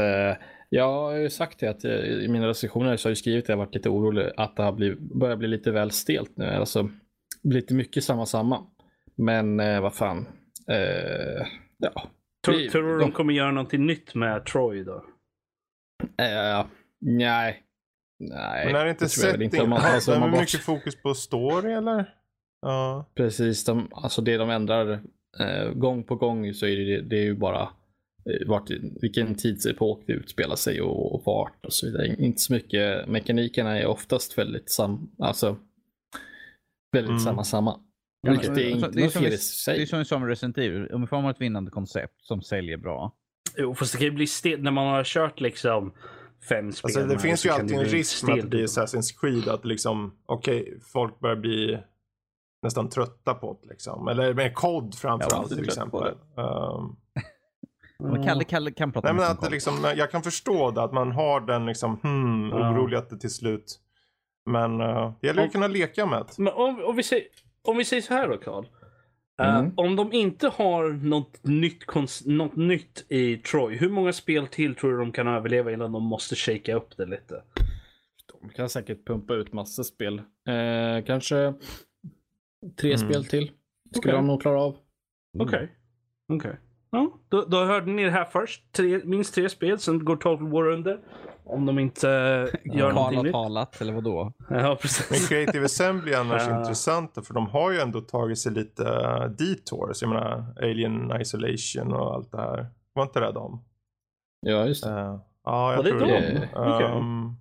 jag har ju sagt det att eh, i mina recensioner så har jag skrivit att jag varit lite orolig att det har blivit, börjar bli lite väl stelt nu. Alltså lite mycket samma samma. Men eh, vad fan. Eh, ja. Tror, Vi- tror du de de- kommer göra någonting nytt med Troy då? Eh, nej. Nej. Men är det inte setting? Man, alltså, det är man bara, mycket fokus på story eller? Ja. precis, de, alltså det de ändrar eh, gång på gång så är det, det är ju bara vart, vilken tidsepok det utspelar sig och, och vart och så vidare. Inte så mycket, mekanikerna är oftast väldigt sam, alltså väldigt Mm. samma samma. Ja, Vilket det är inte det är något som fel i sig. Det är som med Resident Evil. Om vi får ett vinnande koncept som säljer bra. Jo, fast det kan ju bli stelt när man har kört liksom fem spel. Alltså, det finns ju alltid en risk med att det blir. Assassin's Creed. Att liksom, okej, folk börjar bli nästan trötta på det liksom. Eller med kod framförallt till exempel. Um, Men Kalle, Kalle kan prata nej men om att det liksom, jag kan förstå det, att man har den liksom, hmm, Ja. orolig att det till slut. Men uh, det gäller ju att kunna leka med det. Men om, om, vi säger, om vi säger så här då, Karl. Eh, Mm. om de inte har något nytt, något nytt i Troy, hur många spel till tror du de kan överleva innan de måste shakea upp det lite? De kan säkert pumpa ut massor spel. Eh, kanske tre Mm. spel till. Skulle Okej. de nog klara av. Okej. Okej. Ja, då, då hörde ni det här först. Tre, minst tre spel, sen går Total War under. Om de inte eh, gör någonting har nytt. talat, eller vadå? Ja, Men precis. Creative Assembly är annars Ja. intressanta för de har ju ändå tagit sig lite uh, detours. Jag menar Alien Isolation och allt det här. Var inte det de? Ja, just det. Eh, ja, jag Var det tror de? det. Okej. Ehm,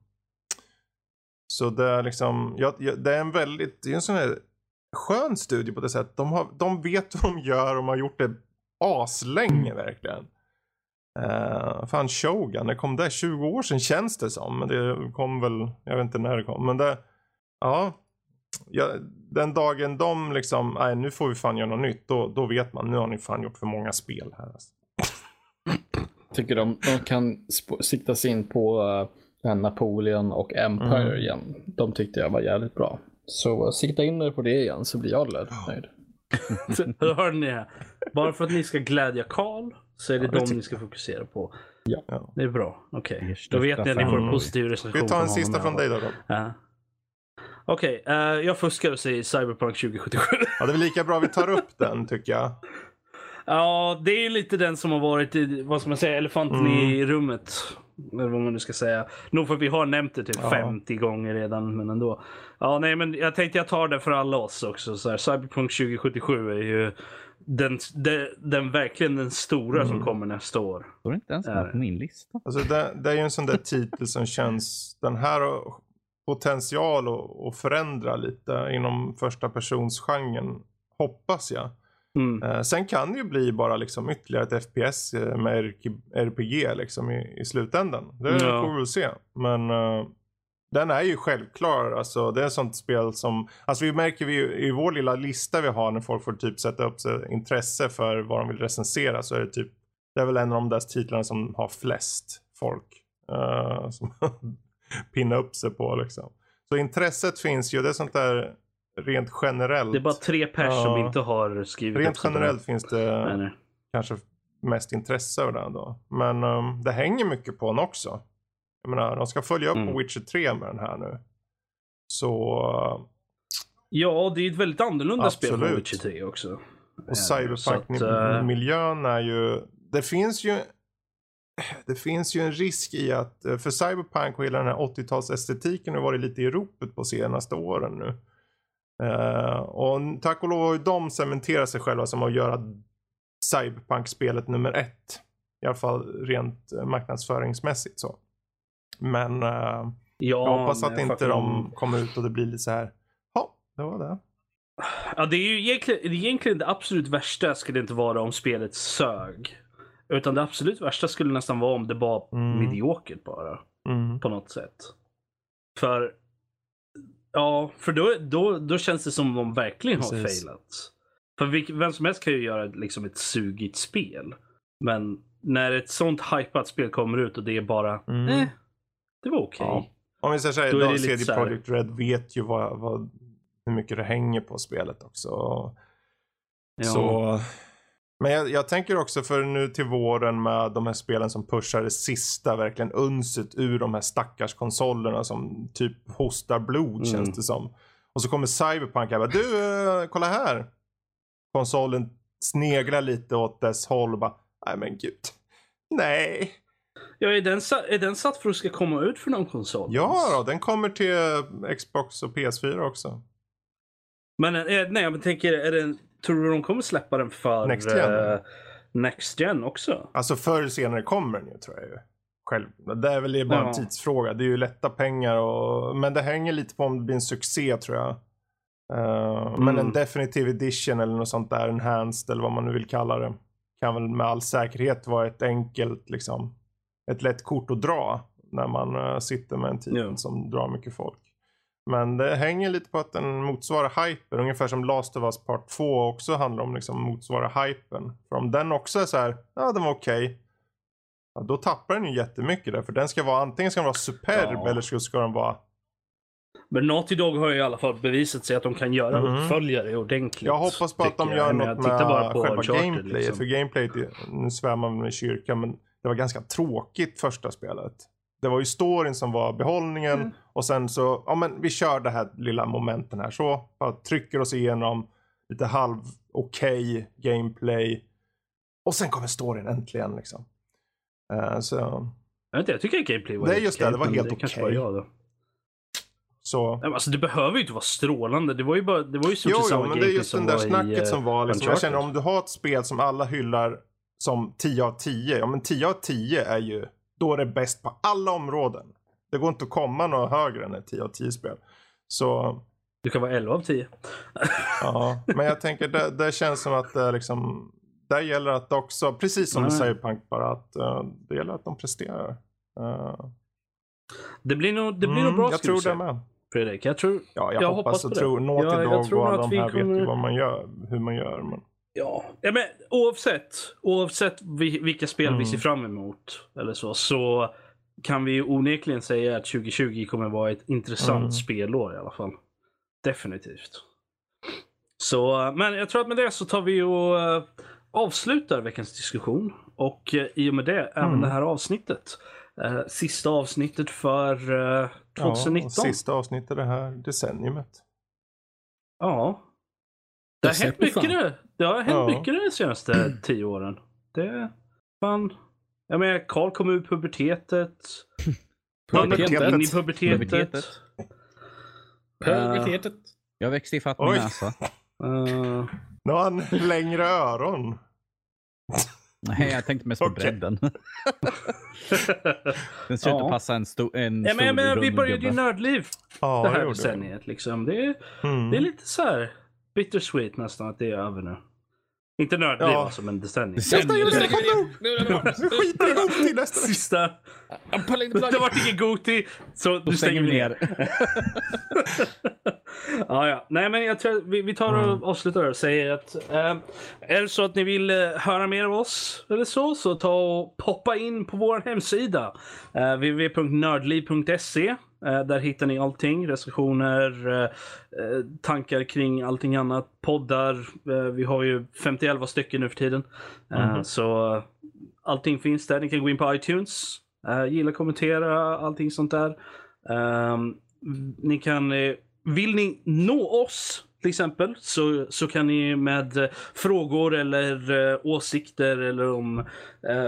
så det är liksom, ja, ja, det är en väldigt, det är en sån här skön studie på det sättet. De, har, de vet vad de gör och de har gjort det aslänge verkligen. Uh, fan Shogun, det kom där 20 år sedan känns det som. Men det kom väl, jag vet inte när det kom. Men det, ja. ja den dagen de liksom, nej nu får vi fan göra något nytt. Då, då vet man, nu har ni fan gjort för många spel här. Alltså. tycker de, de kan sikta sig in på uh, Napoleon och Empire Mm. igen. De tyckte jag var jävligt bra. Så uh, sikta in er på det igen så blir jag nöjd. Då hörde ni det. Bara för att ni ska glädja Karl så är det Ja, dem ni ska fokusera på. Ja. Det är bra. Okej. Är Då vet ni att ni får en positiv recension. vi ta en sista från dig alla då? Rob? fall. Ja. Okej, eh, jag fuskar och säger Cyberpunk 2077. Ja, det är väl lika bra vi tar upp den tycker jag. ja, det är lite den som har varit, i, vad ska man säga, elefanten Mm. i rummet. Eller vad man nu ska säga. Nog för att vi har nämnt det typ Ja. 50 gånger redan, men ändå. Ja, nej, men jag tänkte jag tar det för alla oss också. Så här, Cyberpunk 2077 är ju den, den, den verkligen den stora som Mm. kommer nästa år. Står inte ens på min lista? Alltså det, det är ju en sån där titel som känns, den här har potential att, att förändra lite inom första personsgenren. Hoppas jag. Mm. Eh, sen kan det ju bli bara liksom ytterligare ett FPS eh, med RPG liksom i, i slutändan. Det Ja. får vi väl se. Men eh, den är ju självklar. Alltså, det är ett sånt spel som, alltså vi märker vi i vår lilla lista vi har när folk får typ sätta upp sig intresse för vad de vill recensera så är det typ, det är väl en av de där titlarna som har flest folk. eh, som pinna upp sig på liksom. Så intresset finns ju, det är sånt där rent generellt. Det är bara tre pers Ja. som inte har skrivit Rent generellt finns det Nej, nej. kanske mest intresse av den då. Men um, det hänger mycket på den också. Jag menar, de ska följa upp Mm. Witcher 3 med den här nu. Så, Ja, det är ett väldigt annorlunda spel från Absolut. Witcher 3 också. och eh, Cyberpunk-miljön är ju, det finns ju det finns ju en risk i att, eh, för Cyberpunk och hela den här 80-talsestetiken har varit lite i ropet på senaste åren nu. Eh, och tack och lov har ju de cementerat sig själva som att göra Cyberpunk-spelet nummer ett. I alla fall rent eh, marknadsföringsmässigt så. Men eh, ja, jag hoppas att inte de kommer ut och det blir lite så här. Ja, det var det. Ja, det är ju egentligen, egentligen det absolut värsta skulle inte vara om spelet sög. Utan det absolut värsta skulle nästan vara om det var Mm. mediokert bara. Mm. På något sätt. För Ja, för då, då, då känns det som om de verkligen har Precis. failat. För vem som helst kan ju göra liksom ett sugigt spel. Men när ett sånt hypat spel kommer ut och det är bara, Mm. eh, det var okej. Ja. Om vi säger så här, Då CD så här- Projekt Red vet ju vad, vad, hur mycket det hänger på spelet också. Ja. Så, men jag, jag tänker också för nu till våren med de här spelen som pushar det sista verkligen unset ur de här stackars konsolerna som typ hostar blod Mm. känns det som. Och så kommer Cyberpunk här bara, du eh, kolla här. Konsolen sneglar lite åt dess håll och bara, nej men gud. Nej. Ja, är den, är den satt för att ska komma ut för någon konsol? Ja då, den kommer till Xbox och PS4 också. Men eh, nej, jag tänker, är den, tror du de kommer släppa den för Next gen? eh, Next Gen också? Alltså förr eller senare kommer den ju tror jag ju. Själv. Det är väl bara en Ja. tidsfråga. Det är ju lätta pengar och... Men det hänger lite på om det blir en succé tror jag. Men Mm. en definitive edition eller något sånt där, enhanced eller vad man nu vill kalla det. Kan väl med all säkerhet vara ett enkelt liksom. Ett lätt kort att dra. När man eh, sitter med en titel Ja. som drar mycket folk. Men det hänger lite på att den motsvarar hypen. Ungefär som Last of Us Part 2 också handlar om liksom motsvara hypen. För om den också är så här, ja den var okej. Ja, då tappar den ju jättemycket där. För den ska vara antingen ska den vara superb Ja. eller så ska den vara Men Naughty Dog har ju i alla fall bevisat sig att de kan göra Mhm. uppföljare ordentligt. Jag hoppas på att de gör jag. Något tittar bara med på själva gameplayet. liksom. För gameplayet, nu svär man med kyrkan, men det var ganska tråkigt första spelet. Det var ju storyn som var behållningen Mm. och sen så, ja men vi kör det här lilla momenten här så. Bara trycker oss igenom lite halv okej gameplay. Och sen kommer storyn äntligen liksom. Eh, så, Jag, vet inte, jag tycker att gameplay var Nej, helt just det, det var helt det okej. då. så. Nej, Alltså, det behöver ju inte vara strålande. Det var ju bara, det var ju stort Jo, jo, samma men det är just som den där var i, snacket eh, som var liksom, jag känner om du har ett spel som alla hyllar som 10 av 10, ja men 10 av 10 är ju, då är det bäst på alla områden. Det går inte att komma något högre än ett 10 av 10 spel. Så, Du kan vara 11 av 10. ja, men jag tänker det, det känns som att det liksom, där gäller att också, precis som Nej. du säger Punk, bara att eh, det gäller att de presterar. Eh, Det blir nog, det blir mm, nog bra Jag tror det med. Fredrik. Jag tror, Ja, jag, Jag hoppas, hoppas och på det. tror. Naughty Ja, Dog och alla de här vet kommer- ju vad man gör, hur man gör. Men... Ja, ja men oavsett, oavsett vi- vilka spel Mm. vi ser fram emot eller så, så kan vi ju onekligen säga att 2020 kommer vara ett intressant Mm. spelår i alla fall. Definitivt. Så, men jag tror att med det så tar vi och eh, avslutar veckans diskussion och eh, i och med det även Mm. det här avsnittet. Eh, sista avsnittet för eh, 2019. Ja, och sista avsnittet det här decenniumet. Ja. Det har hänt mycket fan. det. Har hänt Ja. mycket de senaste tio åren. Det... Fan. Jag menar, Karl kom ur pubertetet. Han Pubertetet. kom in i pubertetet. Pubertetet. Pubertetet. Jag växte ifatt min näsa. Eh, Nu har han längre öron. Nej, jag tänkte mest på Okej. bredden. Den ser Ja. att passa en, sto- en ja, men, jag stor menar, vi började ju nördliv Ja, det här han. decenniet. Liksom. Det, är, Mm. det är lite så här bittersweet nästan att det är över nu. Inte nördliv Ja. alltså, men decennium. Sen, ju nu skiter vi ihop till nästa vecka. Sista. Det vart ingen Goti, så nu stänger vi ner. ja, ja. Nej, men jag tror vi, vi tar och Mm. avslutar och säger att eh, är det så att ni vill eh, höra mer av oss eller så, så ta och poppa in på vår hemsida. Eh, www.nördliv.se. Eh, där hittar ni allting. Recensioner, eh, eh, tankar kring allting annat. Poddar. Vi har ju 51 stycken nu för tiden. Mhm. Så allting finns där. Ni kan gå in på iTunes. Gilla, kommentera, allting sånt där. Ni kan, vill ni nå oss till exempel så, så kan ni med frågor eller åsikter eller om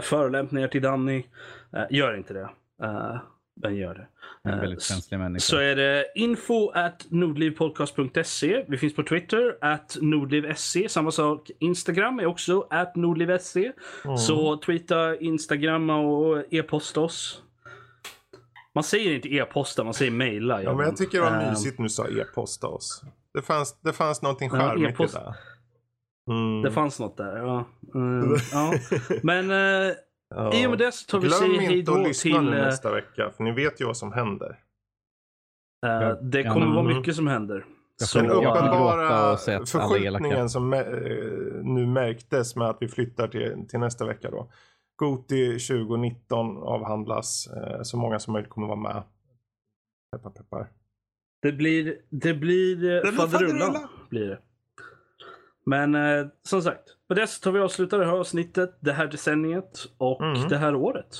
förolämpningar till Danny, gör inte det. Men gör det. En väldigt känslig människa. Så är det info at nordlivpodcast.se. Vi finns på Twitter, at nordliv.se. Samma sak Instagram är också at nordliv.se. Mm. Så tweeta, instagramma och e-posta oss. Man säger inte e-posta, man säger mejla. Ja, men jag tycker det var uh, mysigt nu sa e-posta oss. Det fanns, det fanns någonting charmigt ja, i det. Mm. Det fanns något där, ja. Uh, ja. Men uh, Ja. I och med det så tar vi till... Glöm inte att lyssna nu eh, nästa vecka, för ni vet ju vad som händer. Uh, det kommer mm. vara mycket som händer. Så, den uppenbara förskjutningen som uh, nu märktes med att vi flyttar till, till nästa vecka då. Goti 2019 avhandlas. Uh, så många som möjligt kommer vara med. Peppar peppar. Det blir, det blir faderullan. Blir det. Men eh, som sagt, på det så tar vi avsluta det här avsnittet, det här decenniet och mm. det här året.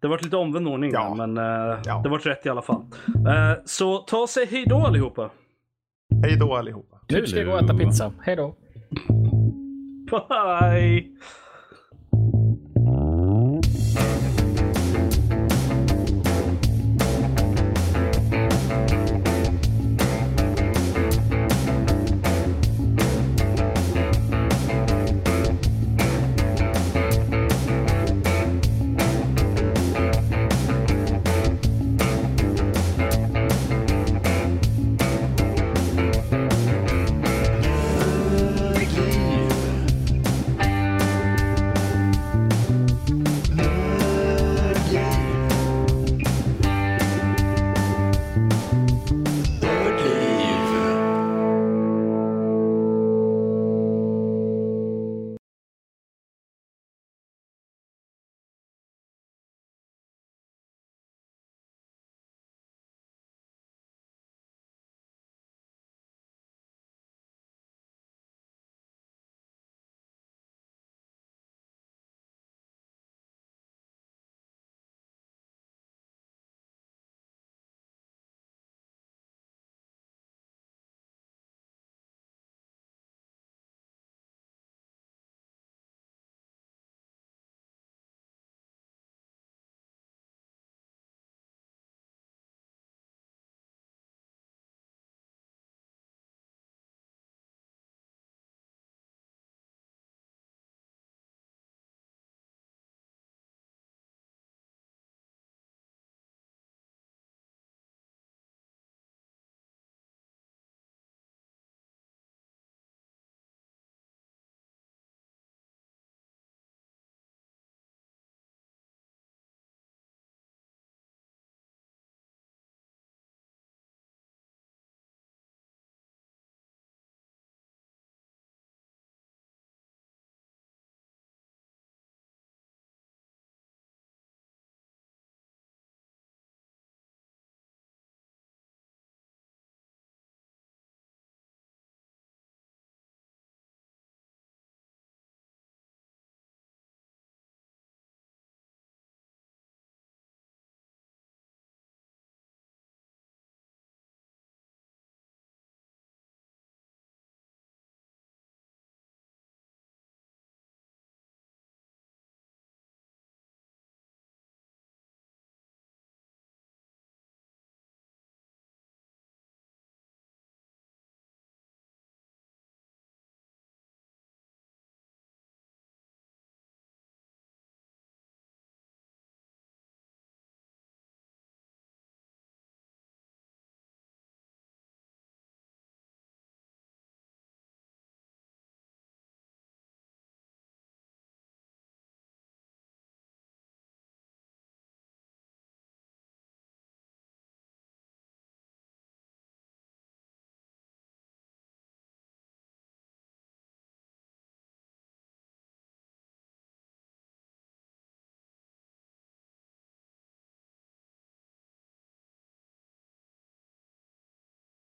Det har varit lite omvänd ordning ja. men eh, ja. det har varit rätt i alla fall. Eh, så ta och säg hej då allihopa. Hej då allihopa. Nu ska jag gå och äta pizza. Hej då. Bye.